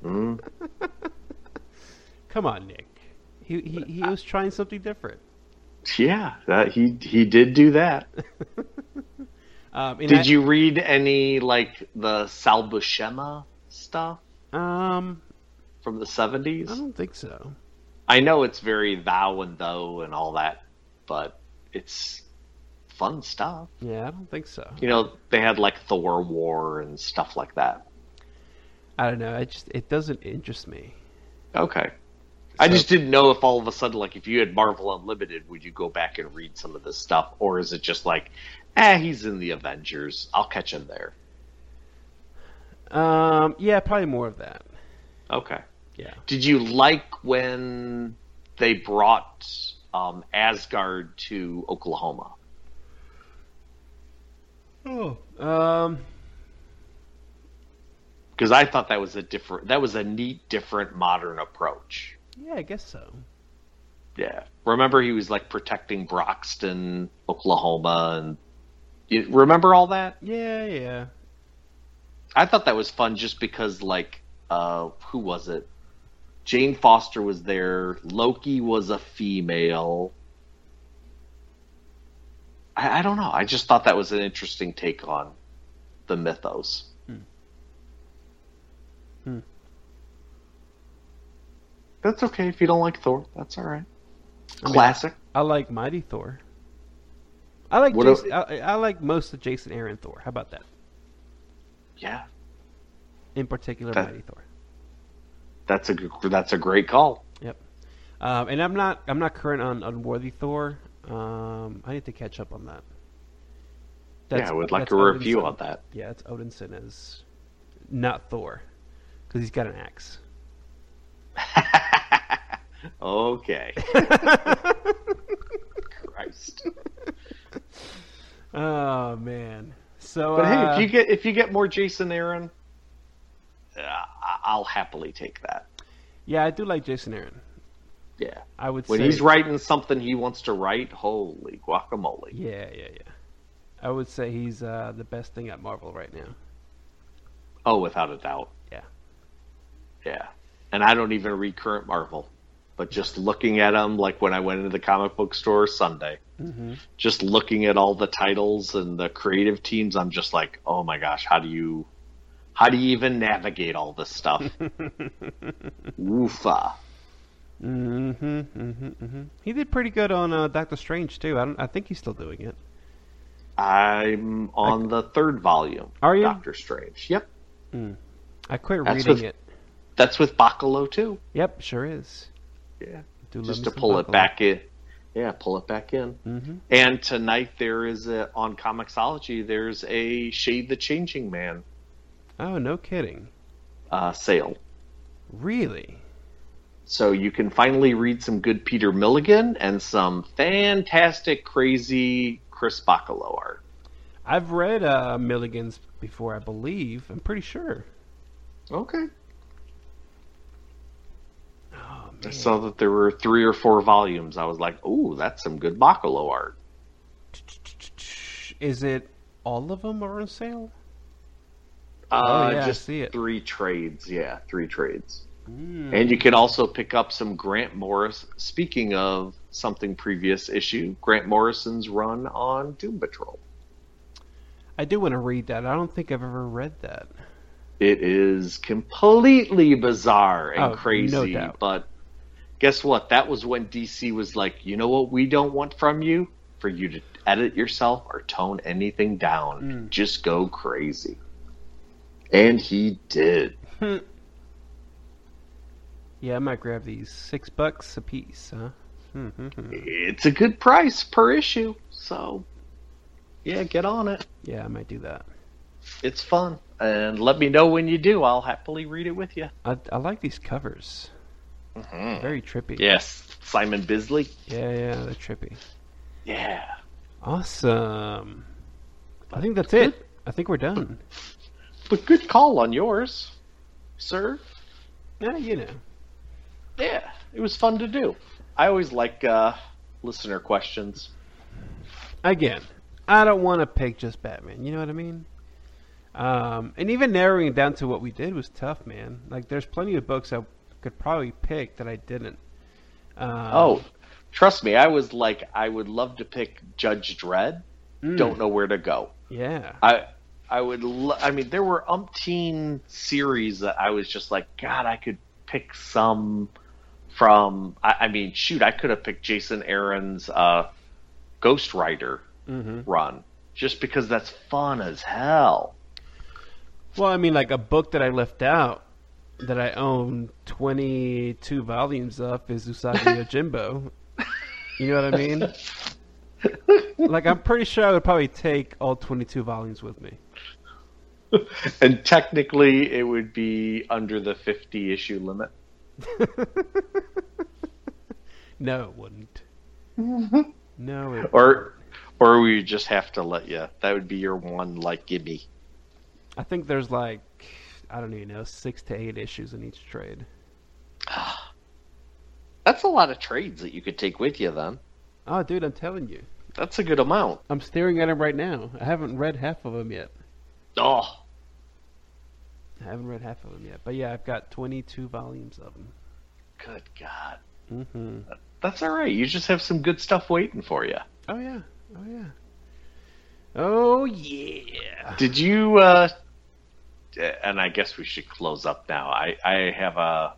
Mm. come on, Nick. He he, he was trying something different. Yeah, that he he did do that. Um, Did I- you read any like the Sal Buscema stuff Um, from the seventies. I don't think so. I know it's very thou and thou and all that, but it's fun stuff. Yeah, I don't think so. You know, they had like Thor War and stuff like that. I don't know. It just it doesn't interest me. Okay. I just didn't know if all of a sudden, like, if you had Marvel Unlimited, would you go back and read some of this stuff, or is it just like, eh, he's in the Avengers, I'll catch him there. Um, yeah, probably more of that. Okay. Yeah. Did you like when they brought um, Asgard to Oklahoma? Oh. Um. Because I thought that was a different, that was a neat, different, modern approach. Yeah, I guess so. Yeah. Remember, he was like protecting Broxton, Oklahoma, and you remember all that? Yeah, yeah. I thought that was fun just because, like, uh, who was it? Jane Foster was there. Loki was a female. I, I don't know. I just thought that was an interesting take on the mythos. Hmm. Hmm. That's okay if you don't like Thor. That's all right. I mean, Classic. I like Mighty Thor. I like What Jason, I, I like most of Jason Aaron Thor. How about that? yeah, In particular, That- Mighty Thor. that's a g- that's a great call. Yep. Um, and I'm not I'm not current on Unworthy Thor. Um, I need to catch up on that. yeah, I would like that's a review on that. Yeah, it's Odinson as not Thor because he's got an axe. okay. Christ. oh man. So, But hey, uh, if you get if you get more Jason Aaron, uh, I'll happily take that. yeah, I do like Jason Aaron. Yeah. I would When say he's writing something he wants to write, holy guacamole. Yeah, yeah, yeah. I would say he's uh, the best thing at Marvel right now. Oh, without a doubt. Yeah. Yeah. And I don't even read current Marvel, but just looking at them, like when I went into the comic book store Sunday, Mm-hmm. just looking at all the titles and the creative teams, I'm just like, oh my gosh, how do you, how do you even navigate all this stuff? Woofa. Mm-hmm, mm-hmm, mm-hmm. He did pretty good on uh, Doctor Strange too. I don't. I think he's still doing it. I'm on the third volume. Are you? Doctor Strange. Yep. I quit That's reading with- it. That's with Bachalo too. Yep, sure is. Yeah. Do love Just to some pull it back in. Yeah, pull it back in. Mm-hmm. And tonight there is a on Comixology. There's a Shade the Changing Man Oh, no kidding. uh, sale, Really? So you can finally read some good Peter Milligan and some fantastic, crazy Chris Bachalo art. I've read uh, Milligan's before, I believe. I'm pretty sure. Okay. Oh I saw that there were three or four volumes. I was like, "Ooh, that's some good Bachalo art." Is it all of them are on sale? Uh, Oh, yeah, I just see it. three trades. Yeah, three trades. Mm. And you can also pick up some Grant Morris. Speaking of something previous issue, Grant Morrison's run on Doom Patrol. I do want to read that. I don't think I've ever read that. It is completely bizarre and Oh, no crazy, doubt. but guess what? That was when DC was like, you know what we don't want from you? For you to edit yourself or tone anything down. Mm. Just go crazy. And he did. Yeah, I might grab these. Six bucks a piece, huh? Hmm, It's a good price per issue, so yeah, get on it. yeah, I might do that. It's fun. And let me know when you do. I'll happily read it with you. I, I like these covers. Very trippy. Yes, Simon Bisley. Yeah, yeah, they're trippy. Yeah. Awesome. I think that's it. I think we're done. But good call on yours, sir. Yeah, you know. Yeah, it was fun to do. I always like uh, listener questions. Again, I don't want to pick just Batman. You know what I mean? Um, and even narrowing it down to what we did was tough, man. Like, there's plenty of books I could probably pick that I didn't. Um, Oh, trust me, I was like, I would love to pick Judge Dredd. mm, Don't know where to go. Yeah. I I would. Lo- I mean, there were umpteen series that I was just like, God, I could pick some from. I, I mean, shoot, I could have picked Jason Aaron's uh, Ghost Rider hmm run just because that's fun as hell. Well, I mean, like a book that I left out that I own 22 volumes of is Usagi Yojimbo. You know what I mean? like, I'm pretty sure I would probably take all 22 volumes with me. And technically, it would be under the fifty issue limit. no, it wouldn't. No, it Or, or we just have to let you. That would be your one like gimme. I think there's like, I don't even know, six to eight issues in each trade. That's a lot of trades that you could take with you. Then Oh, dude, I'm telling you. that's a good amount. I'm staring at them right now. I haven't read half of them yet. Oh, I haven't read half of them yet. But yeah, I've got 22 volumes of them. good God. hmm That's all right. You just have some good stuff waiting for you. Oh yeah. Oh yeah. Oh yeah. Did you? uh And I guess we should close up now. I I have a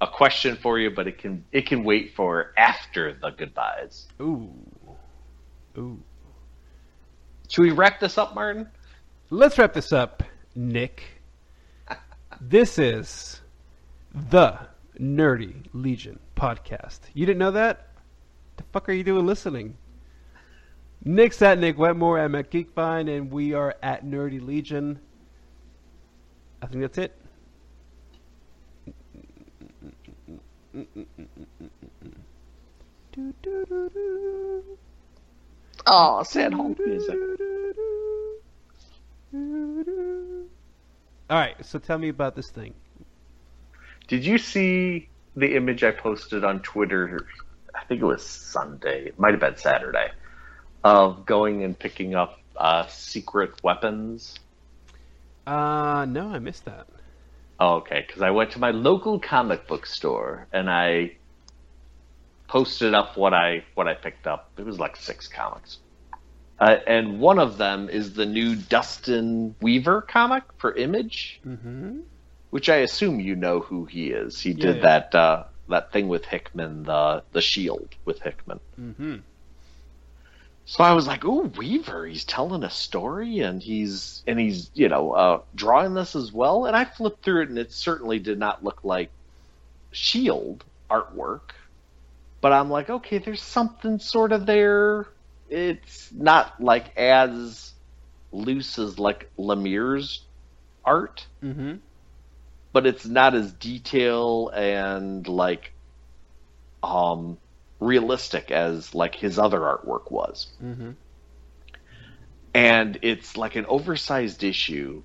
a question for you, but it can it can wait for after the goodbyes. Ooh. Ooh. Should we wrap this up, Martin? Let's wrap this up, Nick. This is the Nerdy Legion podcast. You didn't know that? The fuck are you doing listening? Nick's at Nick Wetmore. I'm at Geekvine, and we are at Nerdy Legion. I think that's it. Oh, sad home music. All right, so tell me about this thing. Did you see the image I posted on Twitter? I think it was Sunday. It might have been Saturday. Of going and picking up uh, secret weapons. Uh, no, I missed that. Oh, okay, because I went to my local comic book store and I posted up what I what I picked up. It was like six comics, uh, and one of them is the new Dustin Weaver comic for Image, Mm-hmm. which I assume you know who he is. He did yeah. that uh, that thing with Hickman, the the Shield with Hickman. Mm-hmm. So I was like, "Ooh, Weaver! He's telling a story, and he's and he's you know uh, drawing this as well." And I flipped through it, and it certainly did not look like Shield artwork. But I'm like, okay, there's something sort of there. It's not like as loose as like Lemire's art, Mm-hmm. but it's not as detail and like um realistic as like his other artwork was. Mm-hmm. and it's like an oversized issue,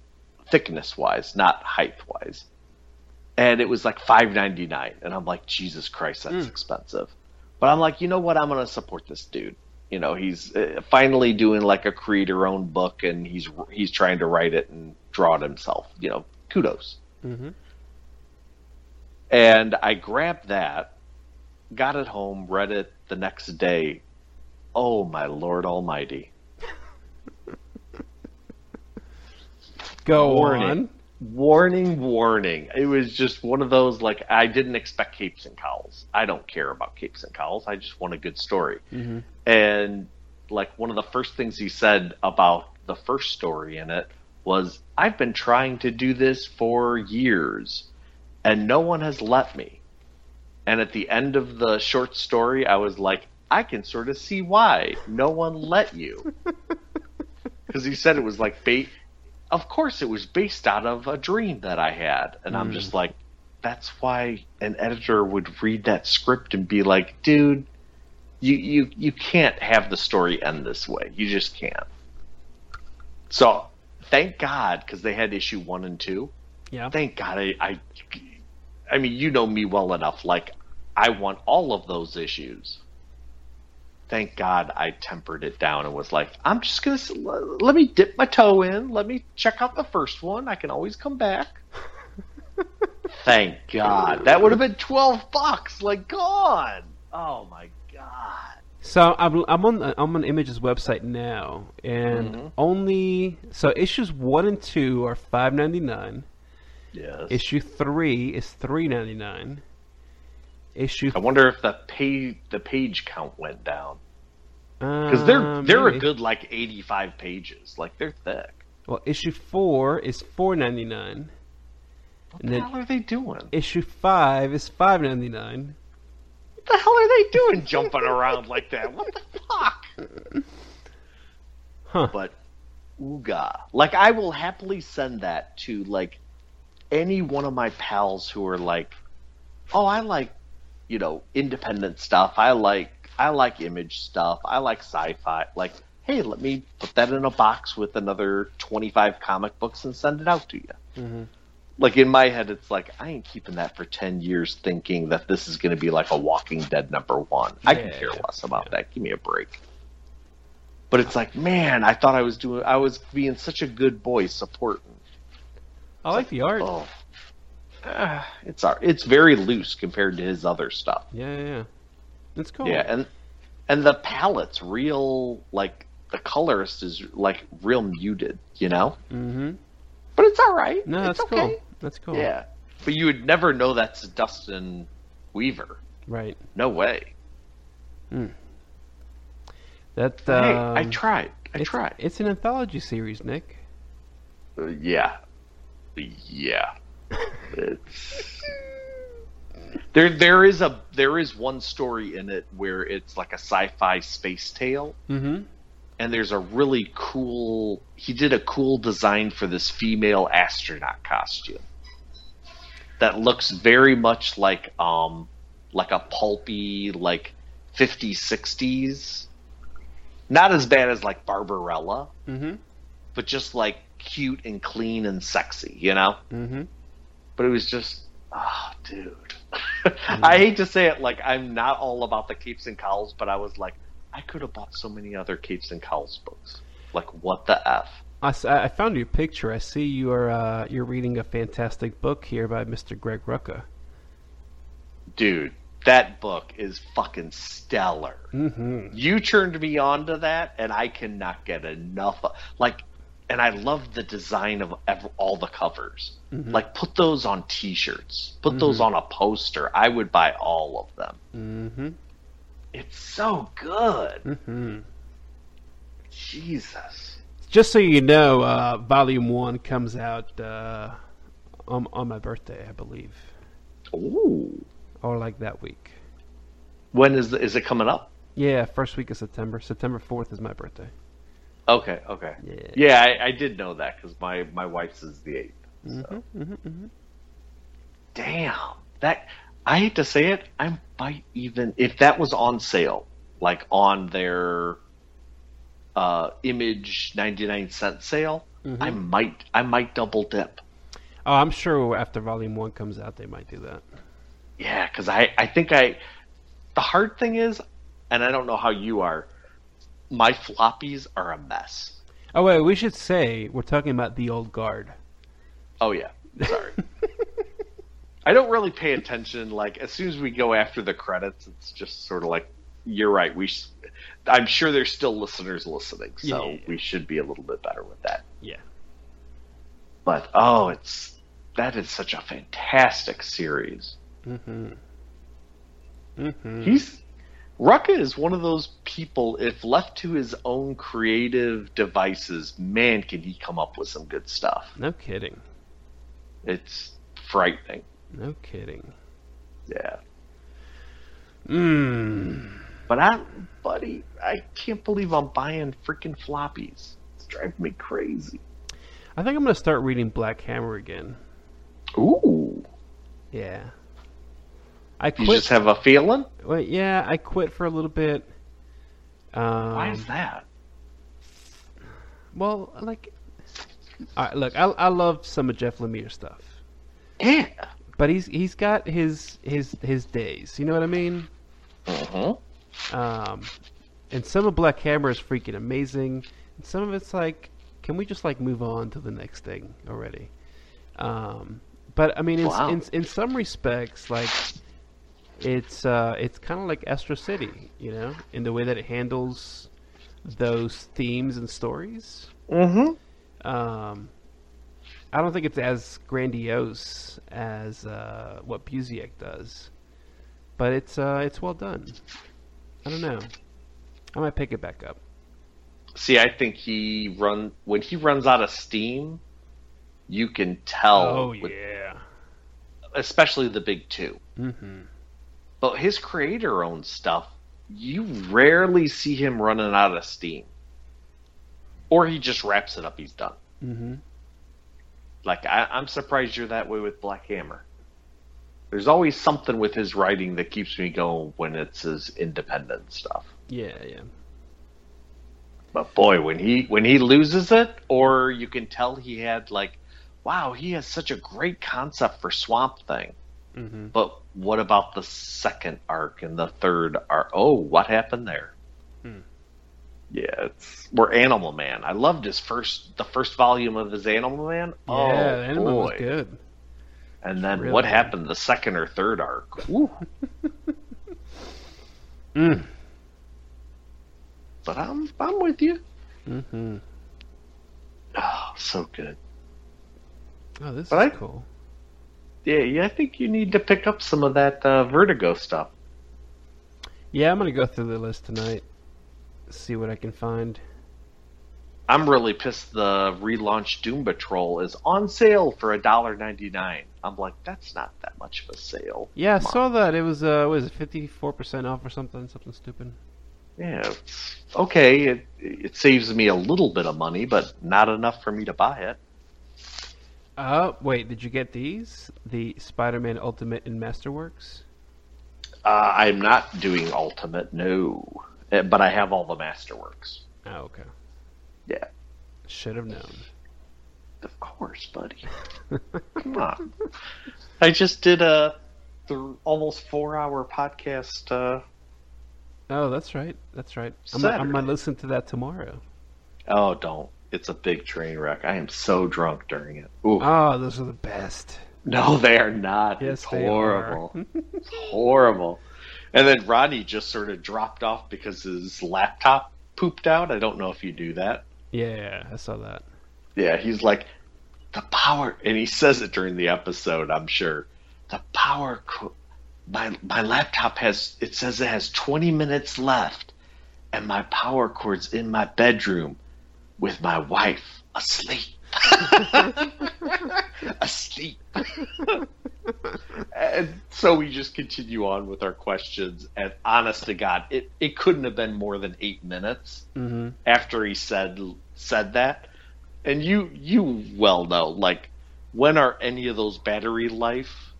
thickness wise, not height wise. And it was like five ninety nine, and I'm like, Jesus Christ, that's Mm. expensive. But I'm like, you know what? I'm gonna support this dude. You know, he's uh, finally doing like a creator owned book, and he's he's trying to write it and draw it himself. You know, kudos. Mm-hmm. And I grabbed that, got it home, read it the next day. Oh my Lord Almighty! Go Warning. on. Warning warning. It was just one of those like i didn't expect capes and cowls. I don't care about capes and cowls. I just want a good story. Mm-hmm. and like one of the first things he said about the first story in it was i've been trying to do this for years and no one has let me. And at the end of the short story i was like i can sort of see why no one let you. Because he said it was like bait of course it was based out of a dream that I had. And I'm Mm. just like, that's why an editor would read that script and be like, dude, you, you, you can't have the story end this way. You just can't. So thank God, because they had issue one and two. Yeah. Thank God I, I, I mean, you know me well enough. Like, I want all of those issues. Thank God I tempered it down and was like, I'm just gonna let me dip my toe in. Let me check out the first one. I can always come back. Thank God. That would have been twelve bucks. Like gone. Oh my god. So I'm I'm on I'm on Image's website now, and Mhm. only so issues one and two are five ninety nine. Yes. Issue three is three ninety nine. Issue I wonder if the page the page count went down because they're uh, they're a good like eighty five pages. Like they're thick. Well, issue four is four ninety nine. What And the hell are they doing? Issue five is five ninety nine. What the hell are they doing jumping around like that? What the fuck? Huh. But ooga. Like I will happily send that to like any one of my pals who are like, "Oh, I like, you know, independent stuff. I like I like image stuff. I like sci-fi." Like, "Hey, let me put that in a box with another 25 comic books and send it out to you." Mhm. Like in my head, it's like I ain't keeping that for ten years, thinking that this is going to be like a Walking Dead number one. I can Yeah, care less about yeah. that. Give me a break. But it's like, man, I thought I was doing, I was being such a good boy supporting. I like the art. Oh, Ah, it's it's very loose compared to his other stuff. Yeah, yeah, yeah. It's cool. Yeah, and and the palette's real, like the colorist is like real muted, you know. Mm-hmm. But it's all right. No, it's that's okay. cool. That's cool. Yeah, but you would never know that's Dustin Weaver. Right. No way. That. hey, I um, tried. I it's, tried. It's an anthology series, Nick. Uh, yeah, yeah. It's there. There is a there is one story in it where it's like a sci-fi space tale, Mm-hmm. and there's a really cool. He did a cool design for this female astronaut costume that looks very much like um like a pulpy like 50s 60s. Not as bad as like Barbarella, Mm-hmm. but just like cute and clean and sexy, you know? Mm-hmm. But it was just, ah, dude. I hate to say it, like, I'm not all about the Capes and Cowls, but I was like, I could have bought so many other Capes and Cowls books. Like, what the F? I found your picture. I see you are uh, you're reading a fantastic book here by Mr. Greg Rucka. Dude, that book is fucking stellar. Mm-hmm. You turned me on to that, and I cannot get enough. Of, like, and I love the design of all the covers. Mhm. Like, put those on T-shirts. Put those on a poster. I would buy all of them. Mm-hmm. It's so good. Mm-hmm. Jesus. Just so you know, uh, Volume One comes out uh, on on my birthday, I believe, Ooh. or like that week. When is the, is it coming up? Yeah, first week of September. September fourth is my birthday. Okay, okay. Yeah. Yeah, I, I did know that because my my wife's is the eighth. So. Mm-hmm, mm-hmm, mm-hmm. Damn, that I hate to say it, I might even if that was on sale, like on their uh, image ninety nine cent sale. I might I might double dip. Oh, I'm sure after Volume One comes out, they might do that. Yeah, because I I think I the hard thing is, and I don't know how you are, my floppies are a mess. Oh wait, we should say we're talking about the old guard. Oh yeah, sorry. I don't really pay attention. Like as soon as we go after the credits, it's just sort of like you're right. We, sh- I'm sure there's still listeners listening, so Yeah, yeah, yeah. we should be a little bit better with that. Yeah. But oh, it's that is such a fantastic series. Mm-hmm. Mm-hmm. He's Rucka is one of those people. If left to his own creative devices, man, can he come up with some good stuff. No kidding. It's frightening. No kidding. Yeah. Mmm. But I, buddy, I can't believe I'm buying freaking floppies. It's driving me crazy. I think I'm gonna start reading Black Hammer again. Ooh. Yeah. I You just have a feeling? Wait, yeah, I quit for a little bit. Um, Why is that? Well, like, all right, look, I I love some of Jeff Lemire stuff, Yeah. but he's he's got his his his days. You know what I mean? Mm-hmm. Um, and some of Black Hammer is freaking amazing. And some of it's like, can we just like move on to the next thing already? Um, but I mean, in, Wow. in in some respects, like it's uh, it's kind of like Astro City, you know, in the way that it handles those themes and stories. Mm-hmm. Um, I don't think it's as grandiose as uh, what Busiek does, but it's uh, it's well done. I don't know. I might pick it back up. See, I think he run when he runs out of steam, you can tell. Oh with- yeah. especially the big two. Mm-hmm. But his creator owned stuff, you rarely see him running out of steam. Or he just wraps it up, he's done. Mm-hmm. Like, I, I'm surprised you're that way with Black Hammer. There's always something with his writing that keeps me going when it's his independent stuff. Yeah, yeah. But boy, when he when he loses it, or you can tell he had like, wow, he has such a great concept for Swamp Thing. Mm-hmm. But what about the second arc and the third arc? Oh, what happened there? Hmm. Yeah, it's we're Animal Man. I loved his first the first volume of his Animal Man. oh yeah, the anime boy! was good. And then Really what happened the second or third arc? Mm. But I'm I'm with you. Mm-hmm. Oh, so good. Oh, this But is I- cool. Yeah, yeah. I think you need to pick up some of that uh, Vertigo stuff. Yeah, I'm gonna go through the list tonight. See what I can find. I'm really pissed the relaunched Doom Patrol is on sale for a dollar ninety nine. I'm like, that's not that much of a sale. Yeah, I Come on. saw that. It was uh, was it 54 percent off or something? Something stupid. Yeah, it's okay. It it saves me a little bit of money, but not enough for me to buy it. Uh, wait, did you get these? The Spider-Man Ultimate and Masterworks? Uh, I'm not doing Ultimate, no, Uh, but I have all the Masterworks. Oh, okay. Yeah, Should have known. of course, buddy. Come on. I just did a th- almost four hour podcast. Uh, Oh, that's right. That's right. I'm, I'm gonna listen to that tomorrow. oh, don't. It's a big train wreck. I am so drunk during it. Ooh. Oh, those are the best. No, they are not. Yes, it's horrible. it's horrible. And then Ronnie just sort of dropped off because his laptop pooped out. I don't know if you do that. Yeah, I saw that. Yeah, he's like, the power, and he says it during the episode, I'm sure. The power, co- my, my laptop has, it says it has 20 minutes left, and my power cord's in my bedroom with my wife asleep. asleep. and so we just continue on with our questions, and honest to God, it, it couldn't have been more than eight minutes Mm-hmm. after he said said that. And you you well know, like when are any of those battery life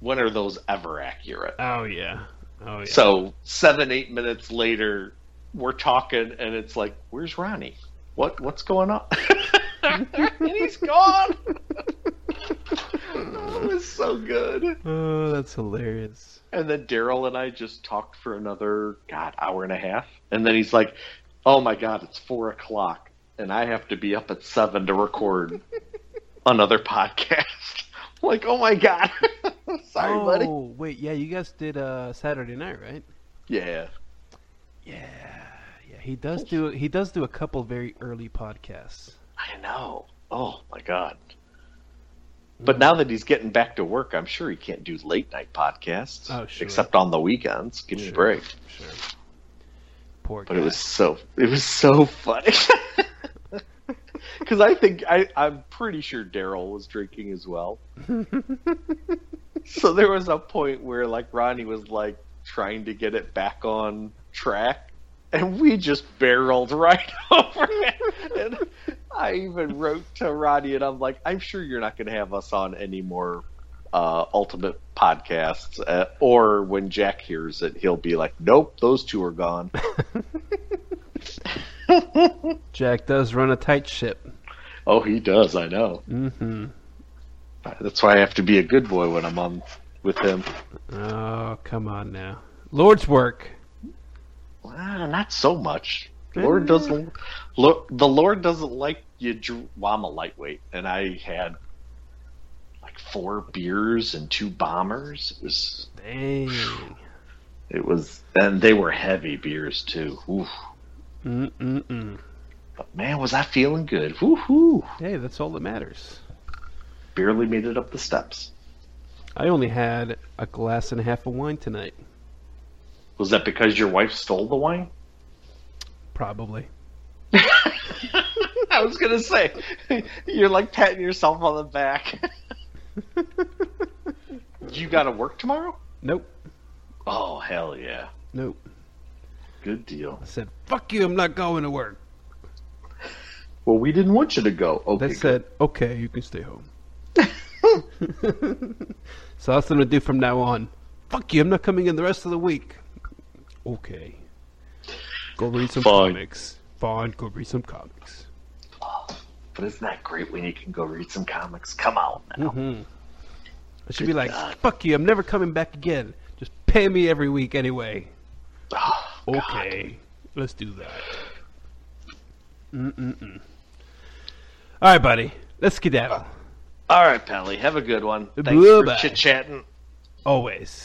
when are those ever accurate? Oh yeah. Oh yeah. So seven, eight minutes later we're talking and it's like, Where's Ronnie? What what's going on? and he's gone. oh, it was so good. oh, that's hilarious. And then Daryl and I just talked for another God hour and a half, and then he's like, "Oh my God, it's four o'clock, and I have to be up at seven to record another podcast." Like, oh my God, sorry, oh, buddy. wait, yeah, you guys did uh Saturday night, right? Yeah, Yeah. He does do he does do a couple very early podcasts. I know. Oh my God. But mm. now that he's getting back to work, I'm sure he can't do late night podcasts, Oh, sure. except on the weekends. Give me a break. Sure. Poor guy. But it was so it was so funny. Because I think I, I'm pretty sure Daryl was drinking as well. so there was a point where like Ronnie was like trying to get it back on track, and we just barreled right over it. And I even wrote to Ronnie, and I'm like, I'm sure you're not going to have us on any more uh, Ultimate podcasts, uh, or when Jack hears it, he'll be like, Nope, those two are gone. Jack does run a tight ship. Oh, he does. I know. Mm-hmm. That's why I have to be a good boy when I'm on with him. Oh, come on now. Lord's work. Ah, not so much. Lord doesn't. Lord, the Lord doesn't like you. Dr- well, I'm a lightweight, and I had like four beers and two bombers. It was Dang. it was and they were heavy beers too. Oof. Mm-mm-mm. But man, was I feeling good. Woohoo. Hey, that's all that matters. Barely made it up the steps. I only had a glass and a half of wine tonight. Was that because your wife stole the wine? Probably. I was gonna say, you're like patting yourself on the back. you gotta work tomorrow? Nope. Oh hell yeah. Nope. Good deal. I said, fuck you, I'm not going to work. Well, we didn't want you to go. Okay, They said, okay, you can stay home. so that's what I'm going to do from now on. Fuck you, I'm not coming in the rest of the week. Okay. Go read some Fine. comics. Fine, go read some comics. But isn't that great when you can go read some comics? Come on now. hmm I should be like, God. fuck you, I'm never coming back again. Just pay me every week anyway. Oh, God. Okay, let's do that. Mm-mm-mm. All right, buddy. Let's skedaddle. All right, Pally. Have a good one. Thanks Bye-bye. for chit chatting. Always.